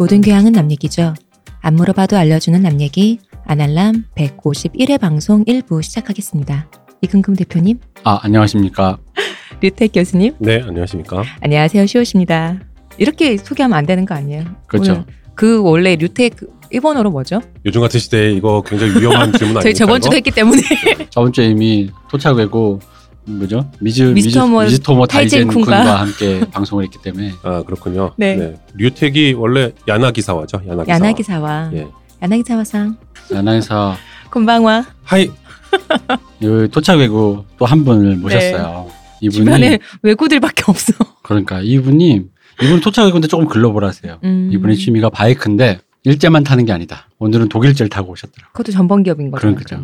모든 교양은 남 얘기죠. 안 물어봐도 알려주는 남 얘기 아날람 151회 방송 1부 시작하겠습니다. 이근금 대표님, 아 안녕하십니까. 류택 교수님, 네, 안녕하십니까. 안녕하세요 시옷입니다. 이렇게 소개하면 안 되는 거 아니에요? 그렇죠. 그 원래 류택 일본어로 뭐죠? 요즘 같은 시대에 이거 굉장히 위험한 질문 아닙니까? 저희 저번 주도 이거? 했기 때문에 저번 주에 이미 도착되고 뭐죠? 미즈 미스터 모- 미즈, 미스터모 타이젠 쿤과 함께 방송을 했기 때문에 아 그렇군요. 네. 류택이 원래 야나기사와죠. 야나기사. 야나기사와 예. 야나기사와상 야나에서 곤방와 하이. 요 도착되고 또 한 분을 모셨어요. 이분이 주변에 외구들밖에 없어. 그러니까 이분이 이분 도착되고인데 조금 글로벌하세요. 음. 이분의 취미가 바이크인데 일제만 타는 게 아니다. 오늘은 독일제를 타고 오셨더라고. 그것도 전범 기업인 거죠. 그런 거죠.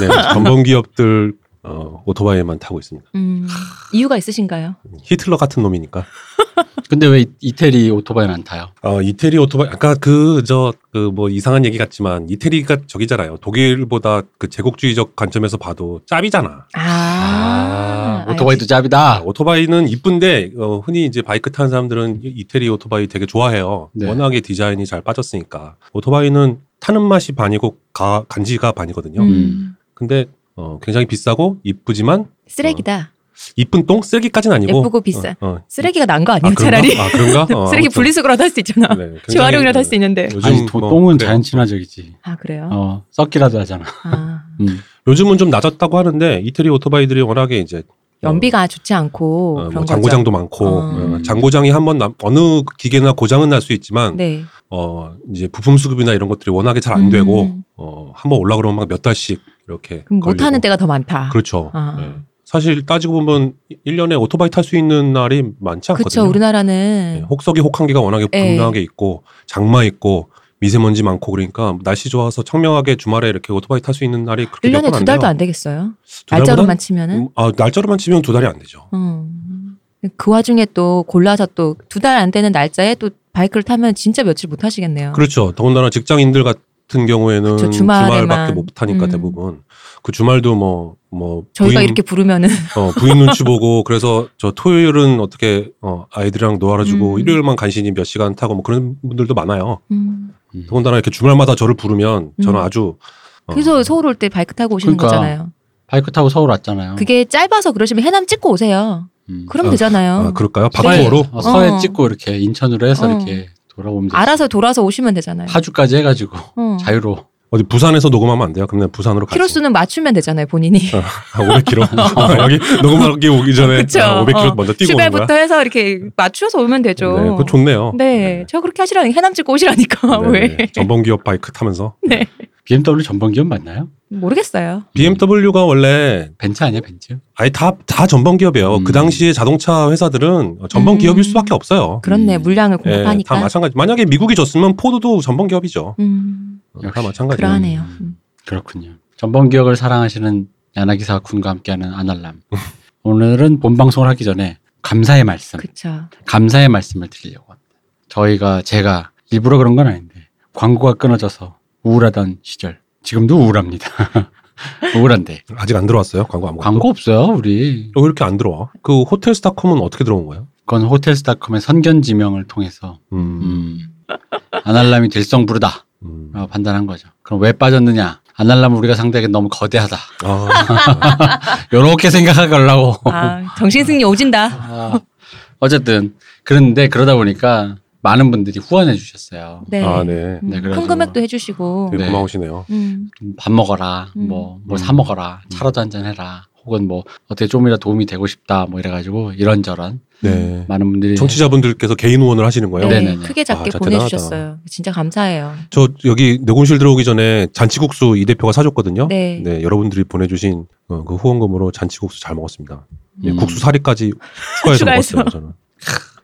네, 전범 기업들 어, 오토바이만 타고 있습니다. 음, 이유가 있으신가요? 히틀러 같은 놈이니까. 근데 왜 이- 이태리 오토바이는 안 타요? 어, 이태리 오토바이 아까 그 저 그 뭐 이상한 얘기 같지만 이태리가 저기잖아요. 독일보다 그 제국주의적 관점에서 봐도 짭이잖아. 아, 오토바이도 알지. 짭이다. 아, 오토바이는 이쁜데 어, 흔히 이제 바이크 타는 사람들은 이- 이태리 오토바이 되게 좋아해요. 네. 워낙에 디자인이 잘 빠졌으니까. 오토바이는 타는 맛이 반이고 가, 간지가 반이거든요. 음, 근데 어, 굉장히 비싸고 이쁘지만 쓰레기다. 이쁜 똥 쓰레기까지는 아니고 예쁘고 비싸. 어, 어. 쓰레기가 난 거 아니에요, 아? 차라리. 아 그런가? 어, 쓰레기. 분리수거라도 할 수 있잖아. 네, 재활용이라도 할 수 있는데. 요즘 아니 도- 뭐 똥은 그래요. 자연 친화적이지. 아 그래요? 어 썩기라도 하잖아. 아, 음. 요즘은 좀 낮았다고 하는데 이태리 오토바이들이 워낙에 이제 연비가 좋지 않고 어, 그런 뭐. 장고장도 많고 어. 어, 장고장이 한번 남- 어느 기계나 고장은 날 수 있지만 네. 어 이제 부품 수급이나 이런 것들이 워낙에 잘안 음. 되고 어 한번 올라 그러면 막 몇 달씩 이렇게 그럼 못 걸리고. 하는 때가 더 많다. 그렇죠. 아. 네. 사실 따지고 보면 1년에 오토바이 탈 수 있는 날이 많지 않거든요. 그렇죠. 우리나라는 네, 혹서기 혹한기가 워낙에 네. 분명하게 있고 장마 있고 미세먼지 많고 그러니까 날씨 좋아서 청명하게 주말에 이렇게 오토바이 탈 수 있는 날이 그렇게 1년에 몇번 두안 달도 돼요. 안 되겠어요. 날짜로만 치면은. 음, 아, 날짜로만 치면 두 달이 안 되죠. 음. 그 와중에 또 골라서 또 두 달 안 되는 날짜에 또 바이크를 타면 진짜 며칠 못 하시겠네요. 그렇죠. 더군다나 직장인들 같은 경우에는 그쵸, 주말에만. 주말밖에 못 타니까 음. 대부분 그 주말도 뭐뭐 저희가 이렇게 부르면은 어, 부인 눈치 보고 그래서 저 토요일은 어떻게 어, 아이들이랑 놀아주고 음. 일요일만 간신히 몇 시간 타고 뭐 그런 분들도 많아요. 음. 음. 더군다나 이렇게 주말마다 저를 부르면 저는 음. 아주 어, 그래서 서울 올 때 바이크 타고 오시는 그러니까. 거잖아요. 바이크 타고 서울 왔잖아요. 그게 짧아서 그러시면 해남 찍고 오세요. 음. 그럼 아, 되잖아요. 아, 그럴까요? 서해, 박도로 어, 서해 어. 찍고 이렇게 인천으로 해서 어. 이렇게 돌아오면 되지. 알아서 돌아서 오시면 되잖아요. 파주까지 해가지고 어. 자유로. 어디 부산에서 녹음하면 안 돼요? 그러면 부산으로 가죠. 키로수는 맞추면 되잖아요, 본인이. 아, 500km. 아, 여기 녹음하기 오기 전에 그쵸. 아, 500km 어. 먼저 뛰고 오는 거야. 출발부터 해서 이렇게 맞추어서 오면 되죠. 네, 그거 좋네요. 네, 저 그렇게 하시라니 해남 찍고 오시라니까 네, 왜? 네. 전범기업 바이크 타면서 BMW 전범기업 맞나요? 모르겠어요. BMW가 원래 벤츠 아니야 벤츠? 아예 다, 다 전범 기업이에요. 음. 그 당시에 자동차 회사들은 전범기업일 음. 수밖에 없어요. 그렇네, 음. 물량을 예, 공급하니까. 다 마찬가지. 만약에 미국이 졌으면 포드도 전범 기업이죠. 음, 어, 다 마찬가지예요. 그러하네요. 음. 음. 그렇군요. 전범기업을 사랑하시는 야나기사 군과 함께하는 아날람. 오늘은 본 방송을 하기 전에 감사의 말씀, 그쵸. 감사의 말씀을 드리려고 합니다. 저희가 제가 일부러 그런 건 아닌데 광고가 끊어져서 우울하던 시절 지금도 우울합니다. 우울한데 아직 안 들어왔어요? 광고 아무것도? 광고 없어요 우리. 왜 이렇게 안 들어와? 그 호텔스닷컴은 어떻게 들어온 거예요? 그건 호텔스닷컴의 선견 지명을 통해서 음, 음, 아날람이 들성부르다 음. 라고 판단한 거죠. 그럼 왜 빠졌느냐? 아날람 우리가 상대하기 너무 거대하다. 아, 요렇게 생각하려고. 아, 정신승리 오진다. 아, 어쨌든 그런데 그러다 보니까 많은 분들이 후원해 주셨어요. 네. 아, 네. 음, 네, 그래서- 큰 금액도 해주시고. 네. 고마우시네요. 음, 밥 먹어라, 음. 뭐뭘 음. 사 먹어라, 차라도 한 잔 해라. 혹은 뭐 어떻게 좀이라도 도움이 되고 싶다, 뭐 이래가지고 이런저런 네. 많은 분들이 청취자분들께서 개인 후원을 하시는 거예요? 네, 네네네. 크게 작게 아, 보내주셨어요. 진짜 감사해요. 저 여기 내곤실 들어오기 전에 잔치국수 이 대표가 사줬거든요. 네. 여러분들이 보내주신 어, 그 후원금으로 잔치국수 잘 먹었습니다. 예, 음. 국수 사리까지 추가해서 추가해서. 먹었어요. 저는.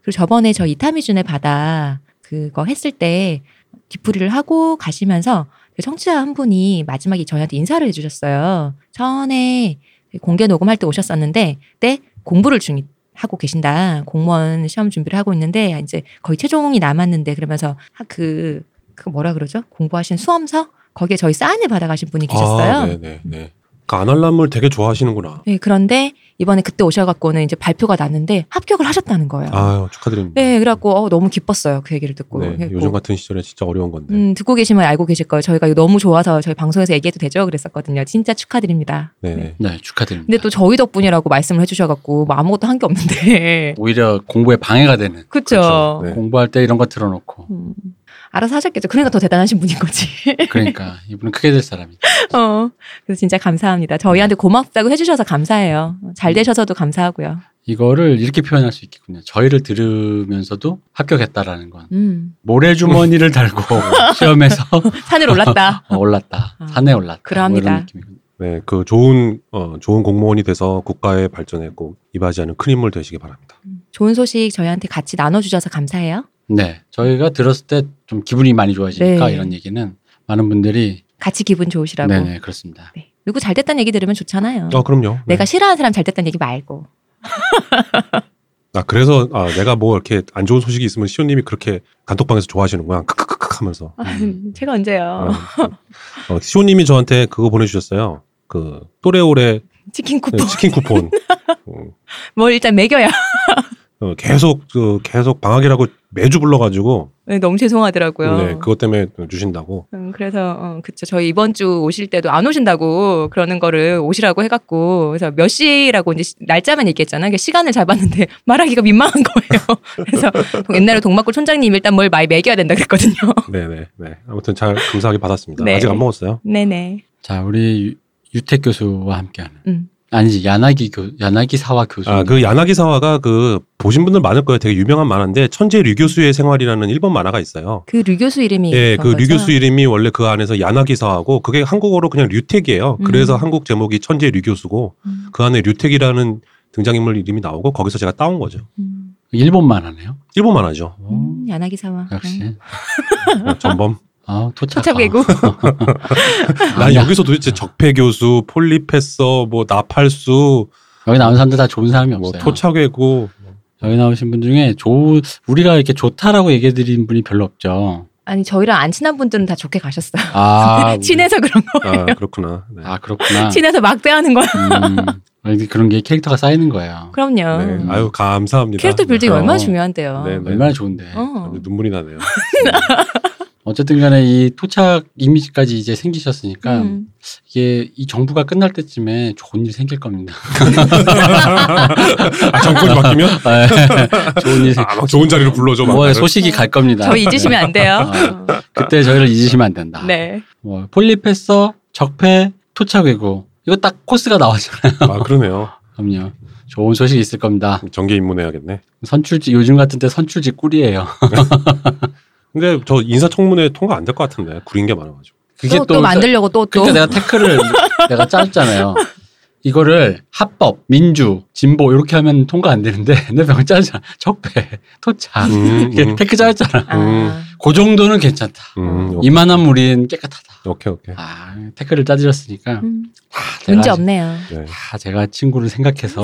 그리고 저번에 저 이타미준의 바다 그거 했을 때 뒤풀이를 하고 가시면서 그 청취자 한 분이 마지막에 저희한테 인사를 해주셨어요. 전에 공개 녹음할 때 오셨었는데 때 공부를 중 하고 계신다. 공무원 시험 준비를 하고 있는데 이제 거의 최종이 남았는데 그러면서 그, 그 뭐라 그러죠? 공부하신 수험서 거기에 저희 사인을 받아가신 분이 계셨어요. 아, 네, 네, 네. 그 아날람을 되게 좋아하시는구나. 네, 그런데 이번에 그때 오셔갖고는 이제 발표가 났는데 합격을 하셨다는 거예요. 아유 축하드립니다. 네, 그래갖고 어, 너무 기뻤어요. 그 얘기를 듣고. 네, 그래갖고 요즘 같은 시절에 진짜 어려운 건데. 음, 듣고 계시면 알고 계실 거예요. 저희가 이거 너무 좋아서 저희 방송에서 얘기해도 되죠? 그랬었거든요. 진짜 축하드립니다. 네. 네. 네, 축하드립니다. 근데 또 저희 덕분이라고 말씀을 해주셔갖고 뭐 아무것도 한 게 없는데. 오히려 공부에 방해가 되는. 그쵸. 그렇죠. 네. 공부할 때 이런 거 틀어놓고. 음, 알아서 하셨겠죠. 그러니까 더 대단하신 분인 거지. 그러니까 이분은 크게 될 사람이다. 어, 그래서 진짜 감사합니다. 저희한테 고맙다고 해주셔서 감사해요. 잘 되셔서도 감사하고요. 이거를 이렇게 표현할 수 있겠군요. 저희를 들으면서도 합격했다라는 건 음, 모래주머니를 달고 시험에서 산을 올랐다. 어, 올랐다. 아, 산에 올랐다. 그러합니다. 뭐 느낌이군요. 네, 그 좋은 어, 좋은 공무원이 돼서 국가의 발전에 꼭 이바지하는 큰 인물 되시기 바랍니다. 좋은 소식 저희한테 같이 나눠주셔서 감사해요. 네, 저희가 들었을 때 좀 기분이 많이 좋아지니까 네. 이런 얘기는 많은 분들이 같이 기분 좋으시라고. 네네 그렇습니다. 네. 누구 잘 됐다는 얘기 들으면 좋잖아요. 아 그럼요. 네. 내가 싫어하는 사람 잘 됐다는 얘기 말고. 아 그래서 아 내가 뭐 이렇게 안 좋은 소식이 있으면 시호님이 그렇게 단톡방에서 좋아하시는구나. 크크크크 하면서. 제가 언제요? 어, 시호님이 저한테 그거 보내주셨어요. 그 또래오래 치킨 네, 쿠폰. 치킨 쿠폰. 음, 뭘 일단 매겨야. 어, 계속 그 계속 방학이라고 매주 불러가지고 네, 너무 죄송하더라고요. 네, 그것 때문에 주신다고. 음, 그래서 어, 그쵸 저희 이번 주 오실 때도 안 오신다고 그러는 거를 오시라고 해갖고 그래서 몇 시라고 이제 시- 날짜만 얘기했잖아요. 그러니까 시간을 잡았는데 말하기가 민망한 거예요. 그래서 옛날에 동막골 촌장님 일단 뭘 많이 매겨야 된다 그랬거든요. 네네 네. 아무튼 잘 감사하게 받았습니다. 네. 아직 안 먹었어요. 네네. 자, 우리 유- 유택 교수와 함께하는 음. 아니지 야나기 교 야나기 사와 교수. 아그 야나기 사화가 그 보신 분들 많을 거예요. 되게 유명한 만화인데 천재 류 교수의 생활이라는 일본 만화가 있어요. 그 류 교수 이름이 예, 그 거죠? 류교수 이름이 원래 그 안에서 야나기 사화고 그게 한국어로 그냥 류택이에요. 그래서 음. 한국 제목이 천재 류 교수고 음, 그 안에 류택이라는 등장인물 이름이 나오고 거기서 제가 따온 거죠. 음, 일본만 하네요. 일본 만화죠. 음, 야나기 사와. 역시. 음. 어, 전범. 아, 토착. 토착외구. 난 아니야. 여기서 도대체 적폐 교수, 폴리패서, 뭐 나팔수, 여기 나온 사람들 다 좋은 사람이 뭐 없어요. 토착 외고 여기 나오신 분 중에 좋 우리가 이렇게 좋다라고 얘기해 드린 분이 별로 없죠. 아니 저희랑 안 친한 분들은 다 좋게 가셨어요. 아, 친해서 그런 거예요. 아 그렇구나. 네. 아, 그렇구나. 친해서 막대하는 거야. 음, 아니, 그런 게 캐릭터가 쌓이는 거예요. 그럼요. 네. 아유 감사합니다. 캐릭터 빌딩이 네. 얼마나 어. 중요한데요. 네, 네. 얼마나 좋은데. 어. 눈물이 나네요. 어쨌든 간에 이 토착 이미지까지 이제 생기셨으니까 음. 이게 이 정부가 끝날 때쯤에 좋은 일 생길 겁니다. 아, 정권이 바뀌면 네. 좋은 일 생, 아, 막 좋은 자리로 불러줘. 막 뭐. 소식이 갈 겁니다. 저희 잊으시면 안 돼요. 아. 그때 저희를 잊으시면 안 된다. 네. 뭐 폴리패서, 적폐, 토착 외고 이거 딱 코스가 나왔잖아요. 아 그러네요. 그럼요. 좋은 소식이 있을 겁니다. 정계 입문해야겠네. 선출직 요즘 같은 때 선출직 꿀이에요. 근데 저 인사청문회 통과 안 될 것 같은데 구린 게 많아가지고. 그게 또, 또 만들려고 또 또. 그러니까 내가 태클을 내가 짰잖아요. 이거를 합법, 민주, 진보 이렇게 하면 통과 안 되는데 내 병을 짜잖아. 적폐, 토착. 음, 이게 음. 태클 짜였잖아. 아, 그 정도는 괜찮다. 음. 이만한 우리는 깨끗하다. 오케이 오케이. 아, 태클을 짜드렸으니까 음, 다 문제 없네요. 네. 다 제가 친구를 생각해서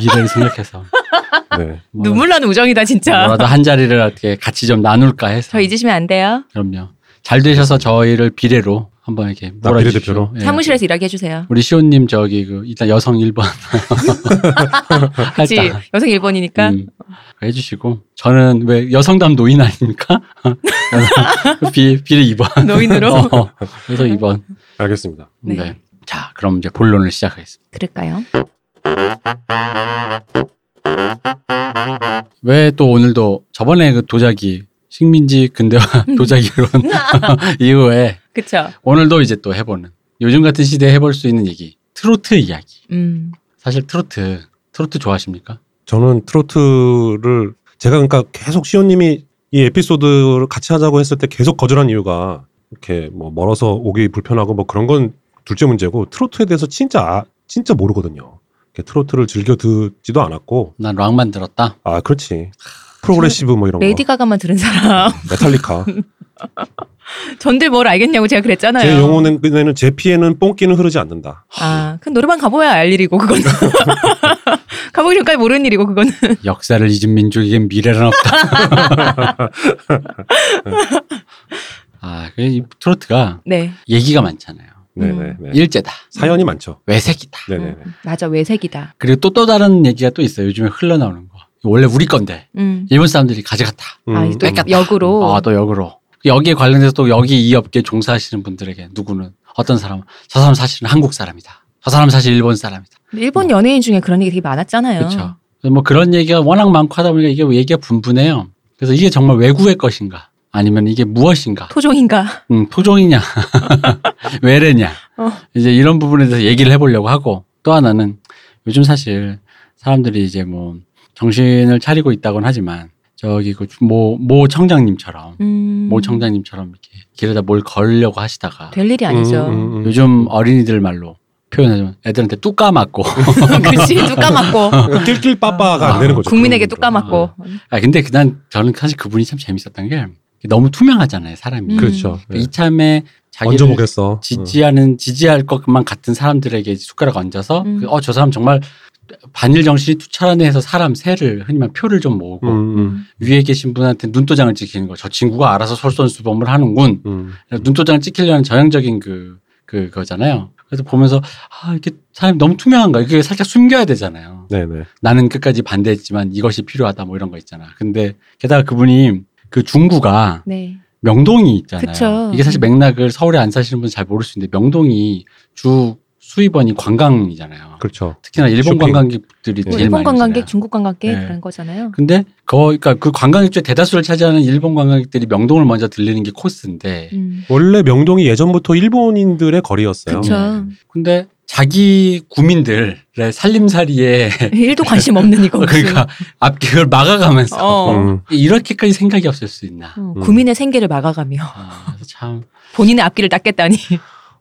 미래를 생각해서 네. 뭐, 눈물 나는 우정이다 진짜. 뭐라도 한 자리를 이렇게 같이 좀 나눌까 해서 저 잊으시면 안 돼요. 그럼요. 잘 되셔서 저희를 비례로 한번 이렇게. 비례대표로? 예. 사무실에서 일하게 해주세요. 우리 시온님 저기 그 일단 여성 1번 그치 여성 1번이니까. 음, 해주시고 저는 왜 여성담 노인 아닙니까? 비 비례 2번 노인으로. 어, 그래서 2번 알겠습니다. 네. 네. 자 그럼 이제 본론을 시작하겠습니다. 그럴까요? 왜 또 오늘도 저번에 그 도자기 식민지 근대화 도자기론 이후에 그쵸. 오늘도 이제 또 해보는 요즘 같은 시대에 해볼 수 있는 얘기 트로트 이야기 음. 사실 트로트 트로트 좋아하십니까? 저는 트로트를 제가 그러니까 계속 시호님이 이 에피소드를 같이 하자고 했을 때 계속 거절한 이유가 이렇게 뭐 멀어서 오기 불편하고 뭐 그런 건 둘째 문제고 트로트에 대해서 진짜 아- 진짜 모르거든요. 트로트를 즐겨 듣지도 않았고 난 락만 들었다. 아 그렇지 progressive 뭐 이런 레이디 거 가가만 들은 사람. 메탈리카 전들 뭘 알겠냐고 제가 그랬잖아요. 제 영혼에는 제 피에는 뽕기는 흐르지 않는다. 아, 그 노래방 가봐야 알 일이고 그건. 가보기 전까지 모르는 일이고 그거는. 역사를 잊은 민족에겐 미래는 없다. 아, 그이 트로트가 네. 얘기가 많잖아요. 네네. 네. 일제다. 사연이 많죠. 외색이다. 네네. 음, 맞아 외색이다. 그리고 또 또 다른 얘기가 또 있어요. 요즘에 흘러나오는 거. 원래 우리 건데 음. 일본 사람들이 가져갔다. 아, 음. 또 뺏겼다. 역으로. 아, 또 역으로. 여기에 관련해서 또 여기 이 업계에 종사하시는 분들에게 누구는 어떤 사람은 저 사람 사실은 한국 사람이다. 저 사람 사실 일본 사람이다. 일본 연예인 중에 그런 얘기 되게 많았잖아요. 그렇죠. 뭐 그런 얘기가 워낙 많고 하다 보니까 이게 얘기가 분분해요. 그래서 이게 정말 외국의 것인가? 아니면 이게 무엇인가? 토종인가? 음, 토종이냐? 외래냐? 어. 이제 이런 부분에 대해서 얘기를 해보려고 하고 또 하나는 요즘 사실 사람들이 이제 뭐 정신을 차리고 있다곤 하지만 저기 그모모 청장님처럼 음. 모 청장님처럼 이렇게 길에다 뭘 걸려고 하시다가 될 일이 아니죠. 음, 음, 음. 요즘 어린이들 말로 표현하자면 애들한테 뚝 까맞고 그치 뚝 까맞고 그러니까 낄낄 빠빠가 안 되는 거죠. 국민에게 뚝. 까맞고. 아 근데 그난 저는 사실 그분이 참 재밌었던 게 너무 투명하잖아요 사람이 음. 그렇죠. 네. 이참에 자기를 얹어보겠어. 지지하는 지지할 것만 같은 사람들에게 숟가락 얹어서 음. 어저 사람 정말 반일 정신이 투철하네 해서 사람 새를 흔히 말 표를 좀 모으고 음, 음, 위에 계신 분한테 눈도장을 찍히는 거 저 친구가 알아서 솔선수범을 하는군 음. 눈도장을 찍히려는 전형적인 그 그거잖아요. 그래서 보면서 아 이렇게 사람이 너무 투명한 가 이게 살짝 숨겨야 되잖아요. 네네. 나는 끝까지 반대했지만 이것이 필요하다 뭐 이런 거 있잖아. 근데 게다가 그분이 그 중구가 네. 명동이 있잖아요. 그쵸. 이게 사실 맥락을 서울에 안 사시는 분은 잘 모를 수 있는데 명동이 주 수입원이 관광이잖아요. 그렇죠. 특히나 일본 쇼핑. 관광객들이 뭐 제일 일본 많이 관광객, 오잖아요. 중국 관광객 네. 그런 거잖아요. 근데 거 그러니까 그 관광객 중에 대다수를 차지하는 일본 관광객들이 명동을 먼저 들리는 게 코스인데 음. 원래 명동이 예전부터 일본인들의 거리였어요. 네. 근데 자기 구민들의 살림살이에 일도 관심 없는 이거. 그러니까 앞 그걸 막아가면서 어. 음. 이렇게까지 생각이 없을 수 있나? 어, 음. 구민의 생계를 막아가며 아, 참 본인의 앞길을 닦겠다니.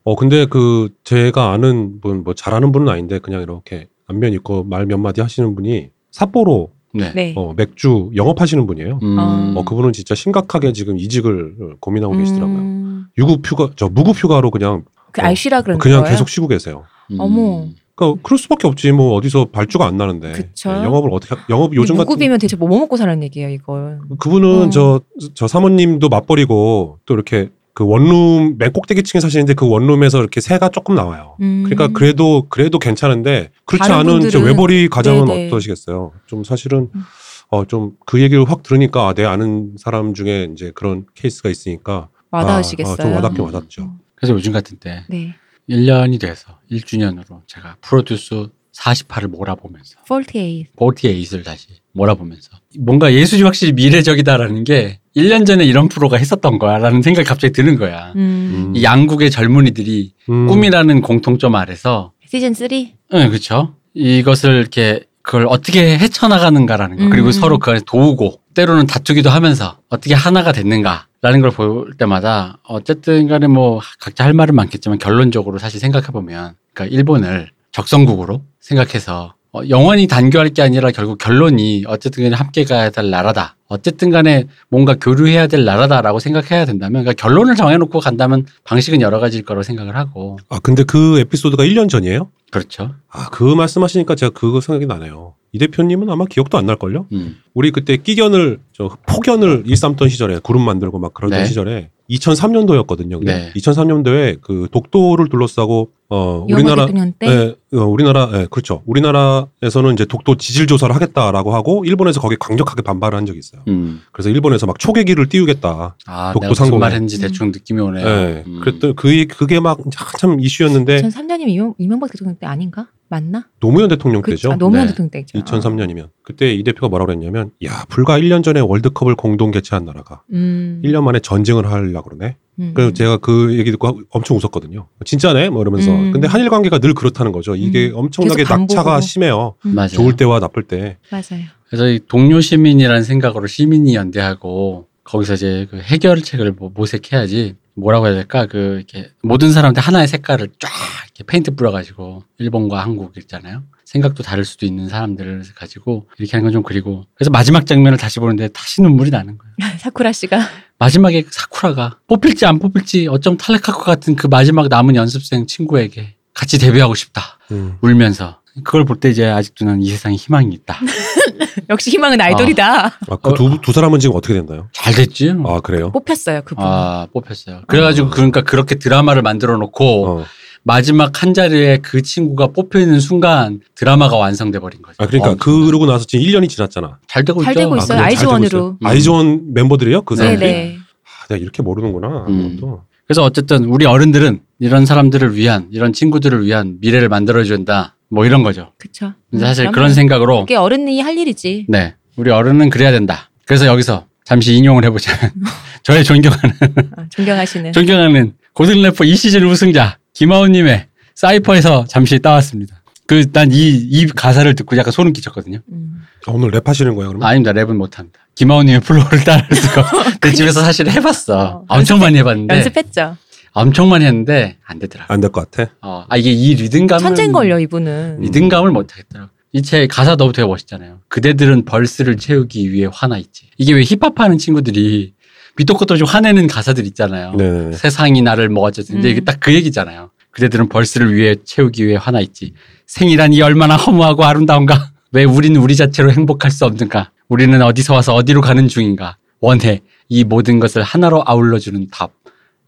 어 근데 그 제가 아는 분 뭐 잘하는 분은 아닌데 그냥 이렇게 안면 있고 말 몇 마디 하시는 분이 삿포로 네. 네. 어, 맥주 영업하시는 분이에요. 음, 어. 어 그분은 진짜 심각하게 지금 이직을 고민하고 계시더라고요. 음, 유급 휴가 저 무급 휴가로 그냥 그 어, 알씨라 그런 그냥 거예요? 계속 쉬고 계세요. 음. 어머. 그러니까 그럴 수밖에 없지. 뭐 어디서 발주가 안 나는데 그쵸. 네, 영업을 어떻게 하- 영업 요즘 같은 무급이면 대체 뭐 먹고 사는 얘기예요, 이걸. 그분은 어. 저, 저 사모님도 맞벌이고 또 이렇게 그 원룸 맨 꼭대기 층에 사시는데 그 원룸에서 이렇게 새가 조금 나와요. 음. 그러니까 그래도 그래도 괜찮은데 그렇지 않은 저 분들은- 외벌이 가정은 네네. 어떠시겠어요? 좀 사실은 음. 어좀 그 얘기를 확 들으니까 아, 내 아는 사람 중에 이제 그런 케이스가 있으니까 와닿으시겠어요. 아, 좀 와닿긴 음. 와닿죠. 그래서 요즘 같은 때 네. 1년이 돼서 1주년으로 제가 프로듀스 48을 몰아보면서 48. 48을 다시 몰아보면서 뭔가 예술이 확실히 미래적이다라는 게 1년 전에 이런 프로가 했었던 거야라는 생각이 갑자기 드는 거야. 음. 이 양국의 젊은이들이 음. 꿈이라는 공통점 아래서 시즌 3? 응, 그렇죠. 이것을 이렇게 그걸 어떻게 헤쳐나가는가라는 거 음. 그리고 서로 그걸 도우고 때로는 다투기도 하면서 어떻게 하나가 됐는가라는 걸 볼 때마다 어쨌든 간에 뭐 각자 할 말은 많겠지만 결론적으로 사실 생각해 보면 그러니까 일본을 적성국으로 생각해서 어, 영원히 단교할 게 아니라 결국 결론이 어쨌든 간에 함께 가야 될 나라다. 어쨌든 간에 뭔가 교류해야 될 나라다라고 생각해야 된다면 그러니까 결론을 정해놓고 간다면 방식은 여러 가지일 거라고 생각을 하고 아 근데 그 에피소드가 1년 전이에요? 그렇죠. 아 그 말씀하시니까 제가 그거 생각이 나네요. 이 대표님은 아마 기억도 안 날 걸요? 음. 우리 그때 끼견을 저 폭견을 일삼던 시절에 그룹 만들고 막 그러던 네. 시절에 2003년도였거든요. 네. 2003년도에 그 독도를 둘러싸고 어 우리나라? 예, 어, 우리나라 예, 그렇죠. 우리나라에서는 이제 독도 지질 조사를 하겠다라고 하고 일본에서 거기 강력하게 반발을 한 적이 있어요. 음. 그래서 일본에서 막 초계기를 띄우겠다. 아, 독도 내가 무슨 상공에. 말 했는지 대충 느낌이 오네요. 예. 음. 그랬더니 그 그게 막 한참 이슈였는데 2003년이면 이명, 이명박 대통령 때 아닌가? 맞나? 노무현 대통령 그, 때죠. 아, 노무현 네. 대통령 때죠. 2003년이면 그때 이 대표가 뭐라고 그랬냐면 야 불과 1년 전에 월드컵을 공동 개최한 나라가 음. 1년 만에 전쟁을 하려고 그러네. 음. 그래서 제가 그 얘기 듣고 엄청 웃었거든요. 진짜네? 뭐 이러면서. 음. 근데 한일 관계가 늘 그렇다는 거죠. 이게 음. 엄청나게 낙차가. 심해요. 음. 맞아요. 좋을 때와 나쁠 때. 맞아요. 그래서 이 동료 시민이라는 생각으로 시민이 연대하고 거기서 이제 그 해결책을 뭐 모색해야지 뭐라고 해야 될까 그 이렇게 모든 사람한테 하나의 색깔을 쫙 이렇게 페인트 뿌려가지고 일본과 한국 있잖아요. 생각도 다를 수도 있는 사람들을 가지고 이렇게 하는 건 좀 그리고 그래서 마지막 장면을 다시 보는데 다시 눈물이 나는 거예요. 사쿠라 씨가 마지막에 사쿠라가 뽑힐지 안 뽑힐지 어쩜 탈락할 것 같은 그 마지막 남은 연습생 친구에게 같이 데뷔하고 싶다 음. 울면서 그걸 볼 때 이제 아직도 난 이 세상에 희망이 있다. 역시 희망은 아이돌이다. 아, 그두 두 사람은 지금 어떻게 됐나요? 잘 됐지. 아, 그래요? 뽑혔어요 그분. 아 뽑혔어요. 그래가지고 그러니까 그렇게 드라마를 만들어 놓고 어. 마지막 한 자리에 그 친구가 뽑혀 있는 순간 드라마가 완성돼 버린 거죠. 아 그러니까 어, 그러고 나서 지금 1년이 지났잖아. 잘 되고 잘 있죠. 되고 아, 있어요. 되고 아이즈원으로. 음. 아이즈원 멤버들이요? 그 사람들이? 네네. 아, 내가 이렇게 모르는구나. 음. 또. 그래서 어쨌든 우리 어른들은 이런 사람들을 위한 이런 친구들을 위한 미래를 만들어 준다. 뭐 이런 거죠. 그쵸. 근데 사실 음, 그런 생각으로 그게 어른이 할 일이지. 네 우리 어른은 그래야 된다. 그래서 여기서 잠시 인용을 해보자면 저의 존경하는 아, 존경하시는. 존경하는 고등 래퍼 이 시즌 우승자 김하온님의 cypher에서 잠시 따왔습니다. 그 난 이 이 가사를 듣고 약간 소름 끼쳤거든요. 음. 아, 오늘 랩하시는 거예요, 그러면? 아닙니다. 랩은 못합니다. 김하온님의 flow를 따라할 수가 없- 내 집에서 사실 해봤어. 어, 엄청 많이 해봤는데 연습했죠. 엄청 많이 했는데 안 되더라. 안될 것 같아. 어, 아 이게 이 리듬감을 천재인 걸요, 이분은. 리듬감을 못 하겠더라고. 이 책 가사 너무 되게 멋있잖아요. 그대들은 벌스를 채우기 위해 화나 있지. 이게 왜 힙합하는 친구들이 밑도 끝도 좀 화내는 가사들 있잖아요. 네네. 세상이 나를 뭐 어쨌든 근데 음. 이게 딱 그 얘기잖아요. 그대들은 벌스를 위해 채우기 위해 화나 있지. 생이라니 얼마나 허무하고 아름다운가. 왜 우리는 우리 자체로 행복할 수 없는가. 우리는 어디서 와서 어디로 가는 중인가. 원해 이 모든 것을 하나로 아울러 주는 답.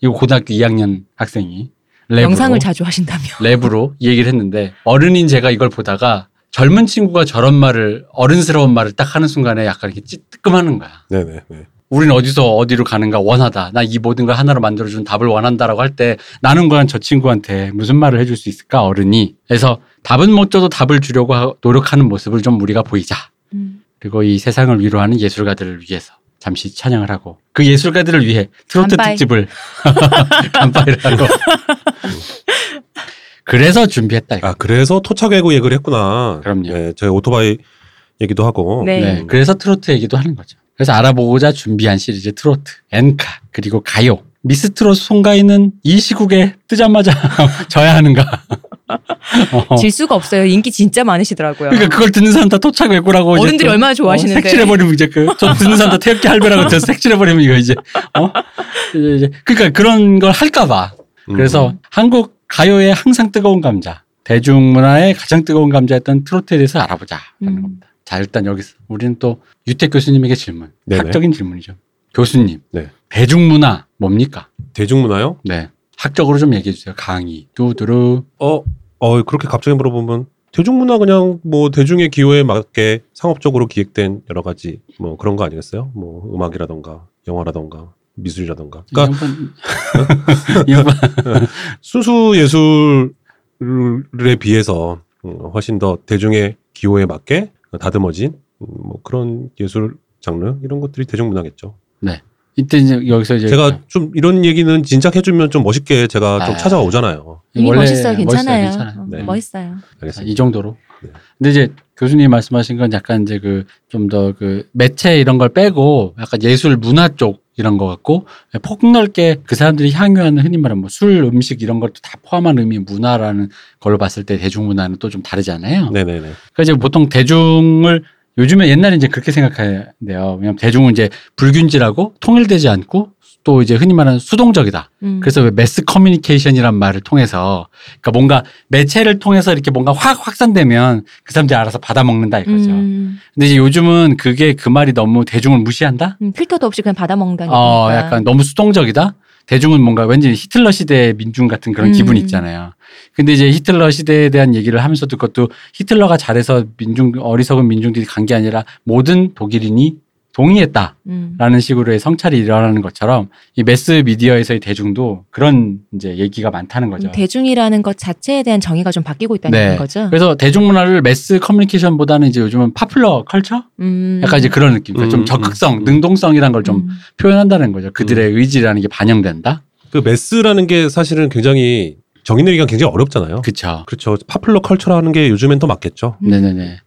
이거 고등학교 2학년 학생이 랩으로, 영상을 자주 하신다며. 랩으로 이 얘기를 했는데 어른인 제가 이걸 보다가 젊은 친구가 저런 말을 어른스러운 말을 딱 하는 순간에 약간 이렇게 찌뜨끔하는 거야. 네네. 네. 우리는 어디서 어디로 가는가 원하다. 나 이 모든 걸 하나로 만들어주는 답을 원한다라고 할 때 나는 과연 저 친구한테 무슨 말을 해줄 수 있을까 어른이. 그래서 답은 못 줘도 답을 주려고 하- 노력하는 모습을 좀 우리가 보이자. 음. 그리고 이 세상을 위로하는 예술가들을 위해서 잠시 찬양을 하고 그 예술가들을 위해 트로트 간파이. 특집을 간파이를 하고 그래서 준비했다 이거. 아, 그래서 토착외구 얘기를 했구나. 그럼요. 네, 저희 오토바이 얘기도 하고. 네. 네. 그래서 트로트 얘기도 하는 거죠. 그래서 알아보고자 준비한 시리즈 트로트, 엔카, 그리고 가요. 미스트롯 송가인은 이 시국에 뜨자마자 져야 하는가. 어. 질 수가 없어요. 인기 진짜 많으시더라고요. 그러니까 그걸 듣는 사람 다 토착 외고라고. 이제 어른들이 또, 얼마나 좋아하시는데. 어, 색칠해버리면 이제 그, 저 듣는 사람 다 태극기 할배라고 돼서 색칠해버리면 이거 이제, 어? 이제, 이제 그러니까 그런 걸 할까봐. 음. 그래서 한국 가요의 항상 뜨거운 감자, 대중문화의 가장 뜨거운 감자였던 트로트에 대해서 알아보자. 라는 음. 겁니다. 자, 일단 여기서 우리는 또 유택 교수님에게 질문. 네네. 학적인 질문이죠. 교수님. 네. 대중문화 뭡니까? 대중문화요? 네. 학적으로 좀 얘기해 주세요. 강의. 두두루. 어, 어, 그렇게 갑자기 물어보면 대중문화 그냥 뭐 대중의 기호에 맞게 상업적으로 기획된 여러 가지 뭐 그런 거 아니겠어요? 뭐 음악이라던가 영화라던가 미술이라던가. 그러니까 순수 예술에 비해서 음, 훨씬 더 대중의 기호에 맞게 다듬어진 음, 뭐 그런 예술 장르 이런 것들이 대중문화겠죠. 이때 이제 여기서 이제 제가 좀 이런 얘기는 진작 해주면 좀 멋있게 제가 좀 아. 찾아오잖아요. 이미 원래 멋있어요. 괜찮아요. 멋있어요. 괜찮아요. 어, 네. 멋있어요. 자, 알겠습니다. 이 정도로. 네. 근데 이제 교수님 말씀하신 건 약간 이제 그 좀 더 그 매체 이런 걸 빼고 약간 예술 문화 쪽 이런 거 같고 폭넓게 그 사람들이 향유하는 흔히 말하는 뭐 술, 음식 이런 것도 다 포함한 의미 문화라는 걸로 봤을 때 대중문화는 또 좀 다르잖아요. 네네네. 그러니까 이제 보통 대중을 요즘에 옛날에 이제 그렇게 생각해야 돼요. 왜냐면 대중은 이제 불균질하고 통일되지 않고 또 이제 흔히 말하는 수동적이다. 음. 그래서 왜 매스 커뮤니케이션이란 말을 통해서 그러니까 뭔가 매체를 통해서 이렇게 뭔가 확 확산되면 그 사람들이 알아서 받아먹는다 이거죠. 음, 근데 이제 요즘은 그게 그 말이 너무 대중을 무시한다? 음, 필터도 없이 그냥 받아먹는다니까. 어, 약간 너무 수동적이다? 대중은 뭔가 왠지 히틀러 시대의 민중 같은 그런 음. 기분이 있잖아요. 근데 이제 히틀러 시대에 대한 얘기를 하면서도 그것도 히틀러가 잘해서 민중, 어리석은 민중들이 간 게 아니라 모든 독일인이 동의했다. 음. 라는 식으로의 성찰이 일어나는 것처럼 이 매스 미디어에서의 대중도 그런 이제 얘기가 많다는 거죠. 음, 대중이라는 것 자체에 대한 정의가 좀 바뀌고 있다는 네. 거죠. 그래서 대중 문화를 매스 커뮤니케이션보다는 이제 요즘은 popular culture? 음. 약간 이제 그런 느낌. 그러니까 음, 좀 적극성, 음. 능동성이란 걸좀 음. 표현한다는 거죠. 그들의 의지라는 게 반영된다. 그 mass라는 게 사실은 굉장히 정의 내리기가 굉장히 어렵잖아요. 그쵸. 그렇죠. popular culture라는 게 요즘엔 더 맞겠죠. 음. 네네네.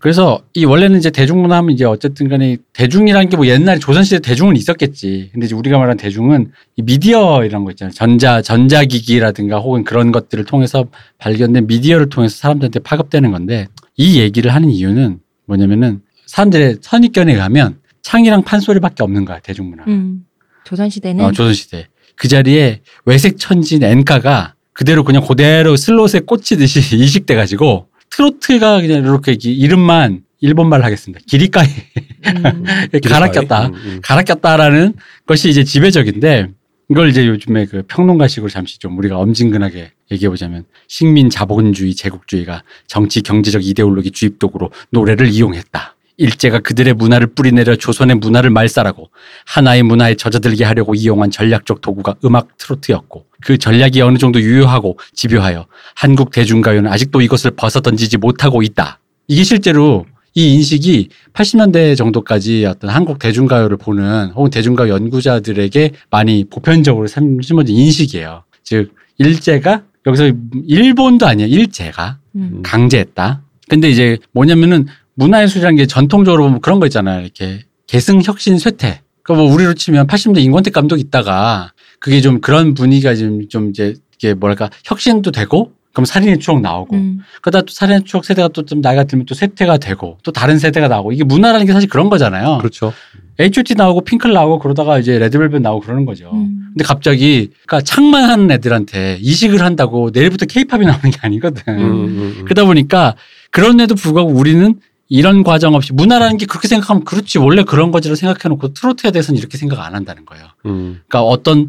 그래서 이 원래는 이제 대중문화 하면 이제 어쨌든 간에 대중이라는 게 뭐 옛날에 조선시대 대중은 있었겠지. 근데 이제 우리가 말하는 대중은 이 미디어 이런 거 있잖아요. 전자, 전자기기라든가 혹은 그런 것들을 통해서 발견된 미디어를 통해서 사람들한테 파급되는 건데 이 얘기를 하는 이유는 뭐냐면은 사람들의 선입견에 가면 창이랑 판소리밖에 없는 거야, 대중문화. 음. 조선시대는 어, 조선시대. 그 자리에 외색 천진 엔카가 그대로 그냥 그대로 슬롯에 꽂히듯이 이식돼 가지고 트로트가 그냥 이렇게 이- 이름만 일본말로 하겠습니다. 기리까이 음. 갈아 꼈다. 음, 음. 갈아 꼈다라는 것이 이제 지배적인데 이걸 이제 요즘에 그 평론가식으로 잠시 좀 우리가 엄진근하게 얘기해 보자면 식민 자본주의 제국주의가 정치 경제적 이데올로기 주입 도구로 노래를 이용했다. 일제가 그들의 문화를 뿌리내려 조선의 문화를 말살하고 하나의 문화에 젖어들게 하려고 이용한 전략적 도구가 음악 트로트였고 그 전략이 어느 정도 유효하고 집요하여 한국 대중가요는 아직도 이것을 벗어던지지 못하고 있다. 이게 실제로 이 인식이 80년대 정도까지 어떤 한국 대중가요를 보는 혹은 대중가요 연구자들에게 많이 보편적으로 심어진 인식이에요. 즉 일제가 여기서 일본도 아니에요. 일제가 음. 강제했다. 근데 이제 뭐냐면은 문화예술이라는 게 전통적으로 보면 그런 거 있잖아요. 이렇게 계승, 혁신, 쇠퇴. 그뭐 우리로 치면 80년대 인권택 감독 있다가 그게 좀 그런 분위기가 좀, 좀 이제 이게 뭐랄까 혁신도 되고 그럼 살인의 추억 나오고 음. 그러다 또 살인의 추억 세대가 또 좀 나이가 들면 또 쇠퇴가 되고 또 다른 세대가 나오고 이게 문화라는 게 사실 그런 거잖아요. 그렇죠. H.O.T 나오고 핑클 나오고 그러다가 이제 레드벨벳 나오고 그러는 거죠. 음. 근데 갑자기 그러니까 창만 하는 애들한테 이식을 한다고 내일부터 케이팝이 나오는 게 아니거든. 음, 음, 음. 그러다 보니까 그런데도 불구하고 우리는 이런 과정 없이 문화라는 게 그렇게 생각하면 그렇지 원래 그런 거지를 생각해놓고 트로트에 대해서는 이렇게 생각 안 한다는 거예요. 음. 그러니까 어떤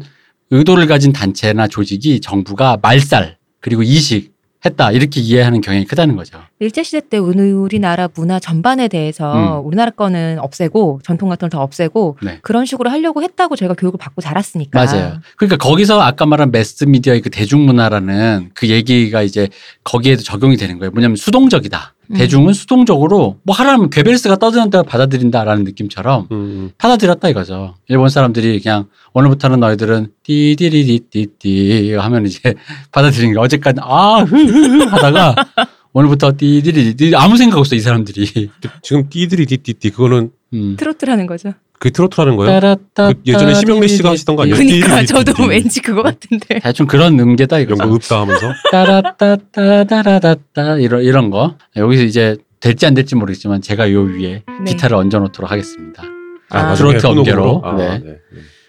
의도를 가진 단체나 조직이 정부가 말살 그리고 이식 했다 이렇게 이해하는 경향이 크다는 거죠. 일제 시대 때 우리나라 문화 전반에 대해서 음. 우리나라 거는 없애고 전통 같은 걸 다 없애고 네. 그런 식으로 하려고 했다고 저희가 교육을 받고 자랐으니까. 맞아요. 그러니까 거기서 아까 말한 매스 미디어의 그 대중문화라는 그 얘기가 이제 거기에도 적용이 되는 거예요. 뭐냐면 수동적이다. 음. 대중은 수동적으로 뭐 하라면 괴벨스가 떠드는 대로 받아들인다라는 느낌처럼 음. 받아들였다 이거죠. 일본 사람들이 그냥 오늘부터는 너희들은 띠디리디띠띠 하면 이제 받아들이는 게 어제까지 아 흐흐흐 하다가 오늘부터 띠디리디띠 아무 생각 없어 이 사람들이. 지금 띠들이 띠띠띠 그거는 음. 트로트라는 거죠. 그 트로트라는 거예요? 따라따 그 예전에 심형래 씨가 하시던 거 아니에요? 그러니까. 저도 왠지 그거 같은데. 대충 그런 음계다 이런 이거죠. 거 읍다 하면서 따라따따따라따따 이런 이런 거 여기서 이제 될지 안 될지 모르겠지만 제가 요 위에 네. 기타를 얹어놓도록 하겠습니다. 아, 나중에 트로트? 업계로. 아, 네. 네.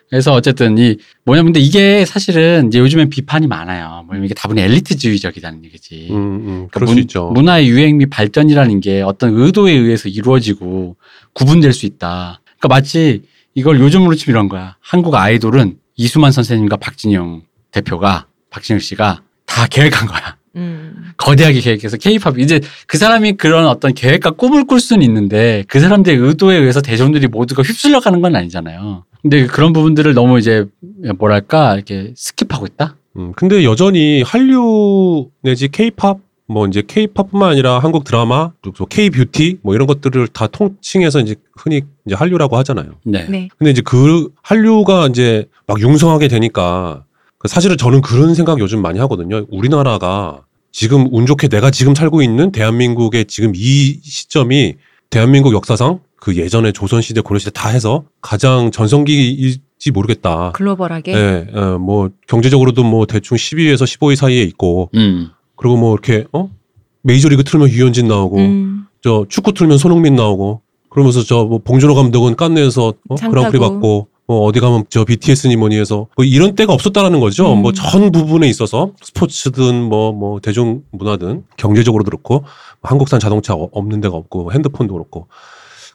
그래서 어쨌든 이 뭐냐 근데 이게 사실은 이제 요즘엔 비판이 많아요. 뭐냐면 이게 다분히 엘리트주의적이라는 얘기지. 음, 음, 그러니까 그럴 문- 수 있죠. 문화의 유행 및 발전이라는 게 어떤 의도에 의해서 이루어지고 구분될 수 있다. 그러니까 마치 이걸 요즘으로 치면 이런 거야. 한국 아이돌은 이수만 선생님과 박진영 대표가 박진영 씨가 다 계획한 거야. 음. 거대하게 계획해서 케이팝 이제 그 사람이 그런 어떤 계획과 꿈을 꿀 수는 있는데 그 사람들의 의도에 의해서 대중들이 모두가 휩쓸려 가는 건 아니잖아요. 근데 그런 부분들을 너무 이제 뭐랄까 이렇게 skip하고 있다. 음, 근데 여전히 한류 내지 케이팝 뭐 이제 케이팝뿐만 아니라 한국 드라마 그리고 케이 뷰티 뭐 이런 것들을 다 통칭해서 이제 흔히 이제 한류라고 하잖아요. 네. 네. 근데 이제 그 한류가 이제 막 융성하게 되니까 그 사실은 저는 그런 생각 요즘 많이 하거든요. 우리나라가 지금 운 좋게 내가 지금 살고 있는 대한민국의 지금 이 시점이 대한민국 역사상 그 예전에 조선시대 고려시대 다 해서 가장 전성기일지 모르겠다. 글로벌하게. 예, 어, 뭐 경제적으로도 뭐 대충 12위에서 15위 사이에 있고 음. 그리고 뭐 이렇게 어 메이저리그 틀면 유현진 나오고 음. 저 축구 틀면 손흥민 나오고 그러면서 저 뭐 봉준호 감독은 깐느에서 어? 상 그랑프리. 받고 뭐 어디 가면 저 BTS니 뭐니 해서 뭐 이런 때가 없었다라는 거죠. 음. 뭐전 부분에 있어서 스포츠든 뭐뭐 대중 문화든 경제적으로도 그렇고 한국산 자동차 어- 없는 데가 없고 핸드폰도 그렇고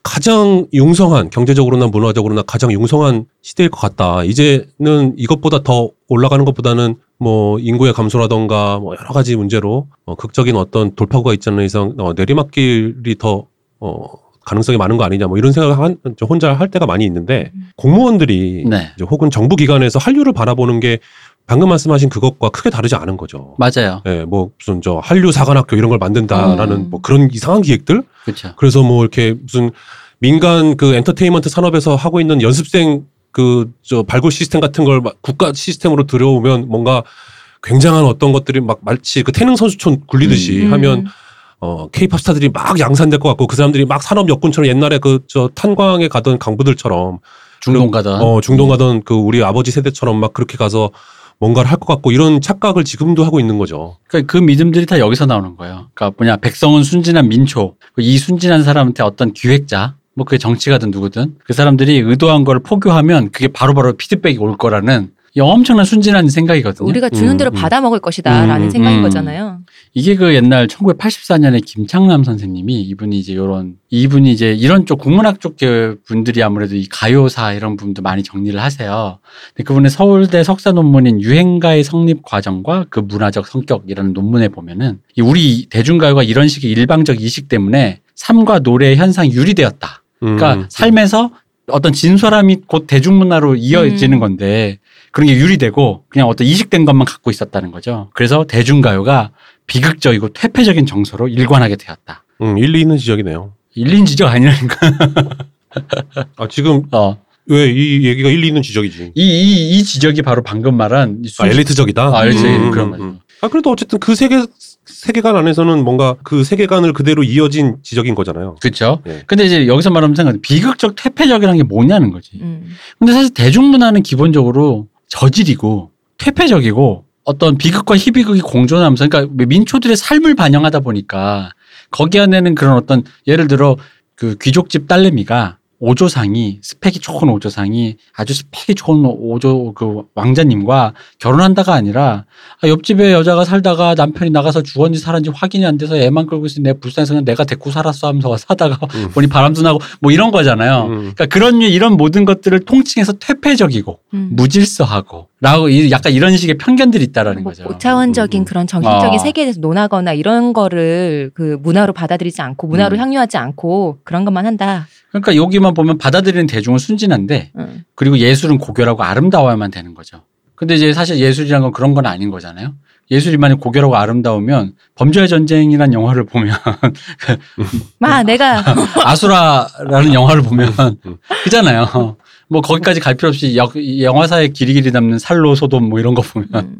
가장 융성한 경제적으로나 문화적으로나 가장 융성한 시대일 것 같다. 이제는 이것보다 더 올라가는 것보다는 뭐 인구의 감소라던가 뭐 여러 가지 문제로 어, 극적인 어떤 돌파구가 있지 않는 이상 어, 내리막길이 더 어, 가능성이 많은 거 아니냐 뭐 이런 생각을 한, 저 혼자 할 때가 많이 있는데 공무원들이 네. 이제 혹은 정부 기관에서 한류를 바라보는 게 방금 말씀하신 그것과 크게 다르지 않은 거죠. 맞아요. 예, 뭐 무슨 저 한류 사관학교 이런 걸 만든다라는 음. 뭐 그런 이상한 기획들 그렇죠. 그래서 뭐 이렇게 무슨 민간 그 엔터테인먼트 산업에서 하고 있는 연습생 그 저 발굴 시스템 같은 걸막 국가 시스템으로 들여오면 뭔가 굉장한 어떤 것들이 막 마치 그 태능 선수촌 굴리듯이 음. 하면 어 케이팝 스타들이 막 양산될 것 같고 그 사람들이 막 산업 여군처럼 옛날에 그 저 탄광에 가던 강부들처럼 중동 가다. 어 중동 가던 그 우리 아버지 세대처럼 막 그렇게 가서 뭔가를 할 것 같고 이런 착각을 지금도 하고 있는 거죠. 그러니까 그 믿음들이 다 여기서 나오는 거예요. 그러니까 뭐냐 백성은 순진한 민초. 이 순진한 사람한테 어떤 기획자, 뭐 그게 정치가든 누구든 그 사람들이 의도한 걸 포교하면 그게 바로바로 피드백이 올 거라는 이 엄청난 순진한 생각이거든요. 우리가 주는 음, 대로 음. 받아 먹을 것이다라는 음, 생각인 음. 거잖아요. 이게 그 옛날 1984년에 김창남 선생님이 이분이 이제 요런 이분이 이제 이런 쪽 국문학 쪽 분들이 아무래도 이 가요사 이런 부분도 많이 정리를 하세요. 근데 그분의 서울대 석사 논문인 유행가의 성립 과정과 그 문화적 성격이라는 논문에 보면은 이 우리 대중가요가 이런 식의 일방적 이식 때문에 삶과 노래의 현상이 유리되었다. 그러니까 음. 삶에서 어떤 진솔함이 곧 대중문화로 이어지는 음. 건데 그런 게 유리되고 그냥 어떤 이식된 것만 갖고 있었다는 거죠. 그래서 대중가요가 비극적이고 퇴폐적인 정서로 일관하게 되었다. 음, 일리 있는 지적이네요. 일린 지적 아니라니까. 아, 지금 어. 왜이 얘기가 일리 있는 지적이지? 이, 이, 이 지적이 바로 방금 말한 이 아, 순- 엘리트적이다. 아, 엘리트적인 음, 그런 음, 거죠. 음. 아, 그래도 어쨌든 그 세계 세계관 안에서는 뭔가 그 세계관을 그대로 이어진 지적인 거잖아요. 그렇죠. 예. 근데 이제 여기서 말하면 생각 비극적 퇴폐적이라는 게 뭐냐는 거지. 음. 근데 사실 대중문화는 기본적으로 저질이고 퇴폐적이고 어떤 비극과 희비극이 공존하면서 그러니까 민초들의 삶을 반영하다 보니까 거기 안에는 그런 어떤 예를 들어 그 귀족집 딸내미가 오조상이 스펙이 좋은 오조상이 아주 스펙이 좋은 오조 그 왕자님과 결혼한다가 아니라 아, 옆집에 여자가 살다가 남편이 나가서 죽었는지 살았는지 확인이 안 돼서 애만 끌고 있으니 내 불쌍해서 그냥 내가 데리고 살았어 하면서 사다가 음. 보니 바람도 나고 뭐 이런 거잖아요. 음. 그러니까 그런 류- 이런 모든 것들을 통칭해서 퇴폐적이고 음. 무질서하고 라고 이- 약간 이런 식의 편견들이 있다라는 뭐 거죠. 고차원적인 음, 음. 그런 정신적인 어. 세계에 대해서 논하거나 이런 거를 그 문화로 받아들이지 않고 문화로 음. 향유하지 않고 그런 것만 한다. 그러니까 여기만 보면 받아들이는 대중은 순진한데 음. 그리고 예술은 고결하고 아름다워야만 되는 거죠. 근데 이제 사실 예술이란 건 그런 건 아닌 거잖아요. 예술이 만약 고결하고 아름다우면 범죄의 전쟁이라는 영화를 보면 마 내가 아수라라는 영화를 보면 음. 그잖아요. 뭐 거기까지 갈 필요 없이 여- 이 영화사에 길이 길이 남는 살로 소돔 뭐 이런 거 보면 음.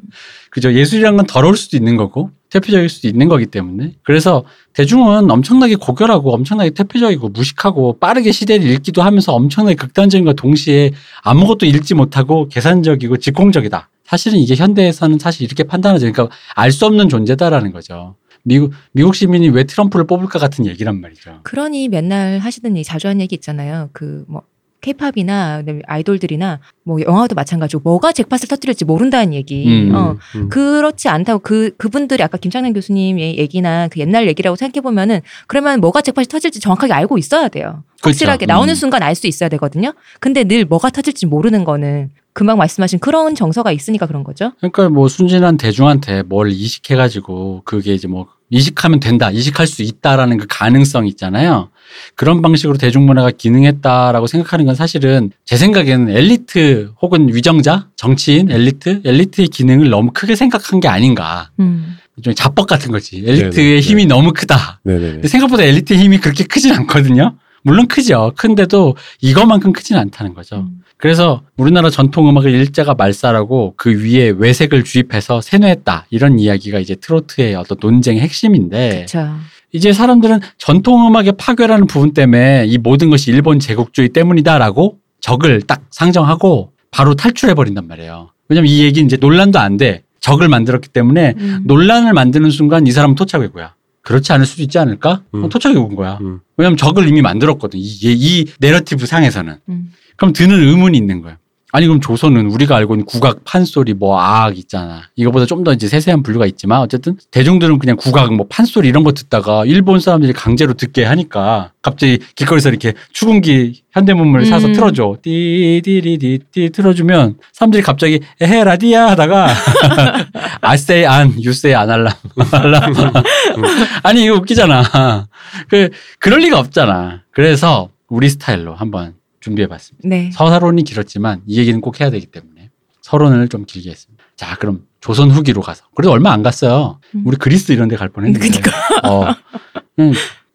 그죠. 예술이란 건 더러울 수도 있는 거고 퇴폐적일 수도 있는 거기 때문에 그래서 대중은 엄청나게 고결하고 엄청나게 퇴폐적이고 무식하고 빠르게 시대를 읽기도 하면서 엄청나게 극단적인과 동시에 아무것도 읽지 못하고 계산적이고 직공적이다. 사실은 이게 현대에서는 사실 이렇게 판단하죠. 그러니까 알 수 없는 존재다라는 거죠. 미국 미국 시민이 왜 트럼프를 뽑을까 같은 얘기란 말이죠. 그러니 맨날 하시던 얘기 자주 하는 얘기 있잖아요. 그 뭐 케이팝이나 아이돌들이나 뭐 영화도 마찬가지고 뭐가 잭팟을 터뜨릴지 모른다는 얘기. 음. 어. 음. 그렇지 않다고 그 그분들이 아까 김창남 교수님의 얘기나 그 옛날 얘기라고 생각해 보면은 그러면 뭐가 잭팟이 터질지 정확하게 알고 있어야 돼요. 확실하게 그렇죠. 나오는 음. 순간 알 수 있어야 되거든요. 근데 늘 뭐가 터질지 모르는 거는 금방 말씀하신 그런 정서가 있으니까 그런 거죠. 그러니까 뭐 순진한 대중한테 뭘 이식해가지고 그게 이제 뭐 이식하면 된다, 이식할 수 있다라는 그 가능성 있잖아요. 그런 방식으로 대중문화가 기능했다라고 생각하는 건 사실은 제 생각에는 엘리트 혹은 위정자, 정치인, 엘리트, 엘리트의 기능을 너무 크게 생각한 게 아닌가. 음. 좀 자뻑 같은 거지. 엘리트의 네네, 힘이 네. 너무 크다. 근데 생각보다 엘리트의 힘이 그렇게 크진 않거든요. 물론 크죠. 큰데도 이것만큼 크진 않다는 거죠. 음. 그래서 우리나라 전통 음악을 일제가 말살하고 그 위에 외색을 주입해서 세뇌했다. 이런 이야기가 이제 트로트의 어떤 논쟁의 핵심인데 그렇죠. 이제 사람들은 전통 음악의 파괴라는 부분 때문에 이 모든 것이 일본 제국주의 때문이다라고 적을 딱 상정하고 바로 탈출해 버린단 말이에요. 왜냐면 이 얘기는 이제 논란도 안 돼. 적을 만들었기 때문에 음. 논란을 만드는 순간 이 사람은 토착외고야. 그렇지 않을 수도 있지 않을까? 음. 어, 토착외고인 거야. 음. 왜냐면 적을 이미 만들었거든. 이, 이 내러티브 상에서는. 음. 그럼 드는 의문이 있는 거야. 아니 그럼 조선은 우리가 알고 있는 국악, 판소리, 뭐 아악 있잖아. 이거보다 좀 더 이제 세세한 분류가 있지만 어쨌든 대중들은 그냥 국악, 뭐 판소리 이런 거 듣다가 일본 사람들이 강제로 듣게 하니까 갑자기 길거리에서 이렇게 추궁기 현대문물을 사서 음. 틀어줘. 띠디리디띠 틀어주면 사람들이 갑자기 에헤 라디아 하다가 I say 안, you say 안 할람. 할람. 아니 이거 웃기잖아. 그 그럴 리가 없잖아. 그래서 우리 스타일로 한번 준비해봤습니다. 네. 서사론이 길었지만 이 얘기는 꼭 해야 되기 때문에 서론을 좀 길게 했습니다. 자, 그럼 조선 후기로 가서. 그래도 얼마 안 갔어요. 음. 우리 그리스 이런 데 갈 뻔했는데. 그니까. 어,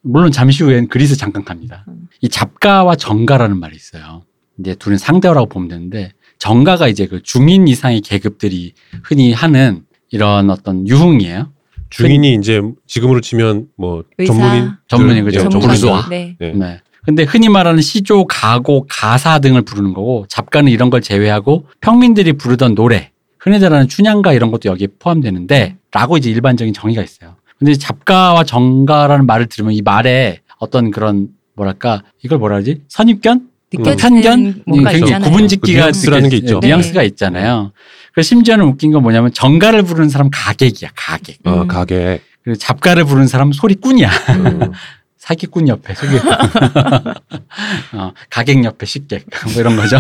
물론 잠시 후엔 그리스 잠깐 갑니다. 음. 이 잡가와 정가라는 말이 있어요. 이제 둘은 상대어라고 보면 되는데 정가가 이제 그 중인 이상의 계급들이 흔히 하는 이런 어떤 유흥이에요. 중인이 이제 지금으로 치면 뭐 의사. 전문인 전문인 거죠. 예, 전문가. 전문인. 불수아. 네. 네. 네. 근데 흔히 말하는 시조, 가고, 가사 등을 부르는 거고 잡가는 이런 걸 제외하고 평민들이 부르던 노래, 흔히들 하는 춘향가 이런 것도 여기에 포함되는데 라고 이제 일반적인 정의가 있어요. 근데 잡가와 정가라는 말을 들으면 이 말에 어떤 그런 뭐랄까 이걸 뭐라 그러지? 선입견? 편견? 뭔가 굉장히 있잖아요. 구분짓기가 그 뉘앙스라는 게 있죠. 네, 뉘앙스가 있잖아요. 그래서 심지어는 웃긴 건 뭐냐면 정가를 부르는 사람 가객이야, 가객. 어, 음. 가게. 그리고 잡가를 부르는 사람은 소리꾼이야. 음. 사기꾼 옆에 소기꾼. 어, 가객 옆에 식객. 뭐 이런 거죠.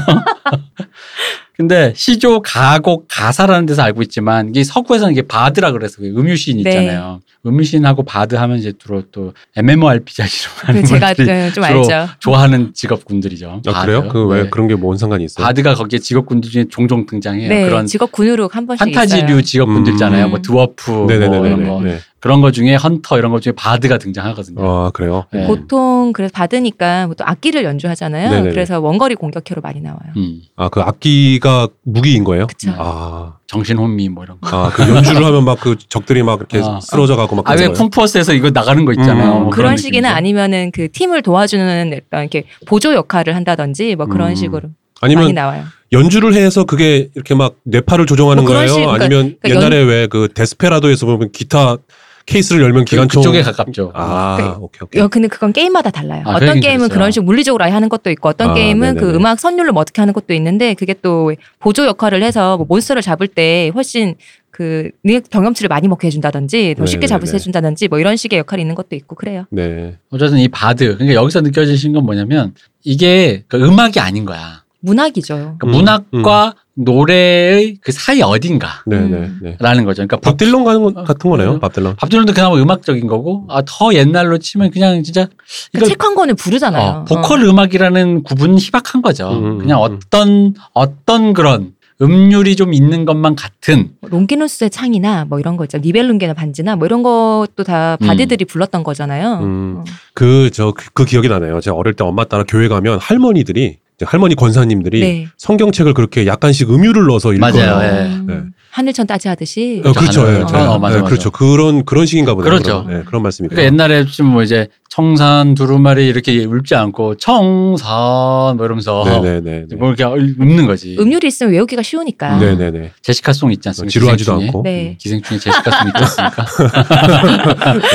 근데 시조, 가곡, 가사라는 데서 알고 있지만 이게 서구에서는 이게 바드라 그래서 그 음유시인 네. 있잖아요. 음유시인하고 bard 하면 이제 주로 또 MMORPG로 하는 그 제가 분들이 그좀 주로 알죠. 좋아하는 직업군들이죠. 아. 그래요? 그왜 네. 그런 게 뭔 상관이 있어요? bard가 거기에 직업군들 중에 종종 등장해요. 네, 그런 직업 군으로 한 번씩 판타지류 있어요. 직업군들 있잖아요. 음. 뭐 드워프 뭐 네네네네. 이런 거. 네. 그런 거 중에 헌터 이런 거 중에 bard가 등장하거든요. 아 그래요? 네. 보통 그래서 bard니까 또 악기를 연주하잖아요. 네네네. 그래서 원거리 공격캐로 많이 나와요. 음, 아그 악기가 무기인 거예요? 그쵸. 아, 정신 혼미 뭐 이런 거. 아, 그 연주를 하면 막 그 적들이 막 이렇게 아. 쓰러져 가고 막 아왜 그런 거예요? 쿵푸허슬에서 이거 나가는 거 있잖아요. 음, 뭐 그런 식이나. 아니면은 그 팀을 도와주는 어떤 이렇게 보조 역할을 한다든지 뭐 그런 음. 식으로 많이 아니면 나와요. 연주를 해서 그게 이렇게 막 뇌파를 조종하는 뭐 거예요? 식- 그러니까- 아니면 그러니까 옛날에 왜그 데스페라도에서 보면 기타 케이스를 열면 그, 기관총 그쪽에 가깝죠. 아 그- 오케이 오케이 여, 근데 그건 게임마다 달라요. 아, 그 어떤 게임은 들었어요. 그런 식으로 물리적으로 아예 하는 것도 있고 어떤 아, 게임은 그 네네네. 음악 선율로 뭐 어떻게 하는 것도 있는데 그게 또 보조 역할을 해서 뭐 몬스터를 잡을 때 훨씬 그 경험치를 많이 먹게 해준다든지 더 쉽게 잡을 수. 해준다든지 뭐 이런 식의 역할이 있는 것도 있고 그래요. 네 어쨌든 이 바드. 그러니까 여기서 느껴지신 건 뭐냐면 이게 그 음악이 아닌 거야. 문학이죠. 그러니까 음, 문학과 노래의 그 사이 어딘가. 네네 음. 네. 라는 거죠. 그러니까 밥 딜런 가는 거 같은 거네요. 밥 딜런. 밥 딜런도 그나마 음악적인 거고, 아, 더 옛날로 치면 그냥 진짜 그러니까 책 한 권을 부르잖아요. 어, 보컬 음악이라는 구분은 희박한 거죠. 음, 그냥 음. 어떤 어떤 그런 음률이 좀 있는 것만 같은 뭐 롱기누스의 창이나 뭐 이런 거 있죠. 니벨룽게나 반지나 뭐 이런 것도 다 음. 바디들이 불렀던 거잖아요. 음. 어. 그저 그 기억이 나네요. 제가 어릴 때 엄마 따라 교회 가면 할머니들이 할머니 권사님들이 네. 성경책을 그렇게 약간씩 음유를 넣어서 읽어요. 맞아요. 예. 음, 네. 하늘천 따지하듯이 어, 그렇죠. 예, 어, 예. 어, 맞아, 예, 맞아. 그렇죠. 그런 그런 식인가 보네요. 그렇죠. 그런, 예, 그런 말씀이고. 그러니까 옛날에 지금 뭐 이제 청산 두루마리 이렇게 읊지 않고 청산 뭐 이러면서 네네네. 뭐 이렇게 읊는 거지. 음률이 있으면 외우기가 쉬우니까. 네네네. 제시카 송 있지 않습니까? 지루하지도 기생충에. 않고. 네. 기생충에 제시카 송 있지 않습니까?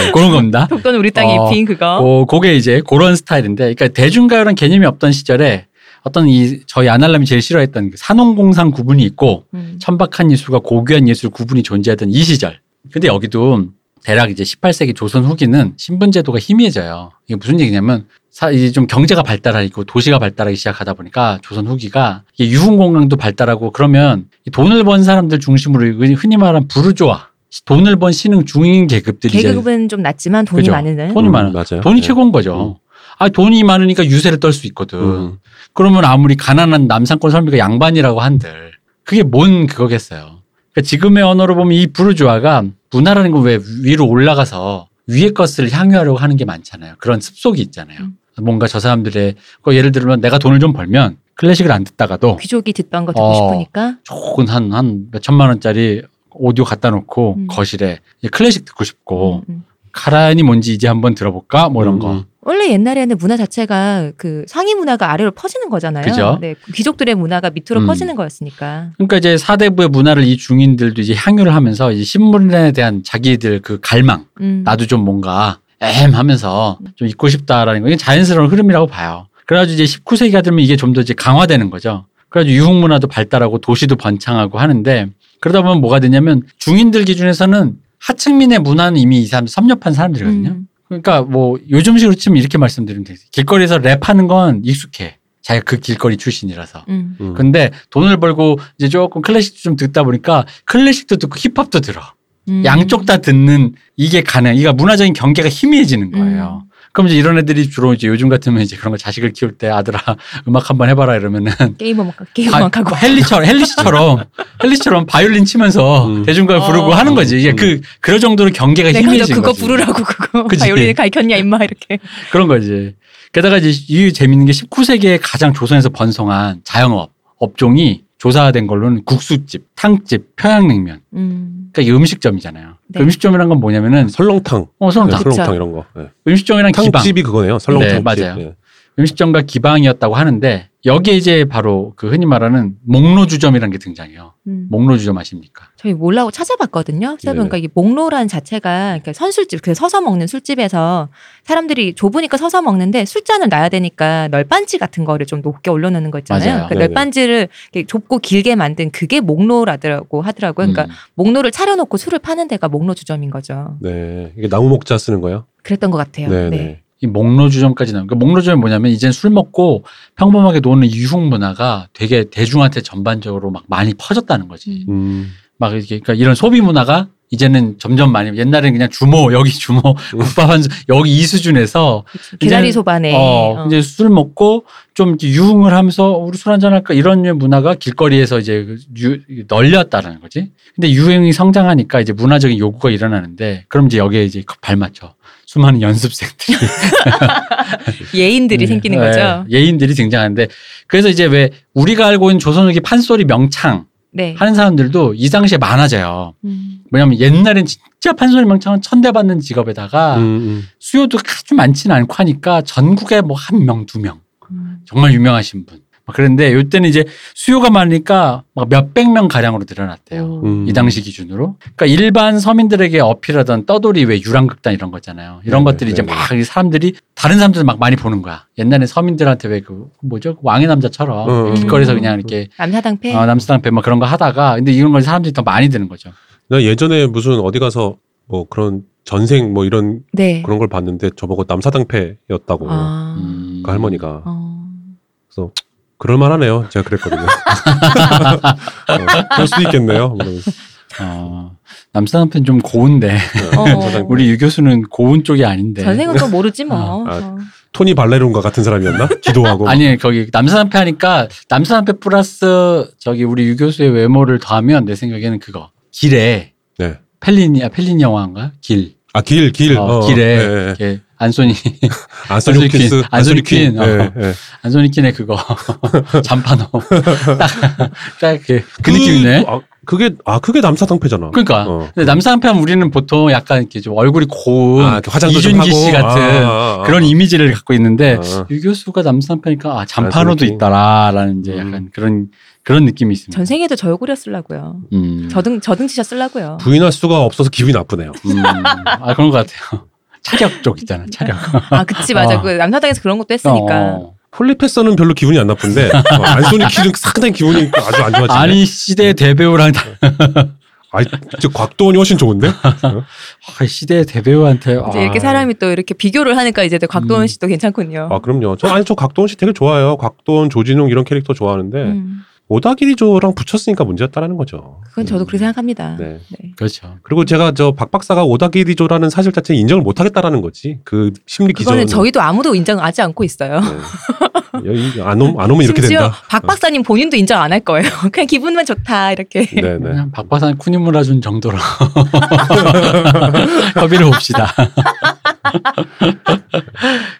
그런 겁니다. 독도는 우리 땅에 어, 빈 그거. 어, 그게 이제 그런 스타일인데, 그러니까 대중가요란 개념이 없던 시절에 어떤 이 저희 아날람이 제일 싫어했던 그 산업공상 구분이 있고 음. 천박한 예술과 고귀한 예술 구분이 존재하던 이 시절. 근데 여기도 대략 이제 18세기 조선 후기는 신분제도가 희미해져요. 이게 무슨 얘기냐면 사, 이제 좀 경제가 발달하고 도시가 발달하기 시작하다 보니까 조선 후기가 이게 유흥공항도 발달하고 그러면 이 돈을 번 사람들 중심으로 흔히 말하는 부르주아 돈을 번 신흥 중인 계급들이 계급은 좀 낮지만 돈이 그죠. 많은. 돈이 음, 많아. 맞아요. 돈이 네. 최고인 거죠. 아 돈이 많으니까 유세를 떨 수 있거든. 음. 그러면 아무리 가난한 남산권 설비가 양반이라고 한들 그게 뭔 그거겠어요. 그러니까 지금의 언어로 보면 이 부르주아가 문화라는 건 왜 위로 올라가서 위의 것을 향유하려고 하는 게 많잖아요. 그런 습속이 있잖아요. 음. 뭔가 저 사람들의 그 예를 들면 내가 돈을 좀 벌면 클래식을 안 듣다가도 귀족이 듣던 거 듣고 어. 싶으니까. 조금 한한 몇천만 원짜리 오디오 갖다 놓고 음. 거실에 클래식 듣고 싶고 음, 음. 카라얀이 뭔지 이제 한번 들어볼까 뭐 이런 음, 거. 음. 원래 옛날에는 문화 자체가 그 상위 문화가 아래로 퍼지는 거잖아요. 그죠. 네, 귀족들의 문화가 밑으로 음. 퍼지는 거였으니까. 그러니까 이제 사대부의 문화를 이 중인들도 이제 향유를 하면서 이제 신문에 대한 자기들 그 갈망, 음. 나도 좀 뭔가 엠 하면서 좀 있고 싶다라는 거, 이게 자연스러운 흐름이라고 봐요. 그래가지고 이제 19세기가 되면 이게 좀 더 이제 강화되는 거죠. 그래가지고 유흥 문화도 발달하고 도시도 번창하고 하는데 그러다 보면 뭐가 되냐면 중인들 기준에서는 하층민의 문화는 이미 이 사람 섭렵한 사람들이거든요. 음. 그러니까 뭐 요즘식으로 치면 이렇게 말씀드리면 되겠어요. 길거리에서 랩하는 건 익숙해. 자기가 그 길거리 출신이라서. 음. 음. 근데 돈을 벌고 이제 조금 클래식도 좀 듣다 보니까 클래식도 듣고 힙합도 들어. 음. 양쪽 다 듣는 이게 가능. 이가 문화적인 경계가 희미해지는 거예요. 그럼 이제 이런 애들이 주로 이제 요즘 같으면 이제 그런 거 자식을 키울 때 아들아 음악 한번 해봐라 이러면은 게임 음악 게임 바- 음악 하고. 헨리처럼 헨리씨처럼 헨리처럼 바이올린 치면서 음. 대중가요 부르고 어. 하는 거지. 이게 그 그런 정도로 경계가 내가 너 희미해진 그거 거지. 부르라고 그거 그치. 바이올린 가르쳤냐 임마 이렇게. 그런 거지. 게다가 이제 이 재밌는 게 19세기에 가장 조선에서 번성한 자영업 업종이 조사된 걸로는 국수집, 탕집, 평양냉면. 음. 그러니까 이 음식점이잖아요. 네. 그 음식점이란 건 뭐냐면은 설렁탕, 어 설렁탕. 네. 설렁탕 이런 거. 네. 음식점이랑 기방. 탕집이 그거네요. 설렁탕. 네, 맞아요. 음식점과 기방이었다고 하는데 여기에 이제 바로 그 흔히 말하는 목로주점이라는 게 등장해요. 음. 목로주점 아십니까? 저희 몰라고 찾아봤거든요. 찾아보니까 이게 목로란 자체가 그러니까 선술집, 그 서서 먹는 술집에서 사람들이 좁으니까 서서 먹는데 술잔을 놔야 되니까 널빤지 같은 거를 좀 높게 올려놓는 거 있잖아요. 그 네네. 널빤지를 이렇게 좁고 길게 만든 그게 목로라더라고 하더라고요. 그러니까 음. 목로를 차려놓고 술을 파는 데가 목로주점인 거죠. 네. 이게 나무 목자 쓰는 거예요? 그랬던 것 같아요. 네, 네. 네. 이 목로주점까지 나온. 그러니까 목로주점이 뭐냐면 이젠 술 먹고 평범하게 노는 유흥 문화가 되게 대중한테 전반적으로 막 많이 퍼졌다는 거지. 음. 음. 막 이렇게 그러니까 이런 소비 문화가 이제는 점점 많이 옛날에는 그냥 주모 여기 주모 국밥 한 수- 여기 이 수준에서. 개다리 소반에 어, 어. 이제 술 먹고 좀 유흥을 하면서 우리 술 한잔 할까 이런 문화가 길거리에서 이제 그 유, 널렸다는 거지. 근데 유행이 성장하니까 이제 문화적인 요구가 일어나는데 그럼 이제 여기에 이제 발맞춰 수많은 연습생들이 예인들이 네, 생기는 네, 거죠. 예인들이 등장하는데 그래서 이제 왜 우리가 알고 있는 조선후기 판소리 명창 네. 하는 사람들도 이 당시에 많아져요. 음. 왜냐면 옛날엔 진짜 판소리 명창은 천대받는 직업에다가 음, 음. 수요도 아주 많지는 않고 하니까 전국에 뭐 한 명, 두 명. 음. 정말 유명하신 분. 막 그런데 요때는 이제 수요가 많으니까 막 몇백 명 가량으로 늘어났대요. 오. 음. 이 당시 기준으로. 그러니까 일반 서민들에게 어필하던 떠돌이 왜 유랑극단 이런 거 있잖아요. 이런 네네, 것들이 이제 네네. 막이 사람들이 다른 사람들 막 많이 보는 거야. 옛날에 서민들한테 왜 그 뭐죠? 그 왕의 남자처럼 음. 길거리에서 그냥 이렇게 남사당패. 어, 남수당배 막 그런 거 하다가 근데 이런 걸 사람들이 더 많이 드는 거죠. 나 예전에 무슨 어디 가서 뭐 그런 전생 뭐 이런 네. 그런 걸 봤는데 저보고 남사당패였다고 아. 음. 그 할머니가 어. 그래서 그럴만하네요. 제가 그랬거든요. 어, 그럴 수도 있겠네요. 어, 남수당배는 좀 고운데 어. 남사당- 우리 유 교수는 고운 쪽이 아닌데. 전생은 또 모르지 뭐. 아, 어. 토니 발레론과 같은 사람이었나? 기도하고. 아니 거기 남산한패 하니까 남산한패 플러스 저기 우리 유 교수의 외모를 더하면 내 생각에는 그거 길에 네. 펠린 아 펠린 영화인가 길 아, 길, 길. 어, 어, 길에 네, 네. 이렇게 안소니 안소니 안소니. 퀸, 안소니 퀸, 어. 네, 네. 안소니 킨의 그거 잠파노 딱딱그 그 느낌이네. 아, 그게, 아, 그게 남사당패잖아. 그러니까 어. 근데 하면 우리는 보통 약간 이렇게 좀 얼굴이 고운 아, 이준기 하고. 씨 같은 아, 아, 아. 그런 이미지를 갖고 있는데 아. 유 교수가 남산패니까 아 잠파노도. 있다라라는 이제 약간 음. 그런 그런 느낌이 있습니다. 전생에도 저 얼굴이었 쓰려고요. 음. 저등 저등치셔 쓰려고요. 부인할 수가 없어서 기분이 나쁘네요. 음, 아 그런 것 같아요. 차력 쪽 있잖아, 차력. 아, 그치 맞아. 어. 그 남사당에서 그런 것도 했으니까. 어. 폴리패서는 별로 기분이 안 나쁜데 어, 안소니 퀸은 상당히 기분이 아주 안 좋아지네. 아니 시대 대배우랑 다, 아니, 저 곽도원이 훨씬 좋은데? 어? 아, 시대 대배우한테 이제 아, 이렇게 사람이 또 이렇게 비교를 하니까 이제 또 곽도원 음. 씨도 괜찮군요. 아, 그럼요. 저, 아니, 저 곽도원 씨 되게 좋아해요. 곽도원, 조진웅 이런 캐릭터 좋아하는데, 음, 오다기리조랑 붙였으니까 문제였다라는 거죠. 그건 저도 그렇게 생각합니다. 네. 네. 그렇죠. 그리고 제가 저 박 박사가 오다기리조라는 사실 자체 인정을 못 하겠다라는 거지. 그 심리 기전. 그거는 저희도 아무도 인정하지 않고 있어요. 네. 여기 안, 오, 안 오면 이렇게 심지어 된다. 박 박사님 본인도 인정 안 할 거예요. 그냥 기분만 좋다 이렇게. 네, 네. 그냥 박 박사는 쿠니무라 준 정도로 협의를 봅시다.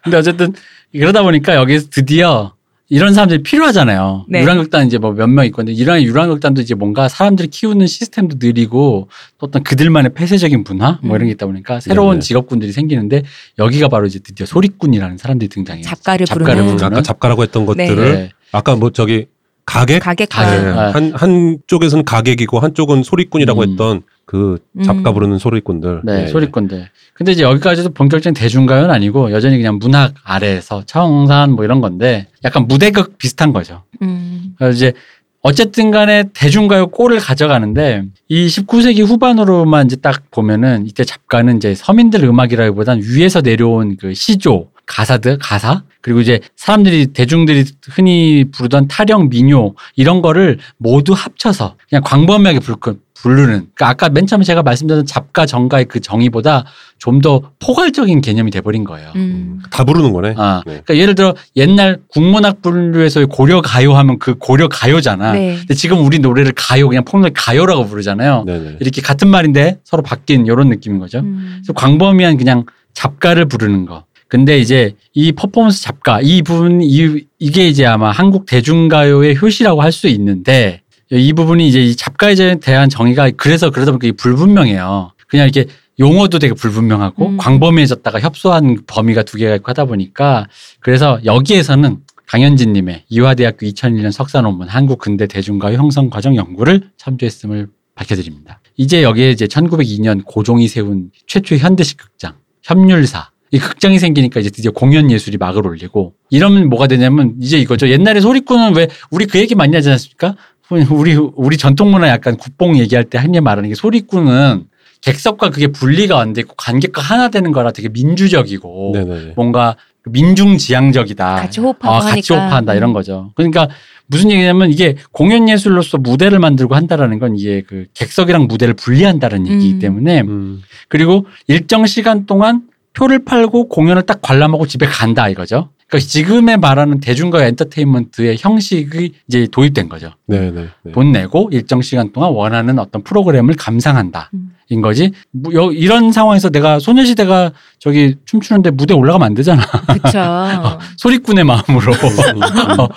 근데 어쨌든 그러다 보니까 여기서 드디어 이런 사람들이 필요하잖아요. 네. 유랑극단 이제 뭐 몇 명 있고 근데 이런 유랑극단도 이제 뭔가 사람들이 키우는 시스템도 느리고 또 어떤 그들만의 폐쇄적인 문화 뭐 이런 게 있다 보니까 새로운 네네. 직업군들이 생기는데 여기가 바로 이제 드디어 소리꾼이라는 사람들이 등장해요. 작가를 작가를 부르는 부르는 아까 잡가라고 했던 네. 것들을 네. 아까 뭐 저기 가객 가게 아, 가게. 네. 아. 한 한쪽에서는 가객이고 한쪽은 소리꾼이라고 음. 했던 그 잡가 음. 부르는 소리꾼들. 네, 네. 소리꾼들. 근데 이제 여기까지도 본격적인 대중가요는 아니고 여전히 그냥 문학 아래에서 청산 뭐 이런 건데 약간 무대극 비슷한 거죠. 음. 그래서 이제 어쨌든 간에 대중가요 꼴을 가져가는데 이 19세기 후반으로만 이제 딱 보면은 이때 작가는 이제 서민들 음악이라기보단 위에서 내려온 그 시조, 가사들, 가사 그리고 이제 사람들이 대중들이 흔히 부르던 타령, 민요 이런 거를 모두 합쳐서 그냥 광범위하게 부르, 부르는 그러니까 아까 맨 처음에 제가 말씀드렸던 잡가 정가의 그 정의보다 좀 더 포괄적인 개념이 돼버린 거예요. 음. 다 부르는 거네. 아, 네. 그러니까 예를 들어 옛날 국문학 분류에서의 고려 가요 하면 그 고려 가요잖아. 네. 근데 지금 우리 노래를 가요 그냥 폭력 가요라고 부르잖아요. 네네. 이렇게 같은 말인데 서로 바뀐 이런 느낌인 거죠. 음. 그래서 광범위한 그냥 잡가를 부르는 거. 근데 이제 이 퍼포먼스 잡가 이 부분 이 이게 이제 아마 한국 대중가요의 효시라고 할 수 있는데 이 부분이 이제 이 잡가에 대한 정의가 그래서 그러다 보니까 불분명해요. 그냥 이렇게 용어도 되게 불분명하고 음. 광범위해졌다가 협소한 범위가 두 개가 있고 하다 보니까 그래서 여기에서는 강현진님의 이화대학교 2001년 석사 논문 한국 근대 대중가요 형성 과정 연구를 참조했음을 밝혀드립니다. 이제 여기에 이제 1902년 고종이 세운 최초의 현대식 극장 협률사 이 극장이 생기니까 이제 드디어 공연 예술이 막을 올리고 이러면 뭐가 되냐면 이제 이거죠. 옛날에 소리꾼은 왜 우리 그 얘기 많이 하지 않습니까? 우리 우리 전통 문화 약간 국뽕 얘기할 때 흔히 말하는 게 소리꾼은 객석과 그게 분리가 안돼 있고 관객과 하나 되는 거라 되게 민주적이고 네네네. 뭔가 민중 지향적이다. 같이 호흡하고 어, 같이. 호흡한다 이런 음. 거죠. 그러니까 무슨 얘기냐면 이게 공연 예술로서 무대를 만들고 한다라는 건 이게 그 객석이랑 무대를 분리한다는 얘기이기 음. 때문에 음. 그리고 일정 시간 동안 표를 팔고 공연을 딱 관람하고 집에 간다 이거죠. 그러니까 지금에 말하는 대중가 엔터테인먼트의 형식이 이제 도입된 거죠. 네네. 네. 돈 내고 일정 시간 동안 원하는 어떤 프로그램을 감상한다. 음. 인 거지. 뭐 여- 이런 상황에서 내가 소녀시대가 저기 춤추는데 무대 올라가면 안 되잖아. 그쵸. 소리꾼의 마음으로 어,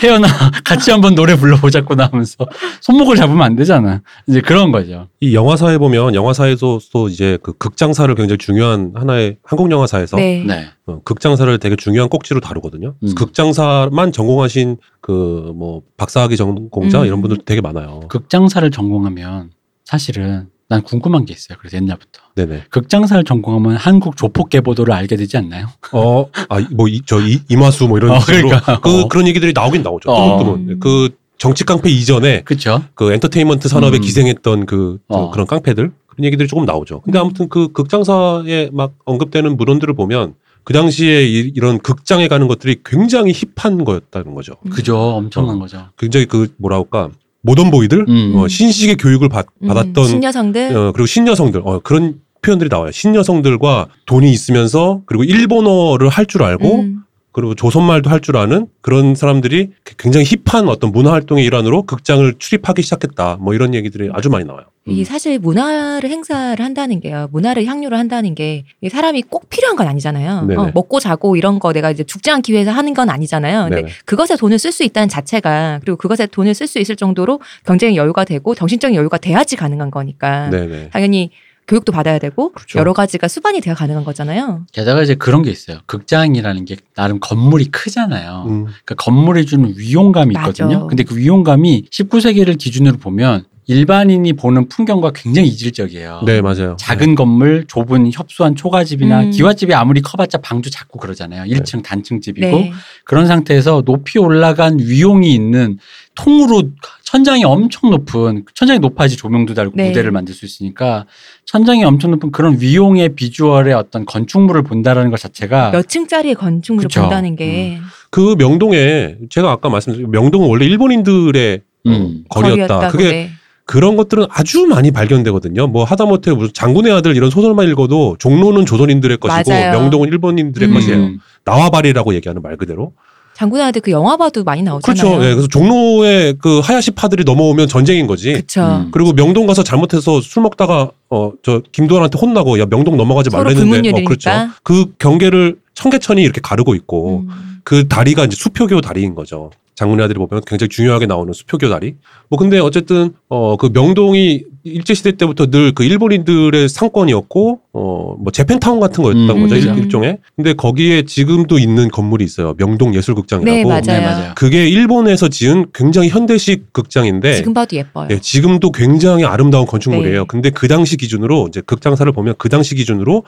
태연아 같이 한번 노래 불러보자꾸나 하면서 손목을 잡으면 안 되잖아. 이제 그런 거죠. 이 영화사에 보면 영화사에서 또 이제 그 극장사를 굉장히 중요한 하나의 한국 영화사에서 네. 네. 어, 극장사를 되게 중요한 꼭지로 다루거든요. 음. 극장사만 전공하신 그 뭐 박사학위 전공자 음. 이런 분들 되게 많아요. 극장사를 전공하면 사실은 난 궁금한 게 있어요. 그래서 옛날부터 네네. 극장사를 전공하면 한국 조폭 계 보도를 알게 되지 않나요? 어, 아, 뭐, 이, 저, 이, 이마수 뭐 이런 어, 식으로. 그러니까. 그, 어. 그런 얘기들이 나오긴 나오죠. 어. 뜨문뜨문. 음. 그 정치 깡패 이전에 그렇죠. 그 엔터테인먼트 산업에 음. 기생했던 그, 저 어. 그런 깡패들. 그런 얘기들이 조금 나오죠. 근데 음. 아무튼 그 극장사에 막 언급되는 물건들을 보면 그 당시에 이, 런 극장에 가는 것들이 굉장히 힙한 거였다는 거죠. 음. 그죠. 엄청난 어. 거죠. 굉장히 그 뭐라 할까. 모던 보이들? 음. 어, 신식의 교육을 받, 음, 받았던 신여성들. 어, 그리고 신여성들 어, 그런 표현들이 나와요. 신여성들과 돈이 있으면서 그리고 일본어를 할 줄 알고 음. 그리고 조선말도 할 줄 아는 그런 사람들이 굉장히 힙한 어떤 문화 활동의 일환으로 극장을 출입하기 시작했다. 뭐 이런 얘기들이 아주 많이 나와요. 이게 사실 문화를 행사를 한다는 게요. 문화를 향유를 한다는 게 사람이 꼭 필요한 건 아니잖아요. 어, 먹고 자고 이런 거 내가 이제 죽지 않기 위해서 하는 건 아니잖아요. 근데 네네. 그것에 돈을 쓸 수 있다는 자체가 그리고 그것에 돈을 쓸 수 있을 정도로 경제적 여유가 되고 정신적인 여유가 돼야지 가능한 거니까 네네. 당연히 교육도 받아야 되고 그렇죠. 여러 가지가 수반이 돼야 가능한 거잖아요. 게다가 이제 그런 게 있어요. 극장이라는 게 나름 건물이 크잖아요. 음, 그러니까 건물이 주는 위용감이 맞아. 있거든요. 근데 그 위용감이 19세기를 기준으로 보면 일반인이 보는 풍경과 굉장히 이질적이에요. 네 맞아요. 작은 건물, 좁은 협소한 초가집이나 음. 기와집이 아무리 커봤자 방주 작고 그러잖아요. 1층 단층집이고 네. 그런 상태에서 높이 올라간 위용이 있는 통으로 천장이 엄청 높은 천장이 높아야지 조명도 달고 네. 무대를 만들 수 있으니까 천장이 엄청 높은 그런 위용의 비주얼의 어떤 건축물을 본다라는 것 자체가 몇 층짜리의 건축물을 그쵸. 본다는 게그 명동에 제가 아까 말씀드린 명동은 원래 일본인들의 음. 거리였다. 그게 네. 그런 것들은 아주 많이 발견되거든요. 뭐 하다못해 무슨 장군의 아들 이런 소설만 읽어도 종로는 조선인들의 것이고 맞아요. 명동은 일본인들의 음. 것이에요. 음. 나와바리라고 얘기하는 말 그대로. 장군한테 그 영화 봐도 많이 나오잖아요. 그렇죠. 예, 그래서 종로에 그 하야시 파들이 넘어오면 전쟁인 거지. 그쵸. 음. 그리고 명동 가서 잘못해서 술 먹다가 어 저 김도환한테 혼나고 야 명동 넘어가지 말랬는데 어. 그렇죠. 그 경계를 청계천이 이렇게 가르고 있고 음. 그 다리가 이제 수표교 다리인 거죠. 장군의 아들이 보면 굉장히 중요하게 나오는 수표교 다리. 뭐 근데 어쨌든 어 그 명동이 일제 시대 때부터 늘 그 일본인들의 상권이었고 어뭐 재팬타운 같은 거였던 음, 거죠. 일- 그죠. 일종의. 근데 거기에 지금도 있는 건물이 있어요. 명동 예술극장이라고. 네, 맞아요. 네, 맞아요. 그게 일본에서 지은 굉장히 현대식 극장인데 지금 봐도 예뻐요. 예, 지금도 굉장히 아름다운 건축물이에요. 네. 근데 그 당시 기준으로 이제 극장사를 보면 그 당시 기준으로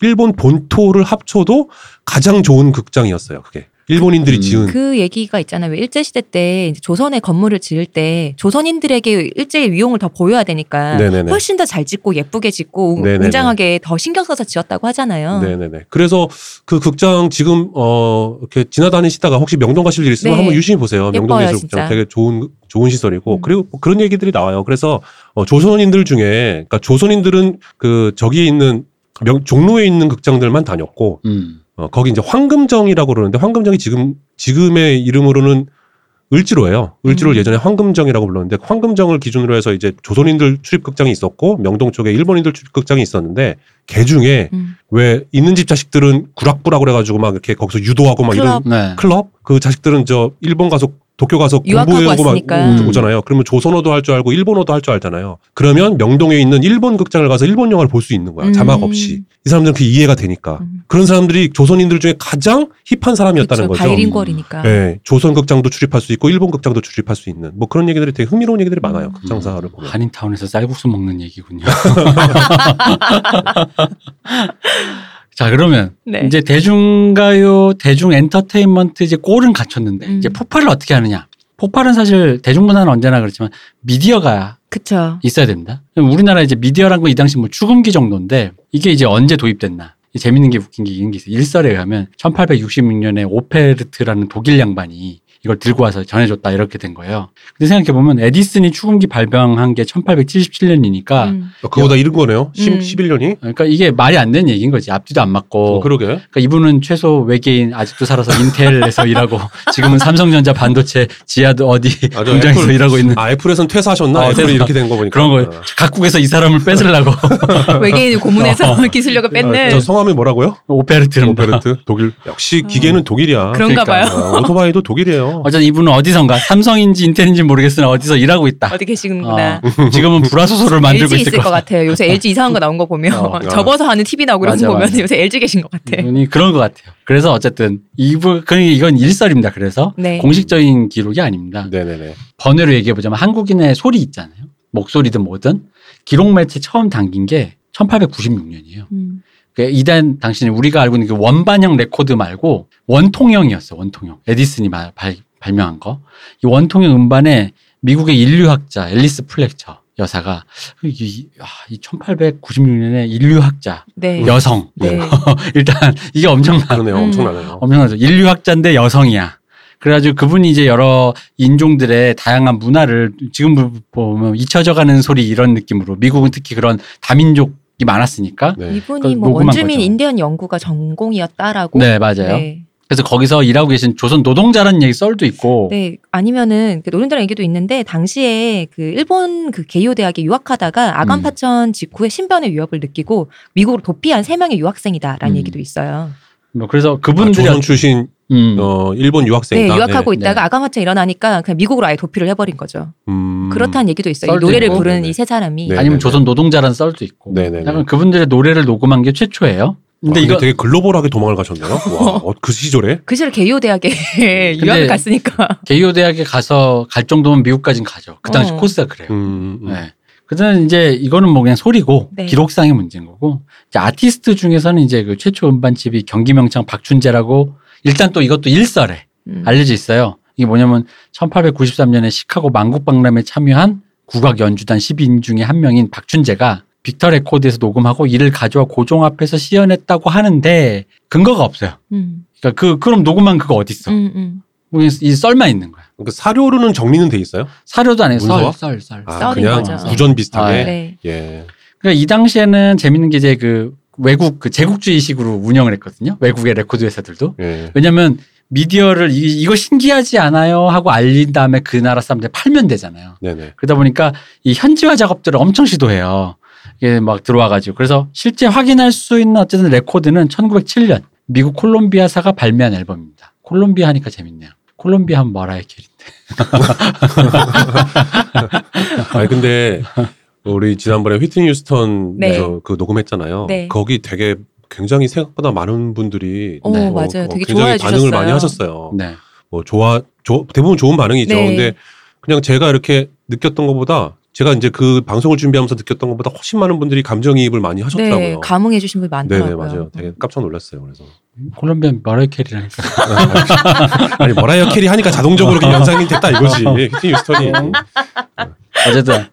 일본 본토를 합쳐도 가장 좋은 극장이었어요. 그게 일본인들이 음. 지은 그 얘기가 있잖아요. 왜 일제 시대 때 이제 조선의 건물을 지을 때 조선인들에게 일제의 위용을 더 보여야 되니까 네네네. 훨씬 더 잘 짓고 예쁘게 짓고 네네네. 웅장하게 더 신경 써서 지었다고 하잖아요. 네네네. 그래서 그 극장 지금 어 이렇게 지나다니시다가 혹시 명동 가실 일 있으면 네. 한번 유심히 보세요. 명동 예술극장. 되게 좋은 좋은 시설이고 음. 그리고 뭐 그런 얘기들이 나와요. 그래서 어, 조선인들 중에 그러니까 조선인들은 그 저기에 있는 명, 종로에 있는 극장들만 다녔고 음. 어, 거기 이제 황금정이라고 그러는데 황금정이 지금 지금의 이름으로는 을지로예요. 을지로를 음. 예전에 황금정이라고 불렀는데 황금정을 기준으로 해서 이제 조선인들 출입극장이 있었고 명동 쪽에 일본인들 출입극장이 있었는데 개 중에 음. 왜 있는 집 자식들은 구락부라고 그래가지고 막 이렇게 거기서 유도하고 막 이런 클럽. 네. 클럽 그 자식들은 저 일본 가서 도쿄 가서 공부하고 막 왔으니까. 음. 오잖아요. 그러면 조선어도 할 줄 알고 일본어도 할 줄 알잖아요. 그러면 명동에 있는 일본 극장을 가서 일본 영화를 볼 수 있는 거야. 음. 자막 없이. 이 사람들은 그 이해가 되니까. 음. 그런 사람들이 조선인들 중에 가장 힙한 사람이었다는 그쵸, 거죠. 바이링걸이니까. 네, 조선 극장도 출입할 수 있고 일본 극장도 출입할 수 있는 뭐 그런 얘기들이 되게 흥미로운 얘기들이 많아요. 음. 극장사를 보면. 한인타운에서 쌀국수 먹는 얘기군요. 자 그러면 네. 이제 대중가요, 대중 엔터테인먼트 이제 꼴은 갖췄는데 음. 이제 폭발을 어떻게 하느냐? 폭발은 사실 대중문화는 언제나 그렇지만 미디어가 그쵸. 있어야 됩니다. 우리나라 이제 미디어란 건 이 당시 뭐 추금기 정도인데 이게 이제 언제 도입됐나? 재밌는 게 웃긴 게 이런 게 있어요. 일설에 의하면 1866년에 오페르트라는 독일 양반이 이걸 들고 와서 전해줬다 이렇게 된 거예요. 근데 생각해 보면 에디슨이 추금기 발명한 게 1877년이니까 음. 어, 그거보다 이른 거네요. 십 음. 11년이. 그러니까 이게 말이 안 되는 얘기인 거지. 앞뒤도 안 맞고. 어, 그러게. 그러니까 이분은 최소 외계인 아직도 살아서 인텔에서 일하고 지금은 삼성전자 반도체 지하도 어디 아, 저 공장에서 애플- 일하고 있는 아 애플에서는 퇴사하셨나? 어, 애플이. 이렇게 된 거 보니까. 그런 거 각국에서 이 사람을 뺏으려고 외계인 고문해서 어. 기술력을 아, 뺏는 저 성함이 뭐라고요? 오페르트는 오페르트 독일. 역시 기계는 독일이야. 그런가 그러니까. 봐요. 아, 오토바이도 독일이에요. 어쨌든 이분은 어디선가 삼성인지 인텔인지 모르겠으나 어디서 일하고 있다. 어디 계시는구나. 어, 지금은 불화소설을 만들고 LG 있을 것 것 같아. 같아요. 요새 LG 이상한 거 나온 거 보면 어. 접어서 하는 TV 나오고 이런 맞아, 거 보면 맞아. 요새 LG 계신 것 같아. 이분이 그런 것 같아요. 그래서 어쨌든 이분 그러니까 이건 일설입니다. 그래서 네. 공식적인 기록이 아닙니다. 네네네. 번외로 얘기해 보자면 한국인의 소리 있잖아요. 목소리든 뭐든 기록 매체 처음 담긴 게 1896년이에요. 음. 그 일단 당시는 우리가 알고 있는 그 원반형 레코드 말고 원통형이었어. 원통형. 에디슨이 말- 발, 발명한 거. 이 원통형 음반에 미국의 인류학자 앨리스 플레처 여사가 이, 아, 이 1896년에 인류학자 네. 여성 네. 일단 이게 엄청나 그러네요. 음. 엄청나네요. 엄청나죠. 인류학자인데 여성이야. 그래가지고 그분이 이제 여러 인종들의 다양한 문화를 지금 보면 잊혀져가는 소리 이런 느낌으로 미국은 특히 그런 다민족이 많았으니까 네. 이분이 그걸 뭐 원주민 거죠. 인디언 연구가 전공이었다라고. 네 맞아요. 네. 그래서 거기서 일하고 계신 조선 노동자라는 얘기 썰도 있고 네, 아니면은 그 노른자라 얘기도 있는데 당시에 그 일본 그 게이오 대학에 유학하다가 아간 파천 직후에 신변의 위협을 느끼고 미국으로 도피한 세 명의 유학생이다라는 음. 얘기도 있어요. 뭐 그래서 아, 그분들이 조선 출신 음. 어, 일본 네, 유학생이다. 유학하고 네. 있다가 네. 아간파천 일어나니까 그냥 미국으로 아예 도피를 해버린 거죠. 음. 그렇다는 얘기도 있어요. 이 노래를 있고. 부르는 네네. 이세 사람이. 네. 아니면. 조선 노동자라는 썰도 있고 네네네. 약간 그분들의 노래를 녹음한 게 최초예요. 근데 와, 이거 되게 글로벌하게 도망을 가셨네요. 와, 어, 그 시절에. 그 시절 게이오 대학에 유학을 갔으니까. 게이오 대학에 가서 갈 정도면 미국까진 가죠. 그 당시 어. 코스가 그래요. 음, 음. 네. 그다음 이제 이거는 뭐 그냥 소리고 네. 기록상의 문제인 거고 이제 아티스트 중에서는 이제 그 최초 음반 취입이 경기명창 박춘재라고 일단 또 이것도 일설에 음. 알려져 있어요. 이게 뭐냐면 1893년에 시카고 만국박람회에 참여한 국악 연주단 10인 중에 한 명인 박춘재가 빅터 레코드에서 녹음하고 이를 가져와 고종 앞에서 시연했다고 하는데 근거가 없어요. 음. 그러니까 그 그럼 녹음한 그거 어디 있어? 음, 음. 이 썰만 있는 거야. 그 사료로는 정리는 돼 있어요? 사료도 안 해. 썰? 썰, 썰. 아, 썰인 그냥 거죠. 구전 비슷하게. 아, 네. 예. 그러니까 이 당시에는 재밌는 게 이제 그 외국 그 제국주의식으로 운영을 했거든요. 외국의 레코드 회사들도. 예. 왜냐면 미디어를 이, 이거 신기하지 않아요 하고 알린 다음에 그 나라 사람들 팔면 되잖아요. 네네. 그러다 보니까 이 현지화 작업들을 엄청 시도해요. 이게 막 들어와가지고. 그래서 실제 확인할 수 있는 어쨌든 레코드는 1907년 미국 콜롬비아사가 발매한 앨범입니다. 콜롬비아 하니까 재밌네요. 콜롬비아 하면 머라이 캐리인데. 아니 근데 우리 지난번에 휘트니 휴스턴에서 네. 그 녹음했잖아요. 네. 거기 되게 굉장히 생각보다 많은 분들이 어, 네. 맞아요. 되게 굉장히 좋아해 반응을 주셨어요. 많이 하셨어요. 네. 뭐 좋아, 조- 대부분 좋은 반응이죠. 네. 근데 그냥 제가 이렇게 느꼈던 것보다 제가 이제 그 방송을 준비하면서 느꼈던 것보다 훨씬 많은 분들이 감정이입을 많이 하셨더라고요. 네, 감흥해 주신 분이 많더라고요. 맞아요. 되게 깜짝 놀랐어요. 그래서 콜롬비아 머라이 캐리라니까. 아니 머라이어 캐리 하니까 자동적으로 연상이 됐다 이거지. 휘트니 휴스턴이. 어쨌든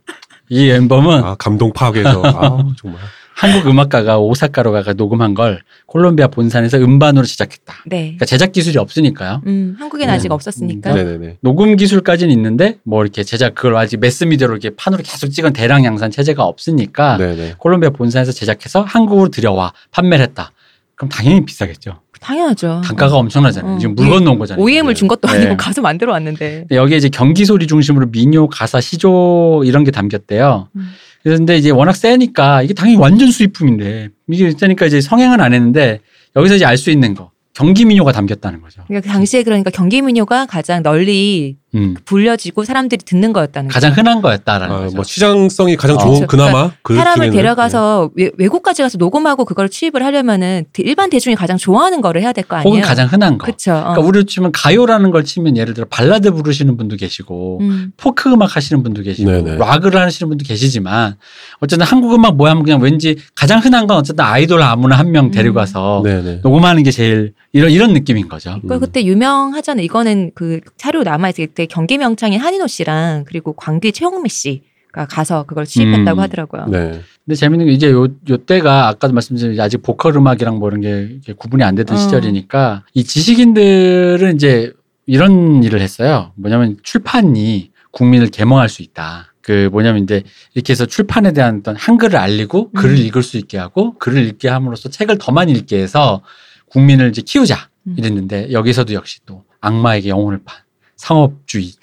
이 앨범은 아 감동 파괴해서 아 정말. 한국 음악가가 오사카로 가가 녹음한 걸 콜롬비아 본산에서 음반으로 제작했다. 네. 그러니까 제작 기술이 없으니까 음, 한국엔 네. 아직 없었으니까. 네네네. 녹음 기술까지는 있는데 뭐 이렇게 제작 그걸 아직 매스미디어로 이렇게 판으로 계속 찍은 대량 양산 체제가 없으니까 네네. 콜롬비아 본산에서 제작해서 한국으로 들여와 판매를 했다. 그럼 당연히 비싸겠죠. 당연하죠. 단가가 엄청나잖아요. 어. 지금 물건 놓은 거잖아요. OEM을 네. 준 것도 네. 아니고 가서 만들어 왔는데. 여기에 이제 경기 소리 중심으로 민요, 가사, 시조 이런 게 담겼대요. 음. 그런데 이제 워낙 세니까 이게 당연히 완전 수입품인데 이게 세니까 이제 성행은 안 했는데 여기서 이제 알 수 있는 거 경기 민요가 담겼다는 거죠. 그러니까 그 당시에 그러니까 경기 민요가 가장 널리 음. 불려지고 사람들이 듣는 거였다는 가장 흔한 거였다라는 아, 거죠. 뭐 시장성이 가장 어. 좋은 그렇죠. 그나마 그 사람을 중에는, 데려가서 외, 외국까지 가서 녹음하고 그걸 취입을 하려면은 대- 일반 대중이 가장 좋아하는 거를 해야 될 거 아니에요. 혹은 가장 흔한 거. 그렇죠. 어. 그러니까 우리로 치면 가요라는 걸 치면 예를 들어 발라드 부르시는 분도 계시고 음. 포크 음악 하시는 분도 계시고 네네. 락을 하시는 분도 계시지만 어쨌든 한국 음악 뭐야 하면 그냥 왠지 가장 흔한 건 어쨌든 아이돌 아무나 한 명 데리고 음. 가서 네. 네네. 녹음하는 게 제일 이런 이런 느낌인 거죠. 그 그때 유명하잖아요. 이거는 그 자료 남아 있을 때 경기 명창인 한인호 씨랑 그리고 광기 최홍미 씨가 가서 그걸 취입했다고 음. 하더라고요. 네. 근데 재밌는 게 이제 요, 요 때가 아까도 말씀드린 아직 보컬 음악이랑 뭐 이런 게 이렇게 구분이 안 되던 어. 시절이니까 이 지식인들은 이제 이런 일을 했어요. 뭐냐면 출판이 국민을 계몽할 수 있다. 그 뭐냐면 이제 이렇게 해서 출판에 대한 어떤 한글을 알리고 글을 음. 읽을 수 있게 하고 글을 읽게 함으로써 책을 더 많이 읽게 해서 국민을 이제 키우자 음. 이랬는데 여기서도 역시 또 악마에게 영혼을 판 상업주의.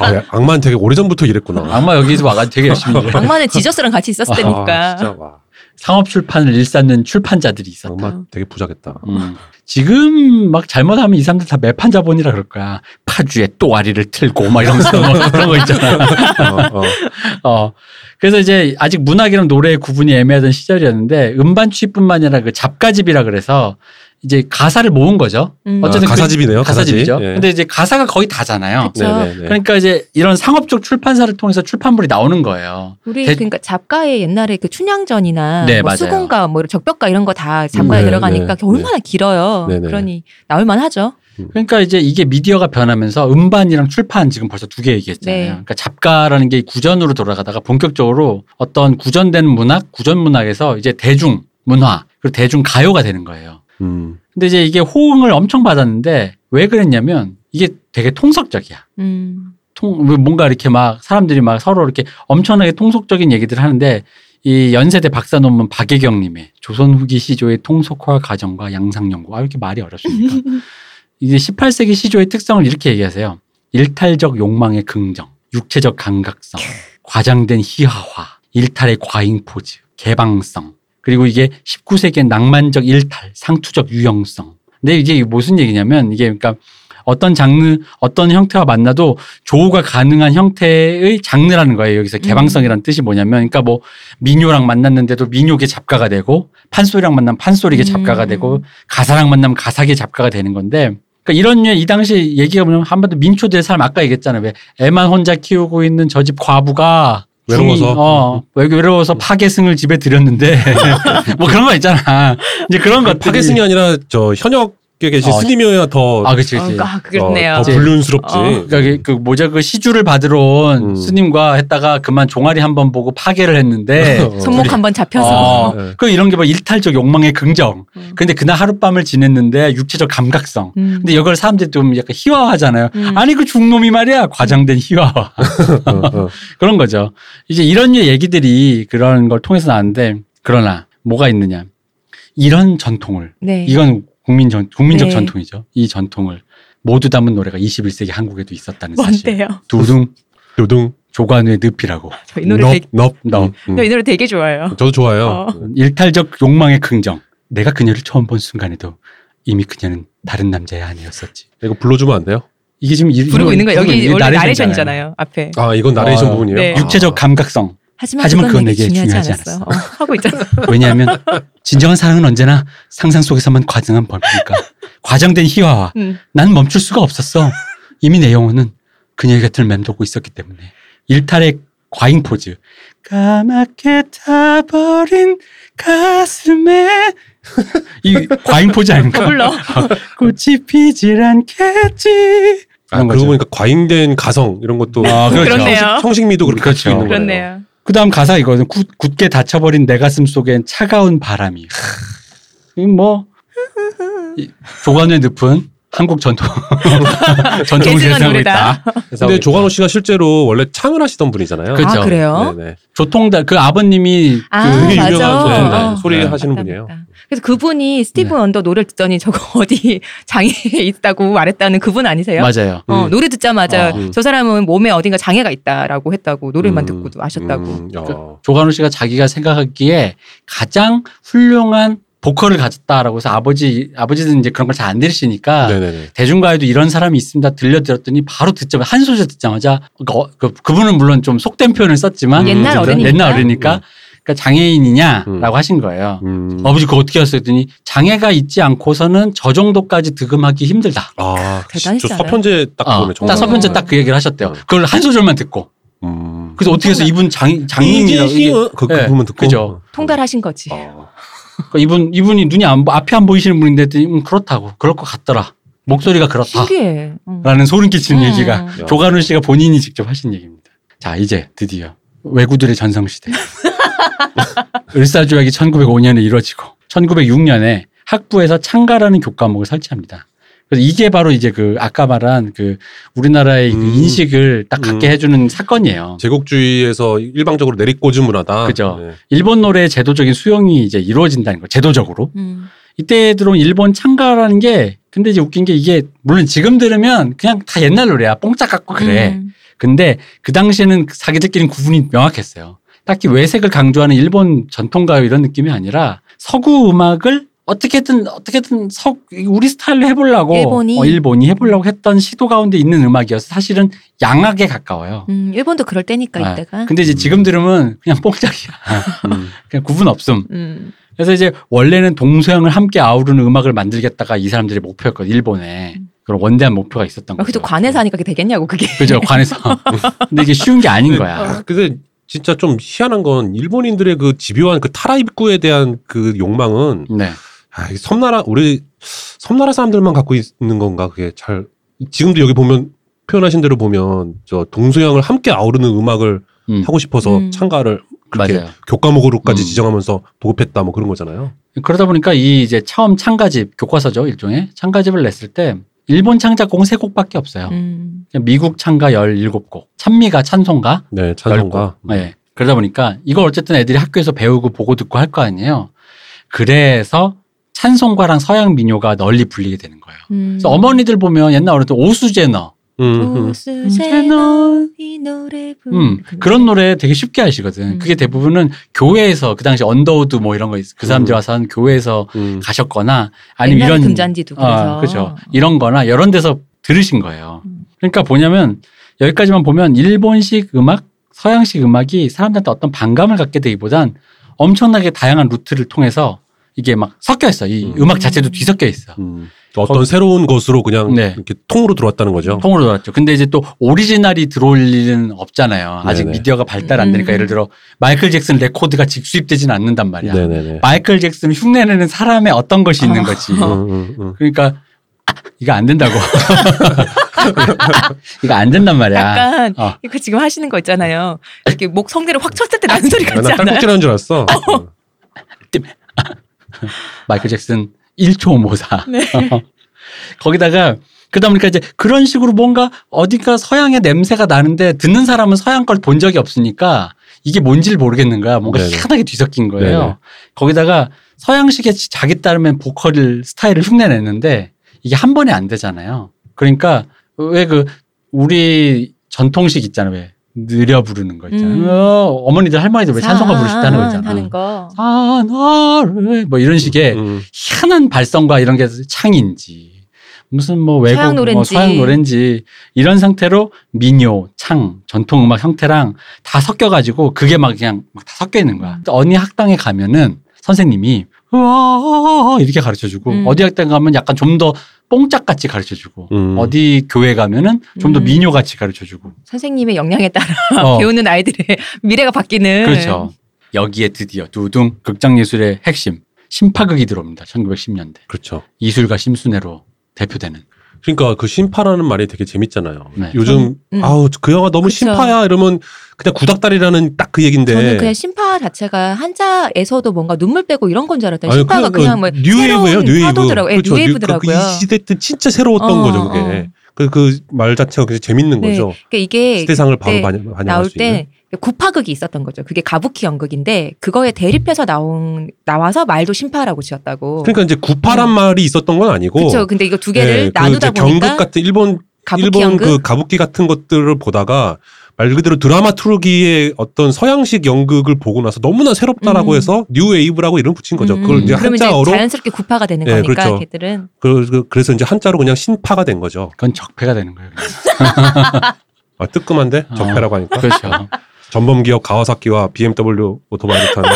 아, 야, 악마는 되게 오래전부터 이랬구나. 악마 여기서 와가지고 되게 열심히 일을 해요. 악마는 Jesus랑 같이 있었을 아, 때니까. 진짜 와. 상업 출판을 일삼는 출판자들이 있었다. 악마 되게 부자겠다. 음. 지금 막 잘못하면 이 사람들 다 매판 자본이라 그럴 거야. 파주에 또아리를 틀고 막 이러면서 뭐 그런 거 있잖아. 어, 어. 어. 그래서 이제 아직 문학이랑 노래의 구분이 애매하던 시절이었는데 음반 취입뿐만 아니라 그 잡가집이라 그래서 이제 가사를 모은 거죠. 음. 어쨌든 아, 가사집이네요, 가사집이죠. 가사집. 예. 근데 이제 가사가 거의 다잖아요. 그쵸. 네네네. 그러니까 이제 이런 상업적 출판사를 통해서 출판물이 나오는 거예요. 우리 대- 그러니까 잡가의 옛날에 그 춘향전이나 네, 뭐. 수공가 뭐 적벽가 이런 거다 잡가에 네, 들어가니까 네, 얼마나 길어요. 네, 네. 그러니 나올 만 하죠. 그러니까 이제 이게 미디어가 변하면서 음반이랑 출판 지금 벌써 두 개 얘기했잖아요. 네. 그러니까 잡가라는 게 구전으로 돌아가다가 본격적으로 어떤 구전된 문학, 구전 문학에서 이제 대중 문화 그리고 대중 가요가 되는 거예요. 음. 근데 이제 이게 호응을 엄청 받았는데 왜 그랬냐면 이게 되게 통속적이야. 음. 통 뭔가 이렇게 막 사람들이 막 서로 이렇게 엄청나게 통속적인 얘기들을 하는데 이 연세대 박사 논문 박예경님의 조선 후기 시조의 통속화 과정과 양상 연구. 아 이렇게 말이 어렵습니까? 이제 18세기 시조의 특성을 이렇게 얘기하세요. 일탈적 욕망의 긍정, 육체적 감각성, 과장된 희화화, 일탈의 과잉 포즈, 개방성, 그리고 이게 19세기의 낭만적 일탈, 상투적 유형성. 근데 이게 무슨 얘기냐면 이게 그러니까 어떤 장르, 어떤 형태와 만나도 조우가 가능한 형태의 장르라는 거예요. 여기서 개방성이라는 뜻이 뭐냐면, 그러니까 뭐 민요랑 만났는데도 민요계 작가가 되고, 판소리랑 만나면 판소리계 작가가 음. 되고, 가사랑 만나면 가사계 작가가 되는 건데, 그러니까 이런 류의 이 당시 얘기가 뭐냐면 한번도 민초 될 사람 아까 얘기했잖아요. 왜 애만 혼자 키우고 있는 저 집 과부가 외로워서. 어, 왜 외로워서 파괴승을 집에 들였는데 뭐 그런 거 있잖아. 이제 그런 것들이 파괴승이 아니라 저 현역에 계신 어, 스님이어야 더, 아, 그치, 그치. 어, 아, 그렇네요. 어, 더 불륜스럽지. 어. 그러니까 그- 그 뭐죠 그 시주를 받으러 온 음. 스님과 했다가 그만 종아리 한 번 보고 파괴를 했는데 어. 손목 한 번 잡혀서 어, 네. 그 이런 게 뭐 일탈적 욕망의 긍정. 음. 근데 그날 하룻밤을 지냈는데 육체적 감각성. 음. 근데 이걸 사람들이 좀 약간 희화화하잖아요. 음. 아니 그 중놈이 말이야 과장된 희화화. 그런 거죠. 이제 이런 얘기들이 그런 걸 통해서 나왔는데 그러나 뭐가 있느냐 이런 전통을 네. 이건 국민 전 국민적 네. 전통이죠. 이 전통을 모두 담은 노래가 21세기 한국에도 있었다는 사실. 뭔데요? 두둥 요등, 조관우의 늪이라고. 저 이 노래 넙, 되게, 넙. 너 음, 저이 노래 되게 좋아해요. 저도 좋아요. 어. 일탈적 욕망의 긍정. 내가 그녀를 처음 본 순간에도 이미 그녀는 다른 남자의 아내였었지. 이거 불러주면 안 돼요? 이게 지금 이- 부르고 이거- 있는 거 여기 원래 나레이션이잖아요. 나레이션이잖아요. 앞에. 아, 이건 나레이션 어, 부분이에요. 네. 아. 육체적 감각성. 하지만, 하지만 그건 그건 내게 중요하지 중요하지 않았어. 어, 하고 있잖아. 왜냐하면 진정한 사랑은 언제나 상상 속에서만 가능한 법이니까. 과장된 희화화. 음. 난 멈출 수가 없었어. 이미 내 영혼은 그녀의 곁을 맴돌고 있었기 때문에. 일탈의 과잉 포즈. 까맣게 타버린 가슴에 이 과잉 포즈 아닙니까? 더 불러. 꽃이 피질 않겠지. 아, 그러고 거죠. 보니까 과잉된 가성 이런 것도 아, 그렇죠. 그렇네요. 형식, 형식미도 그렇게 그렇죠. 있는 거예요. 그렇네요. 그 다음 가사 이거는 굳, 굳게 닫혀버린 내 가슴 속엔 차가운 바람이. 이뭐 이, 조관의 늪은 한국 전통 전통을 계승하고. 있다. 근데 조관호 씨가 실제로 원래 창을 하시던 분이잖아요. 그렇죠. 아, 그래요? 네네. 조통다 그 아버님이 아, 되게 맞아. 유명한 네, 네. 어. 소리 네. 하시는 맞다, 분이에요. 맞다. 그래서 그분이 스티븐 네. 언더 노래를 듣더니 저거 어디 장애에 있다고 말했다는 그분 아니세요? 맞아요. 어, 음. 노래 듣자마자 어. 음. 저 사람은 몸에 어딘가 장애가 있다라고 했다고 노래만 음, 듣고도 아셨다고. 음, 야. 조관우 씨가 자기가 생각하기에 가장 훌륭한 보컬을 가졌다라고 해서 아버지 아버지는 이제 그런 걸 잘 안 들으시니까 네네네. 대중가에도 이런 사람이 있습니다. 들려드렸더니 바로 듣자마자 한 소절 듣자마자 그, 그, 그분은 물론 좀 속된 표현을 썼지만 옛날 어쨌든 어른이니까. 옛날 어른이니까 음. 그러니까 장애인이냐라고 음. 하신 거예요. 음. 아버지 그거 어떻게 하셨어요? 했더니 장애가 있지 않고서는 저 정도까지 득음하기 힘들다. 아, 않아요? 서편제 딱 어, 보면 정말. 딱 서편제 딱 그 얘기를 하셨대요. 음. 그걸 한 소절만 듣고. 음. 그래서 어떻게 해서 이분 장 장님이라고 그, 그 네, 부분 듣고. 그죠. 통달하신 거지. 어. 그러니까 이분 이분이 눈이 안 보- 앞에 안 보이시는 분인데 음, 그렇다고 그럴 것 같더라. 목소리가 그렇다. 신기해. 응. 라는 소름 끼치는 음. 얘기가 야. 조관우 씨가 본인이 직접 하신 얘기입니다. 자, 이제 드디어 왜구들의 전성시대. 을사조약이 1905년에 이루어지고 1906년에 학부에서 창가라는 교과목을 설치합니다. 그래서 이게 바로 이제 그 아까 말한 그 우리나라의 그 음. 인식을 딱 갖게 음. 해주는 사건이에요. 제국주의에서 일방적으로 내리꽂은 문화다. 그죠. 네. 일본 노래의 제도적인 수용이 이제 이루어진다는 거, 제도적으로. 음. 이때 들어온 일본 창가라는 게 근데 이제 웃긴 게 이게 물론 지금 들으면 그냥 다 옛날 노래야. 뽕짝 같고 그래. 음. 근데 그 당시에는 자기들끼리는 구분이 명확했어요. 딱히 외색을 강조하는 일본 전통가요 이런 느낌이 아니라 서구 음악을 어떻게든 어떻게든 서 우리 스타일로 해보려고 일본이? 어, 일본이 해보려고 했던 시도 가운데 있는 음악이어서 사실은 양악에 가까워요. 음, 일본도 그럴 때니까 아, 이때가. 근데 이제 지금 들으면 그냥 뽕짝이야. 음. 그냥 구분 없음. 음. 그래서 이제 원래는 동서양을 함께 아우르는 음악을 만들겠다가 이 사람들의 목표였거든 일본에 그런 원대한 목표가 있었던 아, 거죠. 그래도 관에서 하니까 그게 되겠냐고 그게. 그죠 관에서. 근데 이게 쉬운 게 아닌 거야. 아, 근데 진짜 좀 희한한 건 일본인들의 그 집요한 그 타라 입구에 대한 그 욕망은 네. 아, 이 섬나라 우리 섬나라 사람들만 갖고 있는 건가 그게 잘 지금도 여기 보면 표현하신 대로 보면 저 동서양을 함께 아우르는 음악을 음. 하고 싶어서 음. 창가를 그렇게 맞아요. 교과목으로까지 음. 지정하면서 보급했다 뭐 그런 거잖아요. 그러다 보니까 이 이제 처음 창가집 교과서죠 일종의 창가집을 냈을 때 일본 창작곡은 세 곡밖에 없어요. 음. 미국 창가 17곡, 찬미가 찬송가 네, 10곡. 찬송가. 네. 그러다 보니까 이걸 어쨌든 애들이 학교에서 배우고 보고 듣고 할 거 아니에요. 그래서 찬송가랑 서양 민요가 널리 불리게 되는 거예요. 음. 그래서 어머니들 보면 옛날 어른들 Oh Susanna, 음, 음. Oh Susanna 이 노래 부르 음, 그런 노래 되게 쉽게 하시거든. 음. 그게 대부분은 교회에서 그 당시 언더우드 뭐 이런 거 있- 그 사람들이 음. 와서 한 교회에서 음. 가셨거나 아니면 이런 금잔디도 그래서. 어, 그죠. 이런 거나 이런 데서 들으신 거예요. 음. 그러니까 뭐냐면 여기까지만 보면 일본식 음악, 서양식 음악이 사람들한테 어떤 반감을 갖게 되기보단 엄청나게 다양한 루트를 통해서 이게 막 섞여 있어. 이 음. 음. 악 자체도 뒤섞여 있어. 음. 어떤 새로운 것으로 그냥 네. 이렇게 통으로 들어왔다는 거죠. 통으로 돌았죠. 근데 이제 또 오리지널이 들어올 일은 없잖아요. 아직 네네. 미디어가 발달 안 되니까 음. 예를 들어 마이클 잭슨 레코드가 직수입되지는 않는단 말이야. 네네네. 마이클 잭슨 흉내내는 사람의 어떤 것이 있는 아. 거지. 음, 음, 음. 그러니까 이거 안 된다고. 이거 안 된단 말이야. 약간 어. 이거 지금 하시는 거 있잖아요. 이렇게 목 성대를 확 쳤을 때 나는 소리 아, 같지 나 않아요? 딸꾹질 하는 줄 알았어. 음. 마이클 잭슨 1초 모사. 네. 거기다가 그러다 보니까 이제 그런 식으로 뭔가 어디가 서양의 냄새가 나는데 듣는 사람은 서양 걸 본 적이 없으니까 이게 뭔지를 모르겠는 거야. 뭔가 네네. 희한하게 뒤섞인 거예요. 네네. 거기다가 서양식의 자기 따르면 보컬 스타일을 흉내냈는데 이게 한 번에 안 되잖아요. 그러니까 왜 그 우리 전통식 있잖아요. 왜 느려 부르는 거 있잖아요. 음. 어, 어머니들 할머니들 왜 찬송가 부르시다는 거 있잖아. 하는 거. 산하를 뭐 이런 식의 음. 희한한 발성과 이런 게 창인지 무슨 뭐 외국 서양 뭐 노래인지. 서양 노래인지 이런 상태로 민요, 창, 전통 음악 형태랑 다 섞여 가지고 그게 막 그냥 막 다 섞여 있는 거야. 음. 어느 학당에 가면은 선생님이 우와 이렇게 가르쳐 주고 음. 어디 학당 가면 약간 좀더 뽕짝 같이 가르쳐 주고 음. 어디 교회 가면은 좀더 음. 민요 같이 가르쳐 주고 선생님의 역량에 따라 어, 배우는 아이들의 미래가 바뀌는. 그렇죠. 여기에 드디어 두둥 극장 예술의 핵심 심파극이 들어옵니다. 1910년대. 그렇죠. 이술가 심순애로 대표되는. 그러니까 그 심파라는 말이 되게 재밌잖아요. 네. 요즘 음. 아우 그 영화 너무 그쵸. 심파야 이러면 그냥 구닥다리라는 딱 그 얘긴데. 저는 그냥 심파 자체가 한자에서도 뭔가 눈물 빼고 이런 건 줄 알았더니 아니, 심파가 그, 그냥 뭐 뉴웨이브예요, 새로운 뉴웨이브. 파도더라고요. 예, 그렇죠. 뉴웨이브더라고요. 그, 이 시대 때 진짜 새로웠던 어, 거죠, 그게. 어. 그그말 자체가 굉장히 재밌는 네. 거죠. 그러니까 이게 시대상을 바로 반영, 나올 수 있는. 때 구파극이 있었던 거죠. 그게 가부키 연극인데 그거에 대립해서 나온 나와서 말도 신파라고 지었다고. 그러니까 이제 구파란 어. 말이 있었던 건 아니고. 그렇죠. 근데 이거 두 개를 예, 그 나누다 이제 보니까 경극 같은 일본 가부키 일본 연극 그 가부키 같은 것들을 보다가 말 그대로 드라마투르기의 어떤 서양식 연극을 보고 나서 너무나 새롭다라고 음. 해서 뉴 웨이브라고 이름 붙인 거죠. 음, 그걸 이제 그러면 이제 한자어로 자연스럽게 구파가 되는 네, 거니까 그렇죠. 걔들은 그, 그- 그래서 이제 한자로 그냥 신파가 된 거죠. 그건 적폐가 되는 거예요. 아, 뜨끔한데 어. 적폐라고 하니까 그렇죠. 전범 기업 가와사키와 BMW 오토바이를 타는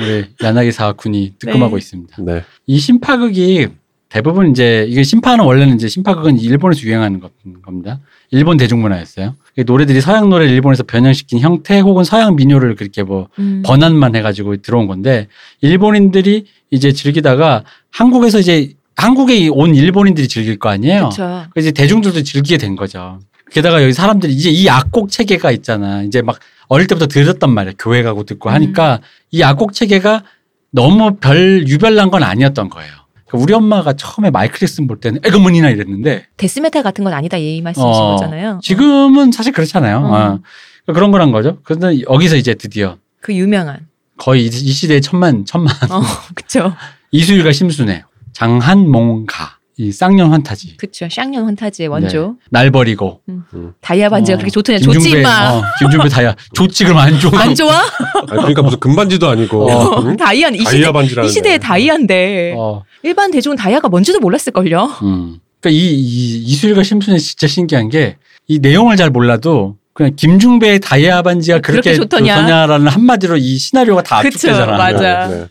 우리 야나기 사군이 뜨끔하고 네. 있습니다. 네. 이 심파극이 대부분 이제 이게 심파는 원래는 이제 심파극은 일본에서 유행하는 것- 겁니다. 일본 대중문화였어요. 이 노래들이 서양 노래를 일본에서 변형시킨 형태 혹은 서양 민요를 그렇게 뭐 음. 번안만 해가지고 들어온 건데 일본인들이 이제 즐기다가 한국에서 이제 한국에 온 일본인들이 즐길 거 아니에요. 그렇죠. 그래서 이제 대중들도 즐기게 된 거죠. 게다가 여기 사람들이 이제 이 악곡 체계가 있잖아. 이제 막 어릴 때부터 들었단 말이야. 교회 가고 듣고 하니까 이 악곡 체계가 너무 별 유별난 건 아니었던 거예요. 그러니까 우리 엄마가 처음에 마이클 잭슨 볼 때는 에그머니나 이랬는데 death metal 같은 건 아니다 이 말씀이신 어, 거잖아요. 지금은 사실 그렇잖아요. 어. 어. 그러니까 그런 거란 거죠. 그런데 여기서 이제 드디어 그 유명한. 거의 이, 이 시대의 천만 천만 어, 그쵸. 이수일과 심순애 장한몽가 이 쌍년 환타지 그쵸. 쌍년 환타지의 원조. 날 버리고 다이아 반지가 어, 그렇게 좋더냐. 좋지, 김중배, 임마. 어, 김중배 다야 좋지 그럼 안 좋아 안 좋아? 아니, 그러니까 무슨 금반지도 아니고 어. 응? 다이아, 이 시대, 다이아 반지라는 이 시대의 다이아인데. 어, 일반 대중은 다이아가 뭔지도 몰랐을걸요. 음. 그러니까 이, 이 이수일과 심순애 진짜 신기한 게 이 내용을 잘 몰라도 그냥 김중배의 다이아 반지가 그렇게, 그렇게 좋더냐. 좋더냐라는 한마디로 이 시나리오가 다 압축되잖아. 맞아. 네,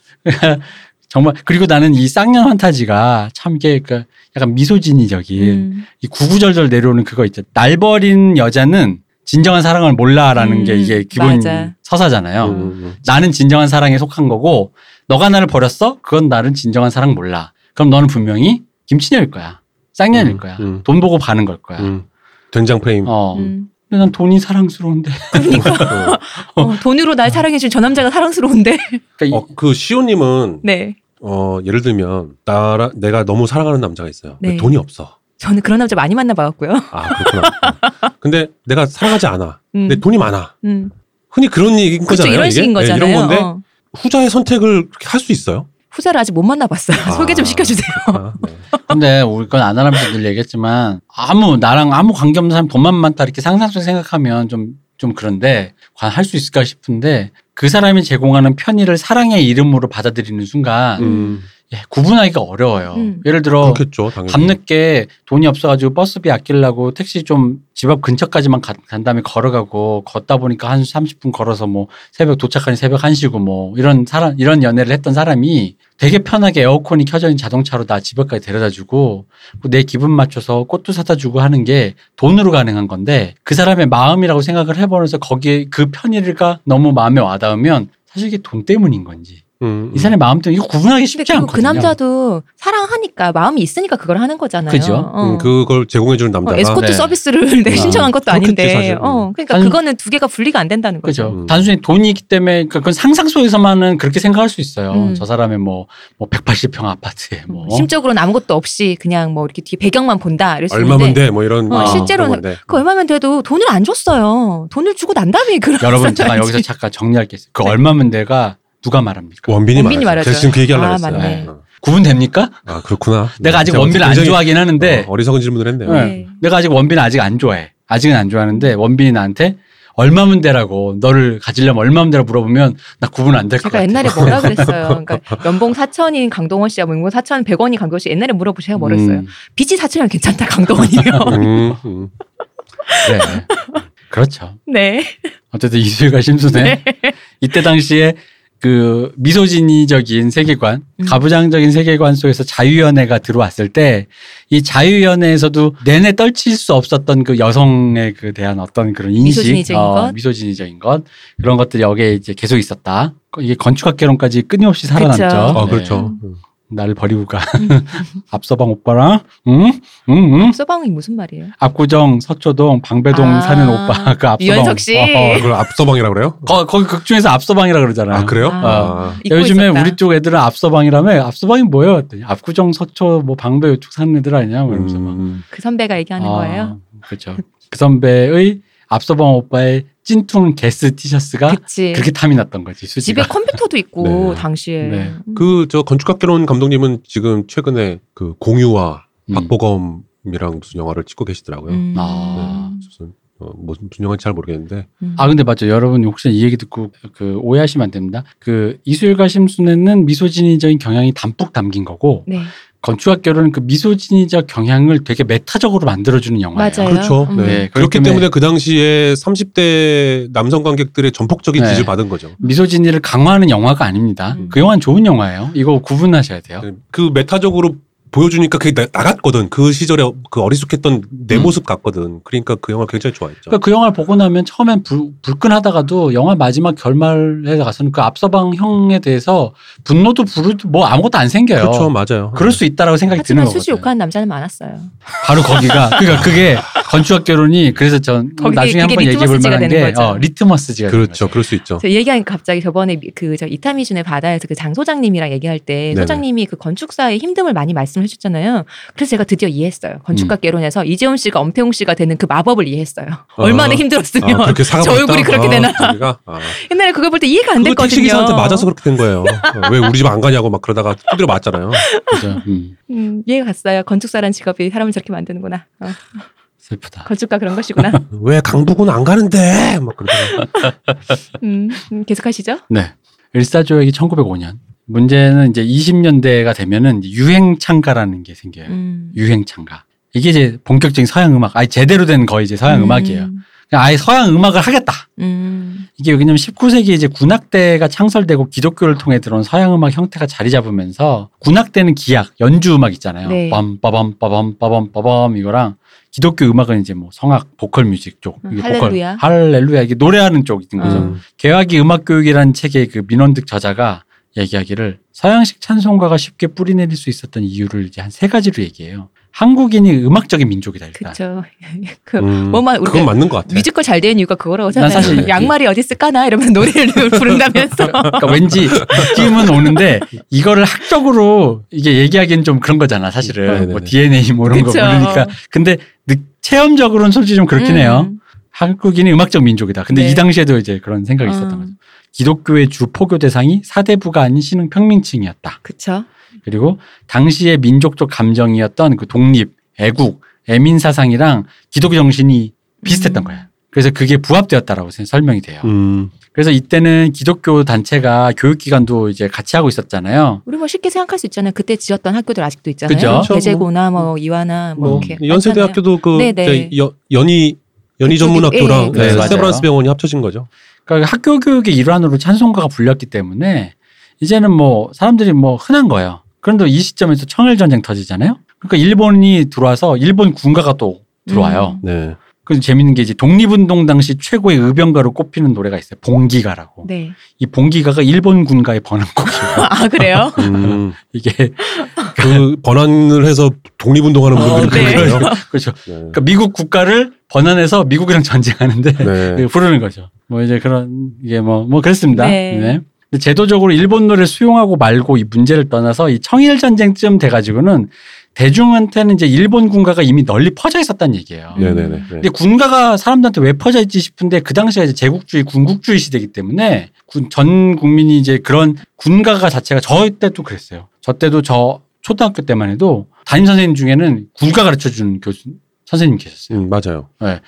정말 그리고 나는 이 쌍년 환타지가 참 이게 그 약간 미소진이적인 음. 이 구구절절 내려오는 그거 있죠. 날 버린 여자는 진정한 사랑을 몰라라는 음, 게 이게 기본 맞아. 서사잖아요. 음, 음. 나는 진정한 사랑에 속한 거고 너가 나를 버렸어? 그건 나는 진정한 사랑 몰라. 그럼 너는 분명히 김치녀일 거야. 쌍년일 음, 거야. 음. 돈 보고 바는 걸 거야. 음. 된장 프레임. 어. 음. 근데 난 돈이 사랑스러운데. 어. 어, 돈으로 날 사랑해준 저 남자가 사랑스러운데. 그러니까 이- 어, 그 시호님은 네. 어, 예를 들면 나라 내가 너무 사랑하는 남자가 있어요. 네. 돈이 없어. 저는 그런 남자 많이 만나봐갖고요. 아 그렇구나. 근데 내가 사랑하지 않아. 음. 근데 돈이 많아. 음. 흔히 그런 얘기인 그렇죠. 거잖아요. 이런 이게? 식인 네, 거잖아요. 이런 건데 어. 후자의 선택을 할 수 있어요? 후자를 아직 못 만나봤어요. 아. 소개 좀 시켜주세요. 아, 네. 근데 우리 건 아나람에서 늘 얘기했지만 아무 나랑 아무 관계 없는 사람 돈만 많다 이렇게 상상 속 생각하면 좀 좀 그런데 과연 할 수 있을까 싶은데 그 사람이 제공하는 편의를 사랑의 이름으로 받아들이는 순간 음, 예, 구분하기가 어려워요. 음. 예를 들어 그렇겠죠, 당연히. 밤늦게 돈이 없어가지고 버스비 아끼려고 택시 좀 집 앞 근처까지만 가- 간 다음에 걸어가고 걷다 보니까 한 30분 걸어서 뭐 새벽 도착하니 새벽 1시고 뭐 이런 사람 이런 연애를 했던 사람이 되게 편하게 에어컨이 켜져 있는 자동차로 나집 앞까지 데려다 주고 내 기분 맞춰서 꽃도 사다 주고 하는 게 돈으로 가능한 건데 그 사람의 마음이라고 생각을 해보면서 거기에 그 편의가 너무 마음에 와닿으면 사실 이게 돈 때문인 건지 음, 이 사람의 마음 때문에 이거 구분하기 쉽지 그, 않거든요. 그 남자도 사랑하니까 마음이 있으니까 그걸 하는 거잖아요. 그죠? 어. 음, 그걸 제공해주는 어, 남자가 에스코트 네. 서비스를 내 아, 신청한 것도 그렇겠지, 아닌데, 사실. 어, 그러니까 한- 그거는 두 개가 분리가 안 된다는 거죠. 그죠. 음. 단순히 돈이 있기 때문에 그러니까 그건 상상 속에서만은 그렇게 생각할 수 있어요. 음. 저 사람의 뭐, 뭐 180평 아파트에 뭐. 심적으로는 아무것도 없이 그냥 뭐 이렇게 뒤에 배경만 본다 이럴 수 얼마면 돼? 뭐 이런. 어, 어, 실제로는. 그 얼마면 돼도 돈을 안 줬어요. 돈을 주고 난 다음에 그런 여러분 제가 여기서 잠깐 정리할 게 있어요. 그 네. 얼마면 내가 누가 말합니까? 원빈이, 원빈이 말하죠. 제가 지금 그 얘기하려고 아, 했어요. 맞네. 어. 구분됩니까? 아 그렇구나. 내가 아직 제가 원빈을 안 좋아하긴 하는데 어, 어리석은 질문을 했네요. 네. 네. 내가 아직 원빈 아직 안 좋아해. 아직은 안 좋아하는데 원빈이 나한테 얼마면 되라고 너를 가지려면 얼마면 되라고 물어보면 나 구분 안 될것 제가 같아. 옛날에 뭐라 그랬어요. 그러니까 연봉 4천인 강동원 씨하고 연봉 4천 100원인 강동원 씨 옛날에 물어보고 제가 뭐랬어요. 음, 빚이 4천이면 괜찮다 강동원이면. 음, 음. 그래. 그렇죠. 네. 어쨌든 이수일과 심순애 이때 당시에 그 미소진이적인 세계관, 음. 가부장적인 세계관 속에서 자유연애가 들어왔을 때 이 자유연애에서도 내내 떨칠 수 없었던 그 여성에 그 대한 어떤 그런 인식, 미소진이적인 어, 것. 미소진이적인 것 그런 것들이 여기에 이제 계속 있었다. 이게 건축학개론까지 끊임없이 살아남죠. 그쵸. 아 네. 그렇죠. 음. 나를 버리고 가. 앞서방 오빠랑, 응, 응, 응. 서방이 무슨 말이에요? 압구정, 서초동, 방배동 아, 사는 오빠 그 앞서방. 유연석 씨. 어, 그걸 앞서방이라고 그래요? 거, 거기 극 중에서 앞서방이라 그러잖아요. 아 그래요? 아. 아. 잊고 요즘에 있었다. 우리 쪽 애들은 앞서방이라며 앞서방이 뭐예요? 그랬더니 압구정, 서초, 뭐 방배 이쪽 사는 애들 아니냐? 뭐 이러면서 막. 음. 그 선배가 얘기하는 아, 거예요. 그렇죠. 그 선배의 앞서방 오빠의 찐퉁 게스 티셔츠가 그치. 그렇게 탐이 났던 거지. 집에 수지가. 컴퓨터도 있고 네. 당시에. 네. 음. 그저 건축학개론 감독님은 지금 최근에 그 공유와 음. 박보검이랑 무슨 영화를 찍고 계시더라고요. 음. 아. 무슨 어, 무슨 무슨 영화인지 잘 모르겠는데 음. 아 근데 맞죠 여러분 혹시 이 얘기 듣고 그 오해하시면 안 됩니다 그 이수일과 심순애는 미소진이적인 경향이 담뿍 담긴 거고 네. 건축학교는 그 미소진이적 경향을 되게 메타적으로 만들어주는 영화예요 맞아요. 그렇죠. 음. 네. 네, 그렇기 그렇기 때문에 그 당시에 30대 남성 관객들의 전폭적인 네. 지지를 받은 거죠. 미소진이를 강화하는 영화가 아닙니다 음. 그 영화는 좋은 영화예요 이거 구분하셔야 돼요 그 메타적으로 보여주니까 그게 나, 나갔거든. 그 시절에 그 어리숙했던 내 음. 모습 같거든. 그러니까 그 영화 굉장히 좋아했죠. 그러니까 그 영화를 보고 나면 처음엔 불, 불끈하다가도 영화 마지막 결말에 가서는 그 앞서방 형에 대해서 분노도 부르도 뭐 아무것도 안 생겨요. 그렇죠, 맞아요. 그럴 수 있다라고 생각이 드는 하지만 거거든요. 수시 욕하는 남자는 많았어요. 바로 거기가 그러니까 그게 건축학 결혼이 그래서 전 나중에 한번 얘기해 볼 만한 게 거죠. 어, 리트머스지가 되는 그렇죠, 거죠. 그럴 수 있죠. 저 얘기하니까 갑자기 저번에 그 저 이타미준의 바다에서 그 장 소장님이랑 얘기할 때 네네. 소장님이 그 건축사의 힘듦을 많이 말씀 해 주셨잖아요. 그래서 제가 드디어 이해했어요. 건축학 음. 개론에서 이재훈 씨가 엄태웅 씨가 되는 그 마법을 이해했어요. 얼마나 아, 힘들었으면 아, 저 얼굴이 그렇게 되나. 자기가? 아. 옛날에 그걸 볼 때 이해가 안 됐거든요. 택시기사한테 맞아서 그렇게 된 거예요. 어, 왜 우리 집 안 가냐고 막 그러다가 두드려 맞잖아요. 그죠. 음, 음, 이해가 갔어요. 건축사라는 직업이 사람을 저렇게 만드는구나. 어, 슬프다. 건축가 그런 것이구나. 왜 강북은 안 가는데? 막 그러다가. 음, 음, 계속하시죠. 네. 일사조약이 1905년. 문제는 이제 20년대가 되면은 이제 유행 창가라는 게 생겨요. 음. 유행 창가. 이게 이제 본격적인 서양 음악, 아예 제대로 된 거의 이제 서양 음. 악이에요 아예 서양 음악을 하겠다. 음, 이게 왜냐면 19세기에 이제 군악대가 창설되고 기독교를 통해 들어온 서양 음악 형태가 자리 잡으면서 군악대는 기악, 연주 음악 있잖아요. 네. 빰 빠밤 빠밤 빠밤 빠밤 이거랑 기독교 음악은 이제 뭐 성악, 보컬 뮤직 쪽, 음, 이게 할렐루야. 보컬, 할렐루야 이게 노래하는 쪽인 거죠. 음. 개화기 음악 교육이라는 책의 그 민원득 저자가 얘기하기를 서양식 찬송가가 쉽게 뿌리내릴 수 있었던 이유를 이제 한 세 가지로 얘기해요. 한국인이 음악적인 민족이다 일단. 그쵸. 그, 음, 뭐만 그건 맞는 것 같아. 뮤지컬 잘 되는 이유가 그거라고 난 하잖아요. 사실 양말이 어디 있을까나 이러면 노래를 부른다면서. 그러니까 왠지 느낌은 오는데 이거를 학적으로 이게 얘기하기엔 좀 그런 거잖아 사실은 네네네. 뭐 DNA 뭐 이런 거 그쵸. 모르니까 근데 느- 체험적으로는 솔직히 좀 그렇긴 해요 음. 한국인이 음악적 민족이다 근데 네. 이 당시에도 이제 그런 생각이 있었던 음. 거죠 기독교의 주 포교 대상이 사대부가 아닌 신흥 평민층이었다 그쵸. 그리고 당시의 민족적 감정이었던 그 독립 애국 애민 사상이랑 기독교 정신이 비슷했던 음. 거예요 그래서 그게 부합되었다라고 설명이 돼요 음. 그래서 이때는 기독교 단체가 교육기관도 이제 같이 하고 있었잖아요. 우리 뭐 쉽게 생각할 수 있잖아요. 그때 지었던 학교들 아직도 있잖아요. 그죠. 대제고나 뭐 이화나 뭐, 뭐 이렇게 연세대학교도 그 네네. 이제 여- 연희 연희 전문학교랑 예, 예, 네, 맞아요. 세브란스 병원이 합쳐진 거죠. 그러니까 학교 교육의 일환으로 찬송가가 불렸기 때문에 이제는 뭐 사람들이 뭐 흔한 거예요. 그런데 이 시점에서 청일 전쟁 터지잖아요. 그러니까 일본이 들어와서 일본 군가가 또 들어와요. 네. 그래서 재밌는 게 이제 독립운동 당시 최고의 의병가로 꼽히는 노래가 있어요. 봉기가라고. 네. 이 봉기가가 일본 군가의 번안곡이에요. 아 그래요? 음, 이게 그 번안을 해서 독립운동하는 어, 분들이 네. 그런 거예요. 그렇죠. 네. 그러니까 미국 국가를 번안해서 미국이랑 전쟁하는데 네. 부르는 거죠. 뭐 이제 그런 이게 뭐뭐 그렇습니다. 네. 네. 제도적으로 일본 노래를 수용하고 말고 이 문제를 떠나서 이 청일 전쟁쯤 돼가지고는 대중한테는 이제 일본 군가가 이미 널리 퍼져 있었다는 얘기예요. 네. 네네네. 네. 근데 군가가 사람들한테 왜 퍼져 있지 싶은데 그 당시가 이제 제국주의 군국주의 시대이기 때문에 군- 전 국민이 이제 그런 군가가 자체가 저 때도 그랬어요. 저 때도 저 초등학교 때만 해도 담임 선생님 중에는 군가 가르쳐 주는 교수 선생님 계셨어요. 음, 맞아요. 네.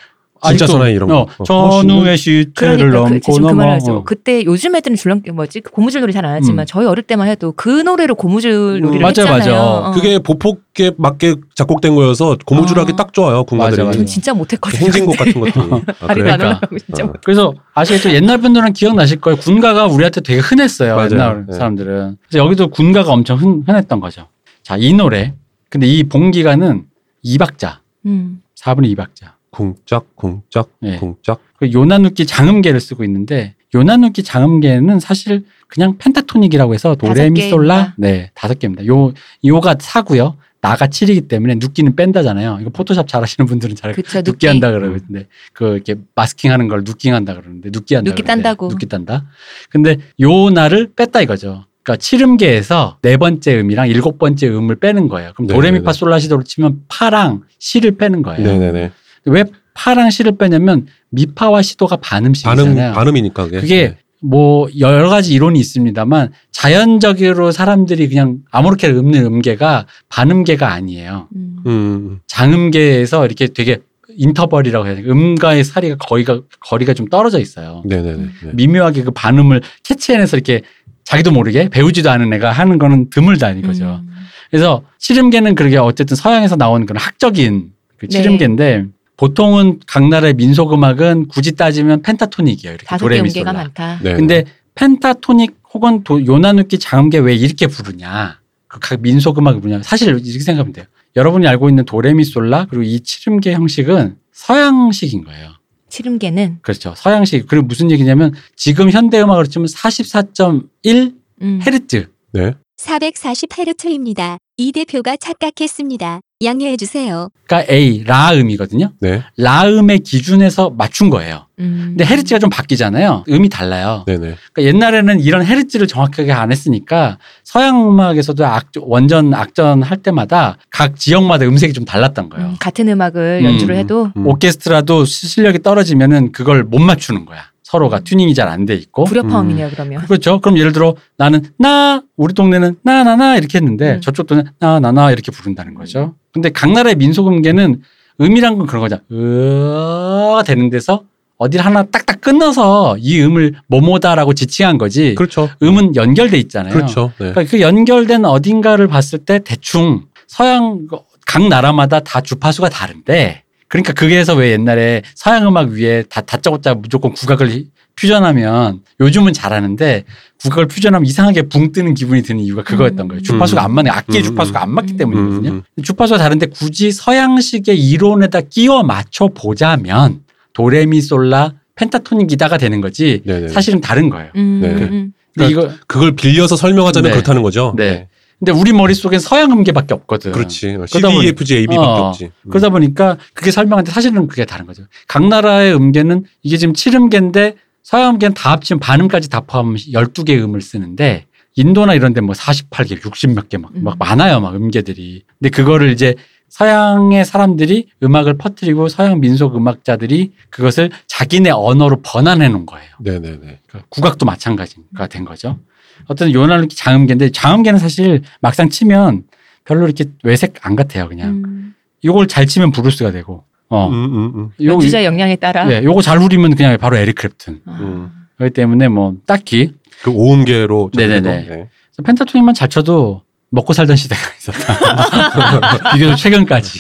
진짜 사나이 이런 거. 어, 어, 전후의 시체를 그러니까 그, 넘고 그 넘어. 어. 그때 요즘 애들은 줄넘기 뭐지 그 고무줄 놀이 잘 안 하지만 음. 저희 어릴 때만 해도 그 노래로 고무줄 놀이를 맞아, 했잖아요. 맞아. 어. 그게 보폭에 맞게 작곡된 거여서 고무줄하기 아. 딱 좋아요. 군가들이. 맞아, 전 맞아. 진짜 못했거든요. 행진곡 같은 것들이. 아, 그러니까. 진짜. 어. 그래서 아시겠죠? 옛날 분들은 기억나실 거예요. 군가가 우리한테 되게 흔했어요. 맞아요. 옛날 네. 사람들은. 그래서 여기도 군가가 엄청 흔, 흔했던 거죠. 자, 이 노래. 근데 이 봉기가는 2박자. 음. 4분의 2박자. 쿵짝 쿵짝 네. 쿵짝. 그 요나누키 장음계를 쓰고 있는데 요나누키 장음계는 사실 그냥 펜타토닉이라고 해서 도레미솔라. 네 다섯 개입니다. 요 요가 사고요. 나가 7이기 때문에 눕기는 뺀다잖아요. 이거 포토샵 잘 하시는 분들은 잘 그쵸 눕기 한다 그러는데 그 이렇게 마스킹 하는 걸 누킹 한다 그러는데 눕기 한다 눕기 그러는데 딴다고. 눕기 딴다. 근데 요 나를 뺐다 이거죠. 그러니까 칠음계에서 네 번째 음이랑 일곱 번째 음을 빼는 거예요. 그럼 네네네. 도레미파 솔라시도로 치면 파랑 시를 빼는 거예요. 네네네. 왜 파랑 시를 빼냐면 미파와 시도가 반음 반음씩이잖아요. 반음 이니까 그게. 그게 뭐 여러 가지 이론이 있습니다만 자연적으로 사람들이 그냥 아무렇게 읊는 음계가 반음계가 아니에요. 음. 음. 장음계에서 이렇게 되게 인터벌이라고 해야 되나 음과의 사리가 거리가 거리가 좀 떨어져 있어요. 네네네. 네. 미묘하게 그 반음을 캐치해내서 이렇게 자기도 모르게 배우지도 않은 애가 하는 거는 드물다는 거죠. 음. 그래서 치름계는 그렇게 어쨌든 서양에서 나온 그런 학적인 그 네. 치름계인데 보통은 각 나라의 민속 음악은 굳이 따지면 펜타토닉이에요. 이렇게 다섯 개 도레미솔라. 음계가 많다. 네. 근데 펜타토닉 혹은 도, 요나누키 장음계 왜 이렇게 부르냐? 그 각 민속 음악을 부르냐? 사실 이렇게 생각하면 돼요. 여러분이 알고 있는 도레미솔라 그리고 이 치름계 형식은 서양식인 거예요. 치름계는 그렇죠. 서양식. 그리고 무슨 얘기냐면 지금 현대 음악으로 치면 44.1 음. 헤르츠. 네. 440헤르트입니다. 이 대표가 착각했습니다. 양해해 주세요. 가 A 라음이거든요. 네. 라음의 기준에서 맞춘 거예요. 음. 근데 헤르츠가 좀 바뀌잖아요. 음이 달라요. 네네. 그러니까 옛날에는 이런 헤르츠를 정확하게 안 했으니까 서양 음악에서도 악, 원전 악전 할 때마다 각 지역마다 음색이 좀 달랐던 거예요. 음, 같은 음악을 음. 연주를 해도 음. 오케스트라도 시- 실력이 떨어지면은 그걸 못 맞추는 거야. 서로가 튜닝이 잘 안 돼 있고. 불협화음이네요 그러면. 그렇죠. 그럼 예를 들어 나는 나 우리 동네는 나나나 이렇게 했는데 음. 저쪽 동네 나나나 이렇게 부른다는 거죠. 근데 각 나라의 민속음계는 음이란 건 그런 거죠. 으가 되는 데서 어딜 하나 딱딱 끊어서 이 음을 뭐뭐다라고 지칭한 거지. 그렇죠. 음은 연결돼 있잖아요. 그렇죠. 네. 그러니까 그 연결된 어딘가를 봤을 때 대충 서양 각 나라마다 다 주파수가 다른데 그러니까 그게서 왜 옛날에 서양 음악 위에 다 다짜고짜 무조건 국악을 퓨전하면 요즘은 잘하는데 국악을 퓨전하면 이상하게 붕 뜨는 기분이 드는 이유가 그거였던 거예요. 주파수가 안 맞는 악기의 음. 주파수가 안 맞기 음. 때문이거든요. 음. 주파수가 다른데 굳이 서양식의 이론에다 끼워 맞춰 보자면 도레미솔라 펜타토닉이다가 되는 거지 네네. 사실은 다른 거예요. 음, 네. 음. 근데 이거 그걸 빌려서 설명하자면 네. 그렇다는 거죠. 네. 근데 우리 머릿속엔 서양 음계밖에 없거든. 그렇지. 그러다 C, 보니- D, F, G, A, B밖에 어, 없지. 음. 그러다 보니까 그게 설명하는데 사실은 그게 다른 거죠. 각 나라의 음계는 이게 지금 7음계인데 서양 음계는 다 합치면 반음까지 다 포함하면 12개 음을 쓰는데 인도나 이런 데 뭐 48개, 60 몇 개 막 음. 많아요. 막 음계들이. 근데 그거를 이제 서양의 사람들이 음악을 퍼뜨리고 서양 민속 음악자들이 그것을 자기네 언어로 번안해 놓은 거예요. 네네네. 그러니까 국악도 마찬가지가 된 거죠. 어떤 요나르키 장음계인데 장음계는 사실 막상 치면 별로 이렇게 외색 안 같아요. 그냥 음. 요걸 잘 치면 브루스가 되고 어. 음, 음, 음. 요, 연주자 역량에 따라. 예, 요거 잘 후리면 그냥 바로 에릭 크랩튼. 아. 음. 그렇기 때문에 뭐 딱히 그 오음계로. 네네네. 네. 펜타토닉만 잘 쳐도 먹고 살던 시대가 있었다. 비교적 최근까지.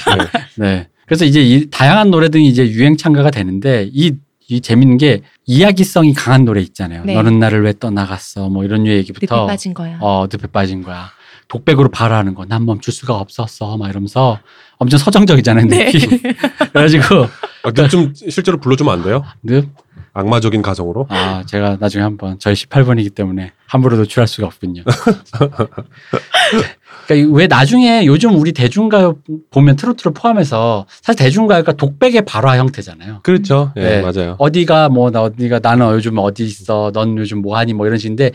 네. 그래서 이제 이 다양한 노래들이 이제 유행 참가가 되는데 이, 이 재밌는 게 이야기성이 강한 노래 있잖아요. 네. 너는 나를 왜 떠나갔어. 뭐 이런 류 늪에 얘기부터 빠진 거야. 어, 늪에 빠진 거야. 독백으로 바라는 거. 난 멈출 수가 없었어. 막 이러면서 엄청 서정적이잖아요. 네. 늪이. 그래가지고 아, 근데 좀 실제로 불러주면 안 돼요? 늪 악마적인 가정으로? 아, 제가 나중에 한번 저희 18번이기 때문에 함부로 노출할 수가 없군요. 그러니까 왜 나중에 요즘 우리 대중가요 보면 트로트를 포함해서 사실 대중가요가 독백의 발화 형태잖아요. 그렇죠. 예, 네. 맞아요. 어디가 뭐 나 어디가 나는 요즘 어디 있어, 넌 요즘 뭐 하니 뭐 이런 식인데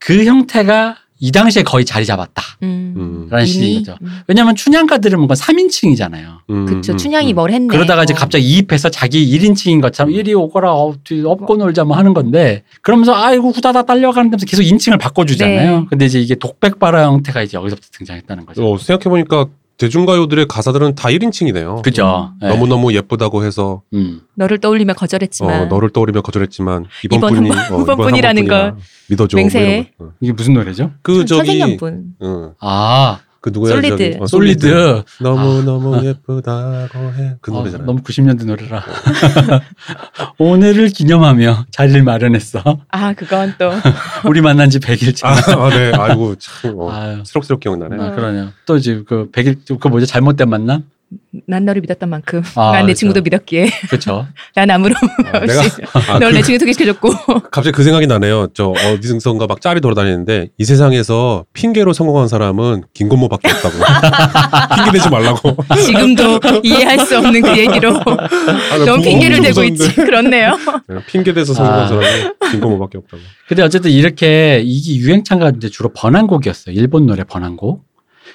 그 형태가 이 당시에 거의 자리 잡았다. 음. 음. 라는? 식인 거죠. 음. 왜냐하면 춘향가들은 뭔가 3인칭이잖아요. 음. 음, 춘향이 음. 뭘 했네. 그러다가 이제 어. 갑자기 이입해서 자기 1인칭인 것처럼 이리 오거라 어, 뒤 업고 놀자 뭐 하는 건데 그러면서 아이고 후다다 딸려가는 데면서 계속 인칭을 바꿔주잖아요. 네. 근데 이제 이게 독백바라 형태가 이제 여기서부터 등장했다는 거죠. 어, 생각해보니까 대중가요들의 가사들은 다 1인칭이네요. 그죠. 네. 너무너무 예쁘다고 해서 음. 너를 떠올리며 거절했지만 어, 너를 떠올리며 거절했지만 이번, 이번 분이 한 번- 어, 이번 번뿐이야. 걸 믿어줘. 맹세해. 뭐. 어. 이게 무슨 노래죠? 그 저기 천생연분. 응. 아, 그 누구야? 솔리드. 저기. 어, 솔리드. 너무 아. 너무 예쁘다고 해. 그 아, 노래잖아 요. 너무 90년대 노래라. 오늘을 기념하며 자리를 마련했어. 아 그건 또 우리 만난 지 100일 차. 아, 아, 네. 아이고 참 어, 아유. 새록새록 기억나네. 아, 그러네요. 또 이제 그 100일, 그 뭐죠? 잘못된 만남? 난 너를 믿었던 만큼 아, 난내 그렇죠. 친구도 믿었기에 그렇죠. 난 아무런 아, 내가 없이 아, 널 그- 내 친구 소개시켜줬고 갑자기 그 생각이 나네요. 저 어디선가 막 짤이 돌아다니는데 이 세상에서 핑계로 성공한 사람은 김건모밖에 없다고. 핑계 대지 말라고. 지금도 이해할 수 없는 그 얘기로 아, 나 너무 보고 핑계를 대고. 있지 그렇네요. 네, 핑계 대서 성공한 아. 사람은 김건모밖에 없다고. 근데 어쨌든 이렇게 이게 유행창가 이제 주로 번안곡이었어요. 일본 노래 번안곡.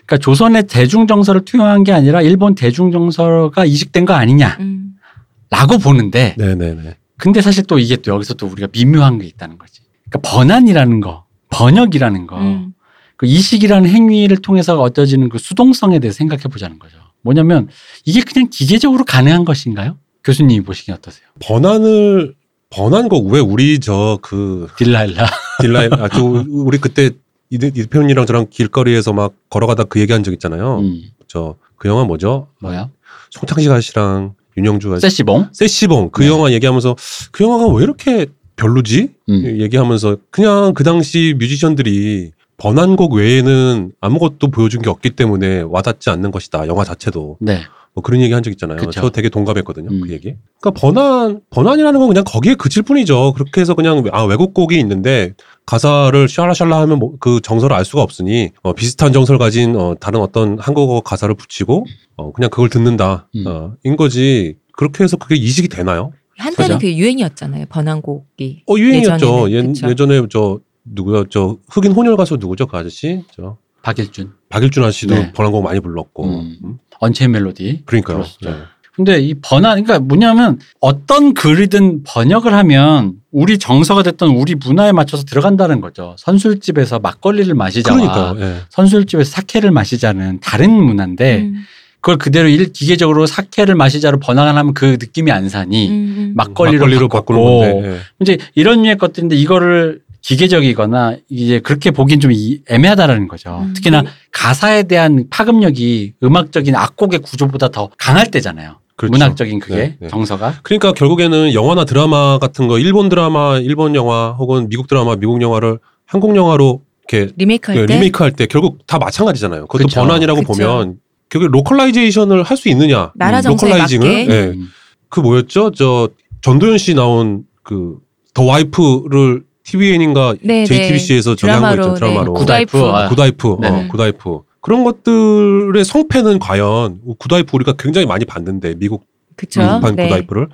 그러니까 조선의 대중 정서를 투영한 게 아니라 일본 대중 정서가 이식된 거 아니냐라고 음. 보는데 네네네. 근데 사실 또 이게 또 여기서 또 우리가 미묘한 게 있다는 거지. 그러니까 번안이라는 거, 번역이라는 거, 음. 그 이식이라는 행위를 통해서 얻어지는 그 수동성에 대해서 생각해 보자는 거죠. 뭐냐면 이게 그냥 기계적으로 가능한 것인가요? 교수님이 보시기엔 어떠세요? 번안을 번안 곡 왜 우리 저 그 딜라일라. 딜라이 아저 우리 그때 이, 대- 이 대표님이랑 저랑 길거리에서 막 걸어가다 그 얘기한 적 있잖아요. 음, 저그 영화 뭐죠? 뭐야? 송창식 아저씨랑 윤영주가 세시봉? 세시봉 그 네. 영화 얘기하면서 그 영화가 왜 이렇게 별로지? 음. 얘기하면서 그냥 그 당시 뮤지션들이 번안곡 외에는 아무것도 보여준 게 없기 때문에 와닿지 않는 것이다. 영화 자체도 네. 뭐 그런 얘기 한 적 있잖아요. 그쵸. 저 되게 동감했거든요. 음. 그 얘기. 그러니까 번안 번안이라는 건 그냥 거기에 그칠 뿐이죠. 그렇게 해서 그냥 아 외국 곡이 있는데 가사를 샬라샬라 하면 뭐 그 정서를 알 수가 없으니 어, 비슷한 정서를 가진 어, 다른 어떤 한국어 가사를 붙이고 어, 그냥 그걸 듣는다. 음. 어, 인 거지. 그렇게 해서 그게 이식이 되나요? 한때는? 그 유행이었잖아요. 번안곡이. 어 유행이었죠. 예전에는, 예. 예전에 저 누구야 저 흑인 혼혈 가수 누구죠 그 아저씨 저 박일준. 박일준 아저씨도 네. 번안곡 많이 불렀고 음. 음? Unchained Melody. 그러니까요. 네. 근데 이 번안, 그러니까 뭐냐면 어떤 글이든 번역을 하면 우리 정서가 됐던 우리 문화에 맞춰서 들어간다는 거죠. 선술집에서 막걸리를 마시자와 그러니까요. 예. 선술집에서 사케를 마시자는 다른 문화인데 음, 그걸 그대로 일 기계적으로 사케를 마시자로 번안을 하면 그 느낌이 안 사니 음, 음. 막걸리로, 바꾸는 바꿨고 건데. 예. 이제 이런 류의 것들인데 이거를 기계적이거나 이제 그렇게 보긴 좀 이- 애매하다라는 거죠. 음. 특히나 가사에 대한 파급력이 음악적인 악곡의 구조보다 더 강할 때잖아요. 그렇죠. 문학적인 그게 네, 네. 정서가. 그러니까 결국에는 영화나 드라마 같은 거 일본 드라마, 일본 영화 혹은 미국 드라마, 미국 영화를 한국 영화로 이렇게 리메이크할 예, 때 리메이크할 때 결국 다 마찬가지잖아요. 그것도 그쵸. 번안이라고 그쵸. 보면 결국 localization을 할 수 있느냐? 나라 정서에 localizing을 맞게. 예. 음. 그 뭐였죠? 저 전도연 씨 나온 그 The Wife를 TVN인가 네, JTBC에서 저기 한거 있죠 드라마로 네. Good Wife. 아. Good Wife, 네. 어, Good Wife 그런 것들의 성패는 과연 Good Wife 우리가 굉장히 많이 봤는데 미국 그쵸. 미국판 네. Good Wife를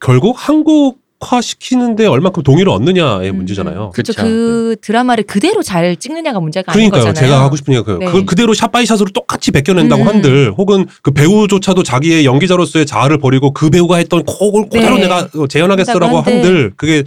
결국 한국화 시키는데 얼마큼 동의를 얻느냐의 음, 문제잖아요. 그쵸. 그 드라마를 그대로 잘 찍느냐가 문제가 그러니까요. 아닌 거잖아요. 제가 하고 싶은 얘기가 네. 그걸 그대로 샷바이샷으로 똑같이 베껴낸다고 음. 한들 혹은 그 배우조차도 자기의 연기자로서의 자아를 버리고 그 배우가 했던 곡을 그대로 네. 내가 재현하겠어라고 한들. 한들 그게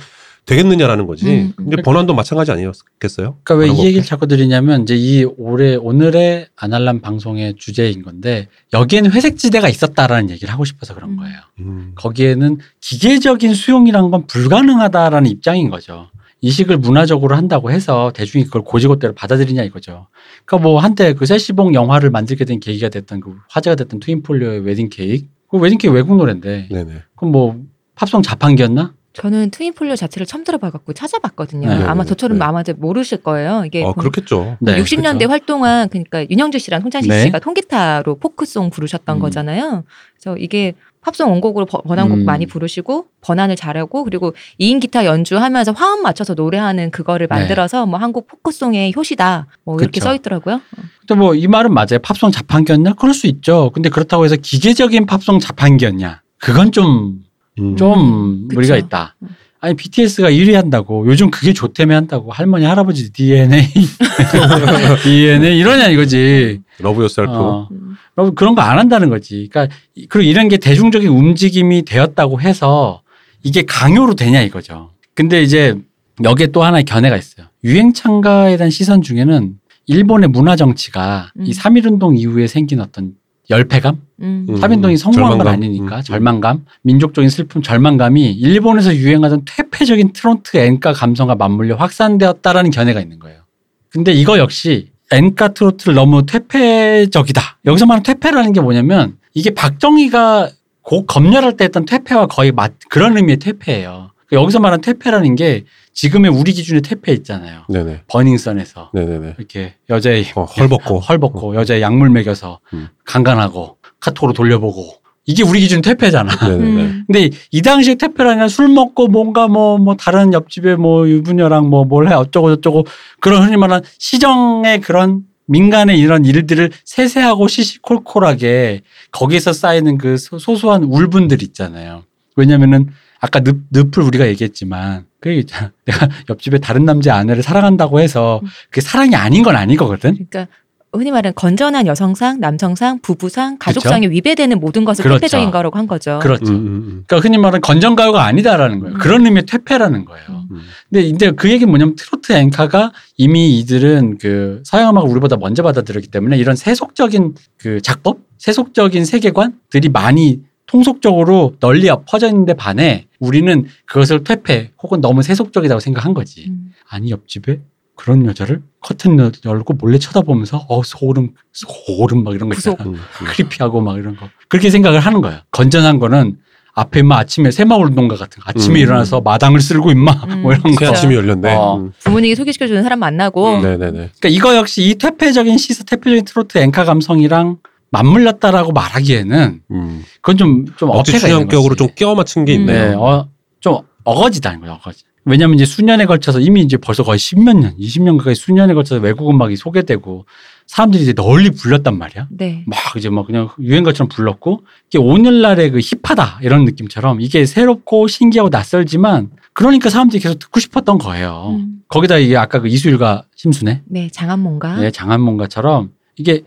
되겠느냐라는 거지. 음, 음. 근데 번안도 마찬가지 아니었겠어요? 그러니까 왜 이 얘기를 거. 자꾸 드리냐면 이제 이 올해 오늘의 아날람 방송의 주제인 건데 여기에는 회색 지대가 있었다라는 얘기를 하고 싶어서 그런 음. 거예요. 음. 거기에는 기계적인 수용이란 건 불가능하다라는 입장인 거죠. 이식을 문화적으로 한다고 해서 대중이 그걸 곧이곧대로 받아들이냐 이거죠. 그러니까 뭐 한때 그 세시봉 영화를 만들게 된 계기가 됐던 그 화제가 됐던 트윈폴리오의 웨딩 케이크. 그 웨딩 케이크 외국 노래인데 네네. 그럼 뭐 팝송 자판기였나? 저는 트윈폴리오 자체를 처음 들어봐갖고 찾아봤거든요. 네, 아마 네, 저처럼 네. 아마도 모르실 거예요. 이게 어 본- 그렇겠죠. 네, 60년대 그렇죠. 활동한 그러니까 윤형주 씨랑 송창식 네. 씨가 통기타로 포크송 부르셨던 음. 거잖아요. 그래서 이게 팝송 원곡으로 버- 번안곡 음. 많이 부르시고 번안을 잘하고 그리고 2인 기타 연주하면서 화음 맞춰서 노래하는 그거를 네. 만들어서 뭐 한국 포크송의 효시다 뭐 이렇게 그쵸. 써 있더라고요. 근데 뭐 이 말은 맞아요. 팝송 자판기였냐? 그럴 수 있죠. 근데 그렇다고 해서 기계적인 팝송 자판기였냐? 그건 좀 음. 좀 음, 무리가 그쵸. 있다. 아니 BTS가 1위 한다고 요즘 그게 좋다며 한다고 할머니 할아버지 DNA DNA 이러냐 이거지. Love Yourself. 어. 음. 그럼 그런 거 안 한다는 거지. 그러니까 이- 그리고 이런 게 대중적인 움직임이 되었다고 해서 이게 강요로 되냐 이거죠. 근데 이제 여기에 또 하나의 견해가 있어요. 유행 참가에 대한 시선 중에는 일본의 문화 정치가 음. 이 3.1 운동 이후에 생긴 어떤 열패감? 음. 음. 3인동이 성공한 건 절망감. 아니니까 음. 절망감, 민족적인 슬픔, 절망감이 일본에서 유행하던 퇴폐적인 트로트 엔카 감성과 맞물려 확산되었다라는 견해가 있는 거예요. 근데 이거 역시 엔카 트로트를 너무 퇴폐적이다. 여기서 말하는 퇴폐라는 게 뭐냐면 이게 박정희가 곡 검열할 때 했던 퇴폐와 거의 맞 그런 의미의 퇴폐예요. 여기서 말하는 퇴폐라는 게 지금의 우리 기준의 퇴폐 있잖아요. 네네. 버닝썬에서 네네네. 이렇게 여자의 어, 헐벗고. 헐벗고 여자의 약물 먹여서 음. 강간하고 카톡으로 돌려보고 이게 우리 기준 퇴폐잖아. 네네네. 음. 근데 이 당시에 퇴폐라는 술 먹고 뭔가 뭐뭐 다른 옆집에 뭐 유부녀랑 뭐 뭘 해 어쩌고 저쩌고 그런 흔히 말하는 시정의 그런 민간의 이런 일들을 세세하고 시시콜콜하게 거기서 쌓이는 그 소- 소소한 울분들 있잖아요. 왜냐면은 아까 늪, 늪을 우리가 얘기했지만 그게 있잖아. 내가 옆집에 다른 남자 아내를 사랑한다고 해서 그게 사랑이 아닌 건 아니거든. 그러니까 흔히 말하는 건전한 여성상, 남성상, 부부상, 가족상에 위배되는 모든 것을 그렇죠. 퇴폐적인 거라고 한 거죠. 그렇죠. 음, 음, 그러니까 흔히 말하는 건전가요가 아니다라는 거예요. 음. 그런 의미의 퇴폐라는 거예요. 음. 음. 근데 이제 그 얘기는 뭐냐면 트로트 앵카가 이미 이들은 그 서양 음악을 우리보다 먼저 받아들였기 때문에 이런 세속적인 그 작법, 세속적인 세계관들이 많이 통속적으로 널리 퍼져 있는데 반해 우리는 그것을 퇴폐 혹은 너무 세속적이라고 생각한 거지. 음. 아니 옆집에 그런 여자를 커튼 열- 열고 몰래 쳐다보면서 어 소름 소름 막 이런 거. 있잖아. 음, 음. 크리피하고 막 이런 거 그렇게 생각을 하는 거예요. 건전한 거는 앞에 막 아침에 새마을 운동가 같은 거 아침에 음. 일어나서 마당을 쓸고 임마 음. 뭐 이런 거. 아침이 열렸네. 어. 음. 부모님이 소개시켜주는 사람 만나고 네네네. 그러니까 이거 역시 이 퇴폐적인 시사, 퇴폐적인 트로트 앵카 감성이랑 맞물렸다라고 말하기에는 음. 그건 좀, 좀 어폐가 있는 거지. 좀 끼워 맞춘 게 음. 있네요. 네, 어, 좀 어거지다는 거예요, 어거지. 왜냐면 이제 수년에 걸쳐서 이미 이제 벌써 거의 십몇 년, 20년 가까이 수년에 걸쳐서 외국 음악이 소개되고 사람들이 이제 널리 불렸단 말이야. 네. 막 이제 막 그냥 유행가처럼 불렀고 이게 오늘날의 그 힙하다 이런 느낌처럼 이게 새롭고 신기하고 낯설지만 그러니까 사람들이 계속 듣고 싶었던 거예요. 음. 거기다 이게 아까 그 이수일과 심순애 네, 장한몽가. 네, 장한몽가처럼 이게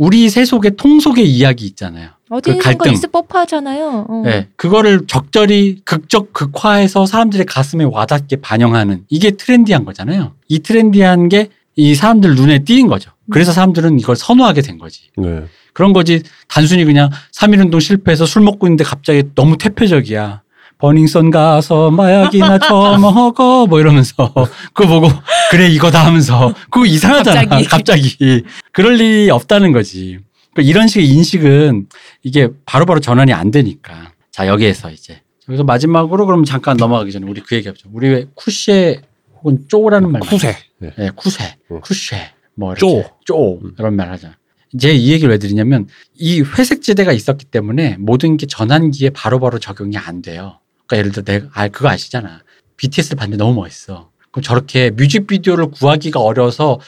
우리 세속의 통속의 이야기 있잖아요. 어디선가 갈등. 있을 법하잖아요. 어. 네, 그거를 적절히 극적 극화해서 사람들의 가슴에 와닿게 반영하는 이게 트렌디한 거잖아요. 이 trendy한 게 이 사람들 눈에 띄인 거죠. 그래서 사람들은 이걸 선호하게 된 거지. 네. 그런 거지 단순히 그냥 3.1운동 실패해서 술 먹고 있는데 갑자기 너무 퇴폐적이야. 버닝썬 가서 마약이나 처먹어 뭐 이러면서 그거 보고 그래 이거다 하면서 그거 이상하잖아 갑자기. 갑자기, 그럴 일이 없다는 거지 그러니까 이런 식의 인식은 이게 바로바로 전환이 안 되니까 자 여기에서 이제 여기서 마지막으로 그럼 잠깐 넘어가기 전에 우리 그 얘기하죠 우리 왜 쿠쉐 혹은 쪼라는 말 쿠세. 네. 네, 쿠세, 음. 쿠쉐, 뭐 쪼. 이렇게 쪼 음. 이런 말 하잖아. 이제 이 얘기를 왜 드리냐면 이 회색 지대가 있었기 때문에 모든 게 전환기에 바로바로 적용이 안 돼요. 그러니까 예를 들어 내가 아 그거 아시잖아. BTS를 봤는데 너무 멋있어. 그럼 저렇게 뮤직비디오를 구하기가 어려워서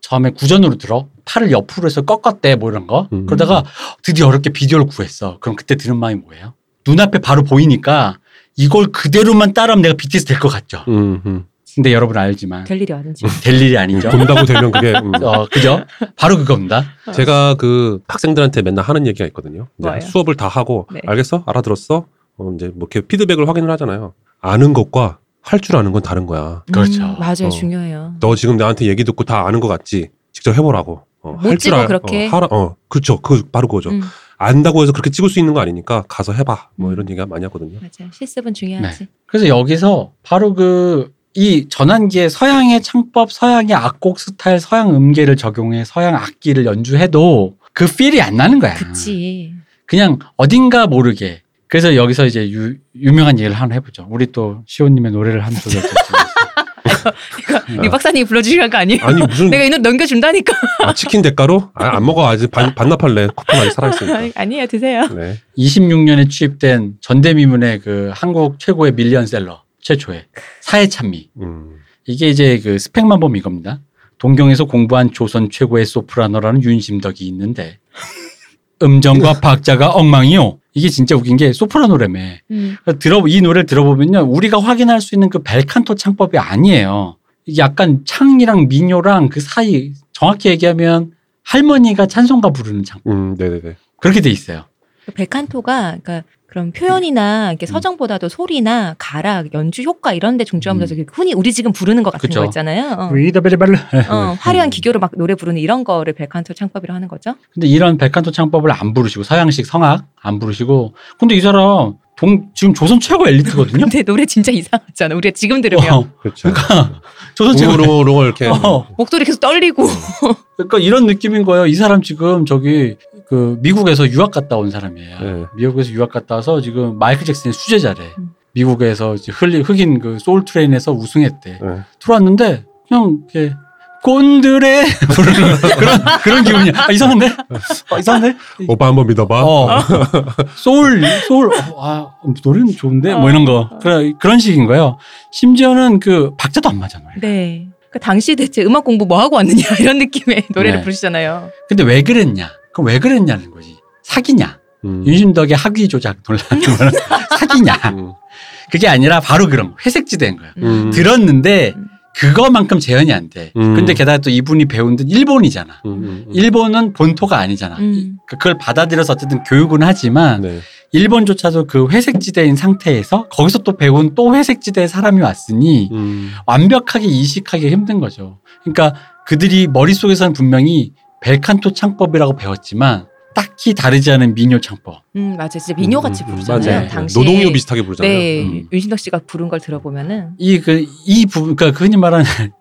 처음에 구전으로 들어 팔을 옆으로 해서 꺾었대 뭐 이런 거. 음. 그러다가 드디어 어렵게 비디오를 구했어. 그럼 그때 드는 마음이 뭐예요? 눈앞에 바로 보이니까 이걸 그대로만 따라하면 내가 BTS 될 것 같죠. 음, 음. 근데 여러분 알지만 될 일이 아닌지. 될 일이 아니죠. 본다고 되면 그게 음. 어, 그죠? 바로 그겁니다. 제가 그 학생들한테 맨날 하는 얘기가 있거든요. 뭐예요? 수업을 다 하고 네. 알겠어? 알아들었어? 어, 이제 뭐 이렇게 피드백을 확인을 하잖아요. 아는 것과 할 줄 아는 건 다른 거야. 그렇죠. 음, 맞아요. 어. 중요해요. 너 지금 나한테 얘기 듣고 다 아는 것 같지? 직접 해보라고. 어, 못 찍어, 그렇게. 어, 하라, 어, 그렇죠. 그 바로 그거죠. 음, 안다고 해서 그렇게 찍을 수 있는 거 아니니까 가서 해봐. 뭐 음. 이런 얘기가 많이 하거든요. 맞아요. 실습은 중요하지. 그래서 여기서 바로 그 이 전환기에 서양의 창법, 서양의 악곡 스타일, 서양 음계를 적용해 서양 악기를 연주해도 그 필이 안 나는 거야. 그치. 그냥 어딘가 모르게. 그래서 여기서 이제 유, 유명한 얘기를 하나 해보죠. 우리 또 시호님의 노래를 한 소절 이 박사님이 불러주시는 거 아니에요? 아니 무슨 내가 이 노래 넘겨준다니까. 아, 치킨 대가로? 아, 안 먹어 아직 반, 반납할래. 쿠폰 아직 살아있으니까. 아니에요. 드세요. 네. 26년에 취입된 전대미문의 그 한국 최고의 밀리언셀러 최초의 사회 찬미. 음. 이게 이제 그 스펙만 보면 이겁니다. 동경에서 공부한 조선 최고의 소프라노라는 윤심덕이 있는데 음정과 박자가 엉망이요. 이게 진짜 웃긴 게 소프라노라며. 음. 그러니까 들어 이 노래를 들어보면요, 우리가 확인할 수 있는 그 벨칸토 창법이 아니에요. 이게 약간 창이랑 민요랑 그 사이 정확히 얘기하면 할머니가 찬송가 부르는 창 음, 네네네. 그렇게 돼 있어요. 벨칸토가 그러니까 그런 표현이나 이렇게 서정보다도 소리나 가락, 연주 효과 이런 데 중점하면서 그 흔히 우리 지금 부르는 것 같은 그쵸. 거 있잖아요. 어. 어, 화려한 기교로 막 노래 부르는 이런 거를 벨칸토 창법이라고 하는 거죠. 근데 이런 벨칸토 창법을 안 부르시고 서양식 성악 안 부르시고 근데 이 사람 동 지금 조선 최고 엘리트거든요. 근데 노래 진짜 이상하잖아. 우리가 지금 들으면 어, 그렇죠. 조선 최고. 롱롱롱 이렇게. 어, 목소리 계속 떨리고. 그러니까 이런 느낌인 거예요. 이 사람 지금 저기 그 미국에서 유학 갔다 온 사람이에요. 네. 미국에서 유학 갔다 와서 지금 마이클 잭슨의 수제자래. 음. 미국에서 이제 흑인, 흑인 그 Soul Train에서 우승했대. 네. 들어왔는데 그냥 이렇게 꼰드레 부르는 그런 그런 기분이야. 아, 이상한데? 아, 이상한데? 오빠 한번 믿어봐. 어. 소울 소울 어, 아 노래는 좋은데 뭐 이런 거 그런 그런 식인 거예요. 심지어는 그 박자도 안 맞아 노래. 네. 그 당시 대체 음악 공부 뭐 하고 왔느냐 이런 느낌의 노래를 네. 부르시잖아요. 근데 왜 그랬냐? 그럼 왜 그랬냐는 거지. 사기냐? 음. 윤심덕의 학위 조작 논란 사기냐? 음. 그게 아니라 바로 그런 거. 회색지대인 거예요. 음. 들었는데 음. 그거만큼 재현이 안 돼. 음. 근데 게다가 또 이분이 배운 데는 일본이잖아. 음, 음, 음. 일본은 본토가 아니잖아. 음. 그걸 받아들여서 어쨌든 교육은 하지만 네. 일본조차도 그 회색지대인 상태에서 거기서 또 배운 또 회색지대의 사람이 왔으니 음. 완벽하게 이식하기 힘든 거죠. 그러니까 그들이 머릿속에서는 분명히 벨칸토 창법이라고 배웠지만 딱히 다르지 않은 민요 창법. 음 맞아 진짜 미녀 같이 음, 음, 부르잖아요. 맞아요. 당시 노동요 비슷하게 부르잖아요. 네 음. 윤신덕 씨가 부른 걸 들어보면은 이 그 이 부분 그러니까 그 흔히 말하는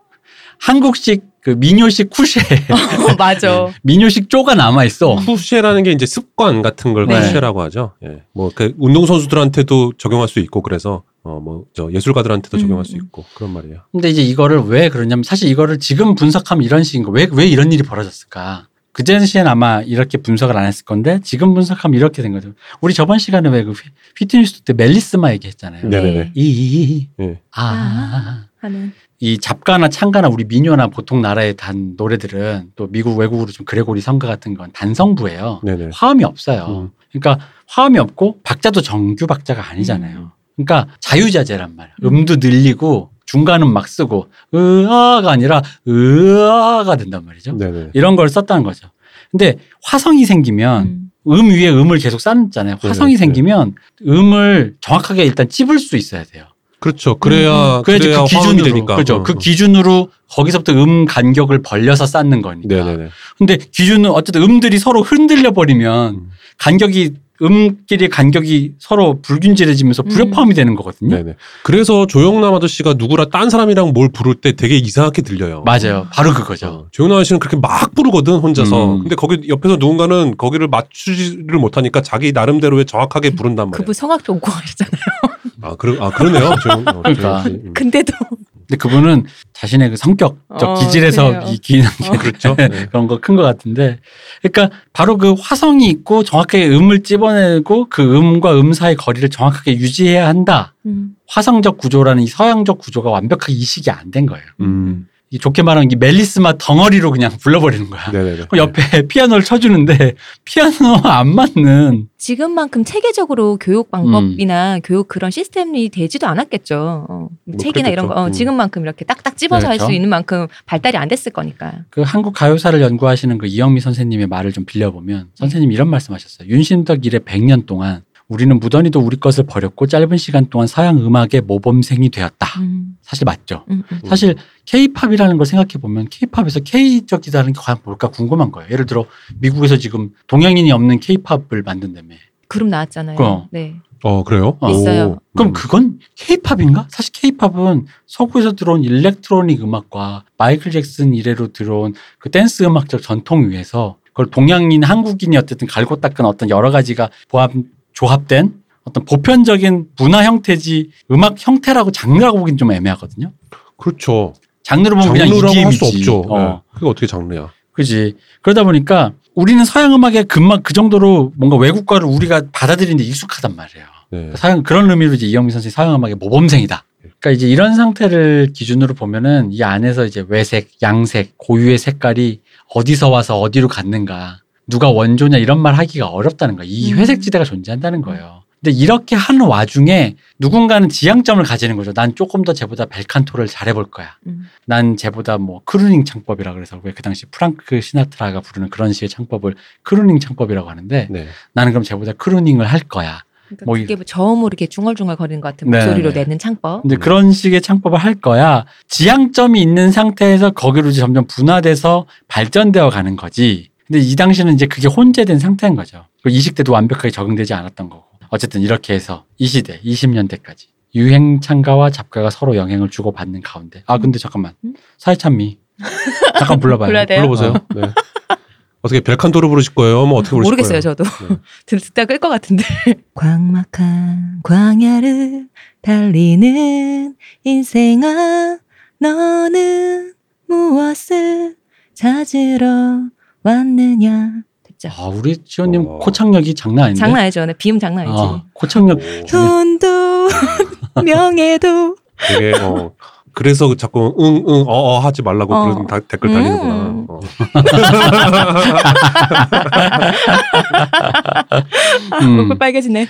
한국식 그 민요식 쿠쉐 어, 맞아. 민요식 쪼가 남아 있어. 쿠쉐라는 게 이제 습관 같은 걸 네. 쿠쉐라고 하죠. 예. 뭐그 운동 선수들한테도 적용할 수 있고 그래서 어 뭐 저 예술가들한테도 적용할 수 음. 있고 그런 말이에요. 근데 이제 이거를 왜 그러냐면 사실 이거를 지금 분석하면 이런 식인 거. 왜, 왜 이런 일이 벌어졌을까? 그 당시엔 아마 이렇게 분석을 안 했을 건데 지금 분석하면 이렇게 된 거죠. 우리 저번 시간에 왜그 휘트니스 때 멜리스마 얘기했잖아요. 네네네. 이, 예. 아. 하는 이 잡가나 창가나 우리 민요나 보통 나라의 단 노래들은 또 미국 외국으로 좀 그레고리 성가 같은 건 단성부예요. 네네. 화음이 없어요. 음. 그러니까 화음이 없고 박자도 정규 박자가 아니잖아요. 그러니까 자유자재란 말이야. 음. 음도 늘리고 중간은 막 쓰고 으아가 아니라 으아가 된단 말이죠. 네네. 이런 걸 썼다는 거죠. 근데 화성이 생기면 음. 음 위에 음을 계속 쌓잖아요. 화성이 네네. 생기면 음을 정확하게 일단 찝을 수 있어야 돼요. 그렇죠. 그래야 음, 그래야지 그래야 그 기준으로 되니까. 그죠. 어, 그 어. 기준으로 거기서부터 음 간격을 벌려서 쌓는 거니까. 네네네. 근데 기준은 어쨌든 음들이 서로 흔들려 버리면 음. 간격이 음끼리 간격이 서로 불균질해지면서 음. 불협화음이 되는 거거든요. 네네. 그래서 조영남 아저씨가 누구라 딴 사람이랑 뭘 부를 때 되게 이상하게 들려요. 맞아요. 바로 그거죠. 어, 조영남 아저씨는 그렇게 막 부르거든 혼자서. 음. 근데 거기 옆에서 누군가는 거기를 맞추지를 못하니까 자기 나름대로의 정확하게 부른단 말이야. 그분 성악도 오고 하셨잖아요. 아, 그러, 아 그러네요. 조영, 어, 그러니까. 음. 근데도 근데 그분은 자신의 그 성격적 어, 기질에서 그래요. 이 기인한 게 어. 그렇죠. 네. 그런 거 큰 것 같은데. 그러니까 바로 그 화성이 있고 정확하게 음을 찝어내고 그 음과 음 사이 거리를 정확하게 유지해야 한다. 음. 화성적 구조라는 이 서양적 구조가 완벽하게 이식이 안 된 거예요. 음. 이 좋게 말하면 이 멜리스마 덩어리로 그냥 불러버리는 거야. 네네네. 옆에 피아노를 쳐주는데 피아노 안 맞는 지금만큼 체계적으로 교육 방법이나 교육 그런 시스템이 되지도 않았겠죠. 어, 뭐 책이나 이런 거 그랬겠죠. 어, 음. 지금만큼 이렇게 딱딱 집어서 할 그렇죠. 수 있는 만큼 발달이 안 됐을 거니까. 그 한국 가요사를 연구하시는 그 이영미 선생님의 말을 좀 빌려보면 선생님이 이런 말씀하셨어요. 윤신덕 이래 100년 동안 우리는 무던히도 우리 것을 버렸고 짧은 시간 동안 서양 음악의 모범생이 되었다. 음, 사실 맞죠. 음, 음. 사실 K-팝이라는 걸 생각해 보면 K-팝에서 K적이다는 게 과연 뭘까 궁금한 거예요. 예를 들어 미국에서 지금 동양인이 없는 K-팝을 만든다며. 그룹 나왔잖아요. 그럼. 네. 어 그래요? 어. 있어요. 그럼 음. 그건 K-팝인가? 사실 K-팝은 서구에서 들어온 electronic 음악과 마이클 잭슨 이래로 들어온 그 댄스 음악적 전통 위에서 그걸 동양인, 한국인이 어쨌든 갈고 닦은 어떤 여러 가지가 보합, 조합된 어떤 보편적인 문화 형태지 음악 형태라고 장르라고 보기는 좀 애매하거든요. 그렇죠. 장르로 보면 그냥 EDM이지. 수 없죠. 어. 네. 그게 어떻게 장르야? 그지. 그러다 보니까 우리는 서양 음악에 금방 그 정도로 뭔가 외국 거를 우리가 받아들이는데 익숙하단 말이에요. 네. 서양 그런 의미로 이제 이영미 선생이 서양 음악의 모범생이다. 그러니까 이제 이런 상태를 기준으로 보면은 이 안에서 이제 왜색, 양색, 고유의 색깔이 어디서 와서 어디로 갔는가, 누가 원조냐 이런 말 하기가 어렵다는 거야. 이 음. 회색 지대가 존재한다는 거예요. 근데 이렇게 하는 와중에 누군가는 지향점을 가지는 거죠. 난 조금 더 쟤보다 벨칸토를 잘해볼 거야. 음. 난 쟤보다 뭐 crooning 창법이라 그래서 왜 그 당시 프랑크 시나트라가 부르는 그런 식의 창법을 crooning 창법이라고 하는데 네. 나는 그럼 쟤보다 crooning을 할 거야. 그러니까 뭐 그게 뭐 저음으로 이렇게 중얼중얼 거리는 것 같은 네, 목소리로 네. 내는 창법. 근데 음. 그런 식의 창법을 할 거야. 지향점이 있는 상태에서 거기로 이제 점점 분화돼서 발전되어 가는 거지. 근데 이 당시는 이제 그게 혼재된 상태인 거죠. 그 이식 때도 완벽하게 적응되지 않았던 거고. 어쨌든 이렇게 해서 이 시대, 20년대까지 유행 창가와 잡가가 서로 영향을 주고 받는 가운데. 아 근데 잠깐만. 음? 사의찬미. 잠깐 불러봐요. 불러야 돼요? 불러보세요. 네. 어떻게 벨칸토로 부르실 거예요? 뭐 어떻게 부르실 모르겠어요, 거예요? 저도. 네. 듣- 듣다 끌 것 같은데. 광막한 광야를 달리는 인생아, 너는 무엇을 찾으러 왔느냐. 됐죠. 아 우리 지원님 어. 코창력이 장난 아닌데. 장난 아니죠. 네, 비음 장난 아니지. 어, 코창력 돈도 명예도 되게 어 그래서 자꾸 응 응 어 어 하지 말라고 어. 그런 다- 댓글 달리는구나. 음. 어. 음. 얼굴 빨개지네.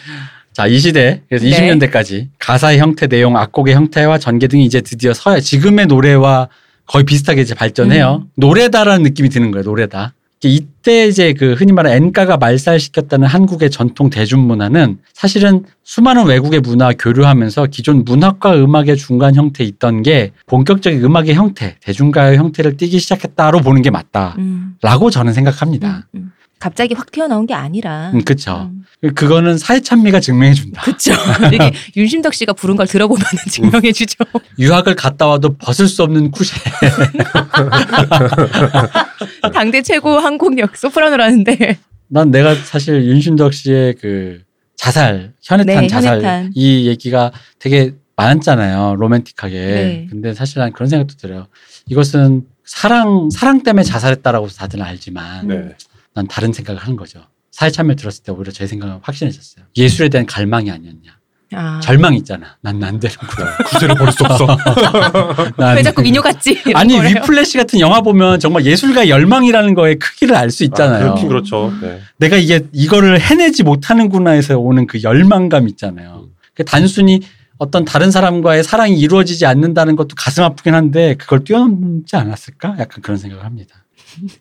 자, 이 시대, 그래서 네. 20년대까지 가사의 형태, 내용, 악곡의 형태와 전개 등이 이제 드디어 서야 지금의 노래와 거의 비슷하게 이제 발전해요. 음. 노래다라는 느낌이 드는 거예요, 노래다. 이때 이제 그 흔히 말하는 엔가가 말살시켰다는 한국의 전통 대중문화는 사실은 수많은 외국의 문화와 교류하면서 기존 문학과 음악의 중간 형태에 있던 게 본격적인 음악의 형태, 대중가요 형태를 띠기 시작했다로 보는 게 맞다라고 음. 저는 생각합니다. 음, 음. 갑자기 확 튀어나온 게 아니라. 음, 그쵸. 음, 그거는 사회 찬미가 증명해 준다. 그쵸. 이게 윤심덕 씨가 부른 걸 들어보면 증명해 주죠. 유학을 갔다 와도 벗을 수 없는 쿠쉐. 당대 최고 한국역 소프라노라는데. 난 내가 사실 윤신덕 씨의 그 자살, 현해탄 네, 자살 현해탄. 이 얘기가 되게 많았잖아요. 로맨틱하게. 네. 근데 사실 난 그런 생각도 들어요. 이것은 사랑 사랑 때문에 자살했다라고 다들 알지만 네. 난 다른 생각을 하는 거죠. 사회 참여 들었을 때 오히려 제 생각은 확신해졌어요. 예술에 대한 갈망이 아니었냐. 아. 절망 있잖아. 난안 되는구나. 구세를 버릴 수 없어. 난왜 자꾸 미녀 같지? 아니 거래요. 위플래시 같은 영화 보면 정말 예술가의 열망이라는 거의 크기를 알 수 있잖아요. 아, 그렇긴 그렇죠. 네. 내가 이게 이거를 해내지 못하는구나에서 오는 그 열망감 있잖아요. 그 단순히 어떤 다른 사람과의 사랑이 이루어지지 않는다는 것도 가슴 아프긴 한데 그걸 뛰어넘지 않았을까? 약간 그런 생각을 합니다.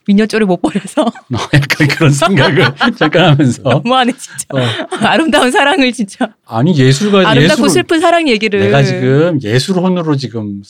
미녀 쪼를 못 버려서 어, 약간 그런 생각을 잠깐 하면서 너무하네 진짜. 어, 아름다운 사랑을 진짜. 아니 예술가 아름답고 예술 슬픈 사랑 얘기를. 내가 지금 예술혼으로 지금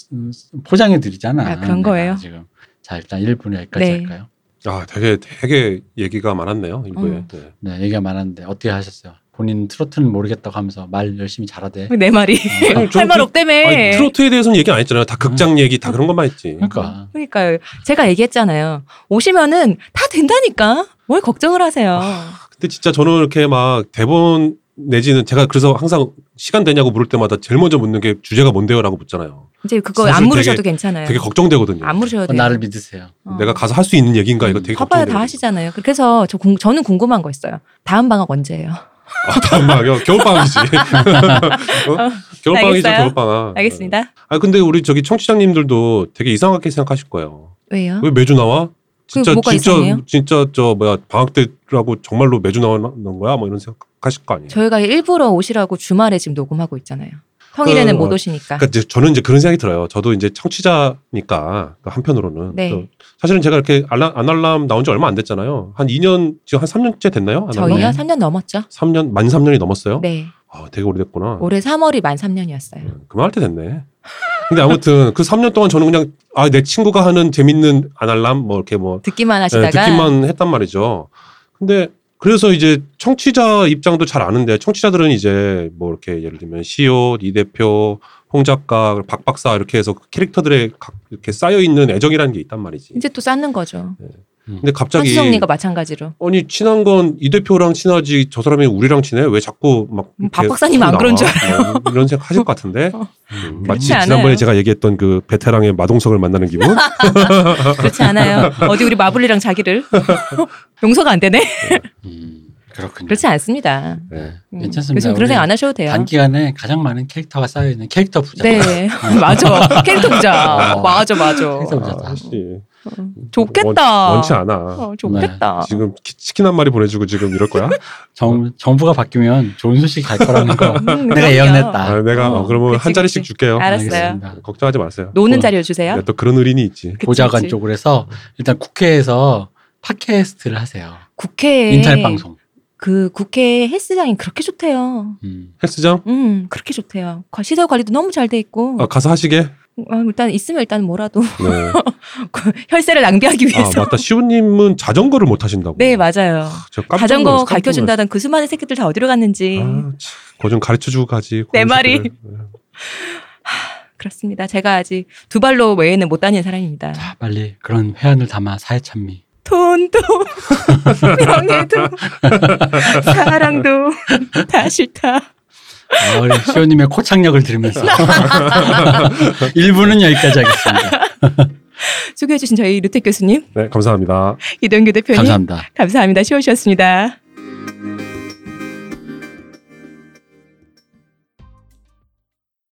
포장해 드리잖아. 아, 그런 거예요? 지금 자 일단 1분에 여기까지 네. 할까요? 아, 되게 되게 얘기가 많았네요. 이거에. 음. 네. 네 얘기가 많았는데 어떻게 하셨어요? 본인 트로트는 모르겠다고 하면서 말 열심히 잘하대. 내 말이 아니, 좀할말 그- 없다며. 아니, 트로트에 대해서는 얘기 안 했잖아요. 다 극장 얘기 다 그런 것만 했지. 그러니까 그러니까요. 제가 얘기했잖아요. 오시면은 다 된다니까. 뭘 걱정을 하세요. 근데 진짜 저는 이렇게 막 대본 내지는 제가 그래서 항상 시간 되냐고 물을 때마다 제일 먼저 묻는 게 주제가 뭔데요라고 묻잖아요. 이제 그거 안 물으셔도 되게- 괜찮아요. 되게 걱정되거든요. 안 물으셔도 어, 돼요. 나를 믿으세요. 어. 내가 가서 할 수 있는 얘기인가 이거 되게 봐봐요 걱정돼요. 다 하시잖아요. 그래서 저 궁- 저는 궁금한 거 있어요. 다음 방학 언제예요? 아, 잠깐만, 겨- 겨울방학이지. 어? 겨울방학이죠, 알겠어요. 겨울방학. 알겠습니다. 아 근데 우리 저기 청취자님들도 되게 이상하게 생각하실 거예요. 왜요? 왜 매주 나와? 진짜 진짜 이상해요? 진짜 저 뭐야 방학 때라고 정말로 매주 나오는 거야? 뭐 이런 생각하실 거 아니에요. 저희가 일부러 오시라고 주말에 지금 녹음하고 있잖아요. 평일에는 그, 못 어, 오시니까. 그러니까 이제 저는 이제 그런 생각이 들어요. 저도 이제 청취자니까 그 한편으로는 네. 또 사실은 제가 이렇게 알람, 아날람 나온 지 얼마 안 됐잖아요. 한 2년 지금 한 3년째 됐나요? 저희요? 네. 3년 넘었죠? 3년 만 3년이 넘었어요. 네. 아, 되게 오래됐구나. 올해 3월이 만 3년이었어요. 음, 그만할 때 됐네. 근데 아무튼 그 3년 동안 저는 그냥 아 내 친구가 하는 재밌는 아날람 뭐 이렇게 뭐 듣기만 예, 하시다가 듣기만 했단 말이죠. 근데 그래서 이제 청취자 입장도 잘 아는데 청취자들은 이제 뭐 이렇게 예를 들면 시옷, 이 대표, 홍 작가, 박 박사 이렇게 해서 그 캐릭터들의 각 이렇게 쌓여 있는 애정이라는 게 있단 말이지. 이제 또 쌓는 거죠. 근데 갑자기 한수정님과 마찬가지로. 아니 친한 건 이 대표랑 친하지 저 사람이 우리랑 친해 왜 자꾸 막 음, 이렇게 박 박사님은 안? 그런 줄뭐 이런 생각 하실 것 같은데 어, 음, 마치 않아요. 지난번에 제가 얘기했던 그 베테랑의 마동석을 만나는 기분 그렇지 않아요. 어디 우리 마블리랑 자기를 용서가 안 되네. 음, 그렇군요. 그렇지 않습니다. 네. 음, 괜찮습니다. 그런 생각 안 하셔도 돼요. 단기간에 가장 많은 캐릭터가 쌓여 있는 캐릭터 부자. 네, 맞아. 캐릭터 부자. 어. 맞아, 맞아. 캐릭터 부자다. 아, 씨. 좋겠다. 원, 치 않아. 어, 좋겠다. 지금 키- 치킨 한 마리 보내주고 지금 이럴 거야? 정, 정부가 바뀌면 좋은 소식 갈 거라는 거 음, 내가. 예언했다. 아, 내가 어, 어, 그러면 그치, 한 자리씩 그치. 줄게요. 알았어요. 알겠습니다. 걱정하지 마세요. 노는 어. 자리를 주세요. 네, 또 그런 의린이 있지. 그치, 보좌관 그치. 쪽으로 해서 일단 국회에서 팟캐스트를 하세요. 국회에 인터넷 방송. 그 국회 헬스장이 그렇게 좋대요. 음. 헬스장? 음, 그렇게 좋대요. 과- 시설 관리도 너무 잘 돼 있고. 아, 가서 하시게? 어, 일단 있으면 일단 뭐라도 네. 그 혈세를 낭비하기 아, 위해서. 맞다. 시우님은 자전거를 못 하신다고. 네, 맞아요. 저 깜짝 자전거. 가르쳐 준다던 그 수많은 새끼들 다 어디로 갔는지. 아, 참. 그거 좀 가르쳐 주고 가지. 내 말이. 네. 그렇습니다. 제가 아직 두 발로 외에는 못 다니는 사람입니다. 자, 빨리 그런 회한을 담아 사회 찬미. 돈도 명예도 사랑도 다 싫다. 아, 우리 시호님의 코창력을 들으면서 1부는 여기까지 하겠습니다. 소개해주신 저희 류택 교수님, 네, 감사합니다. 이동규 대표님 감사합니다. 감사합니다. 쉬우셨습니다.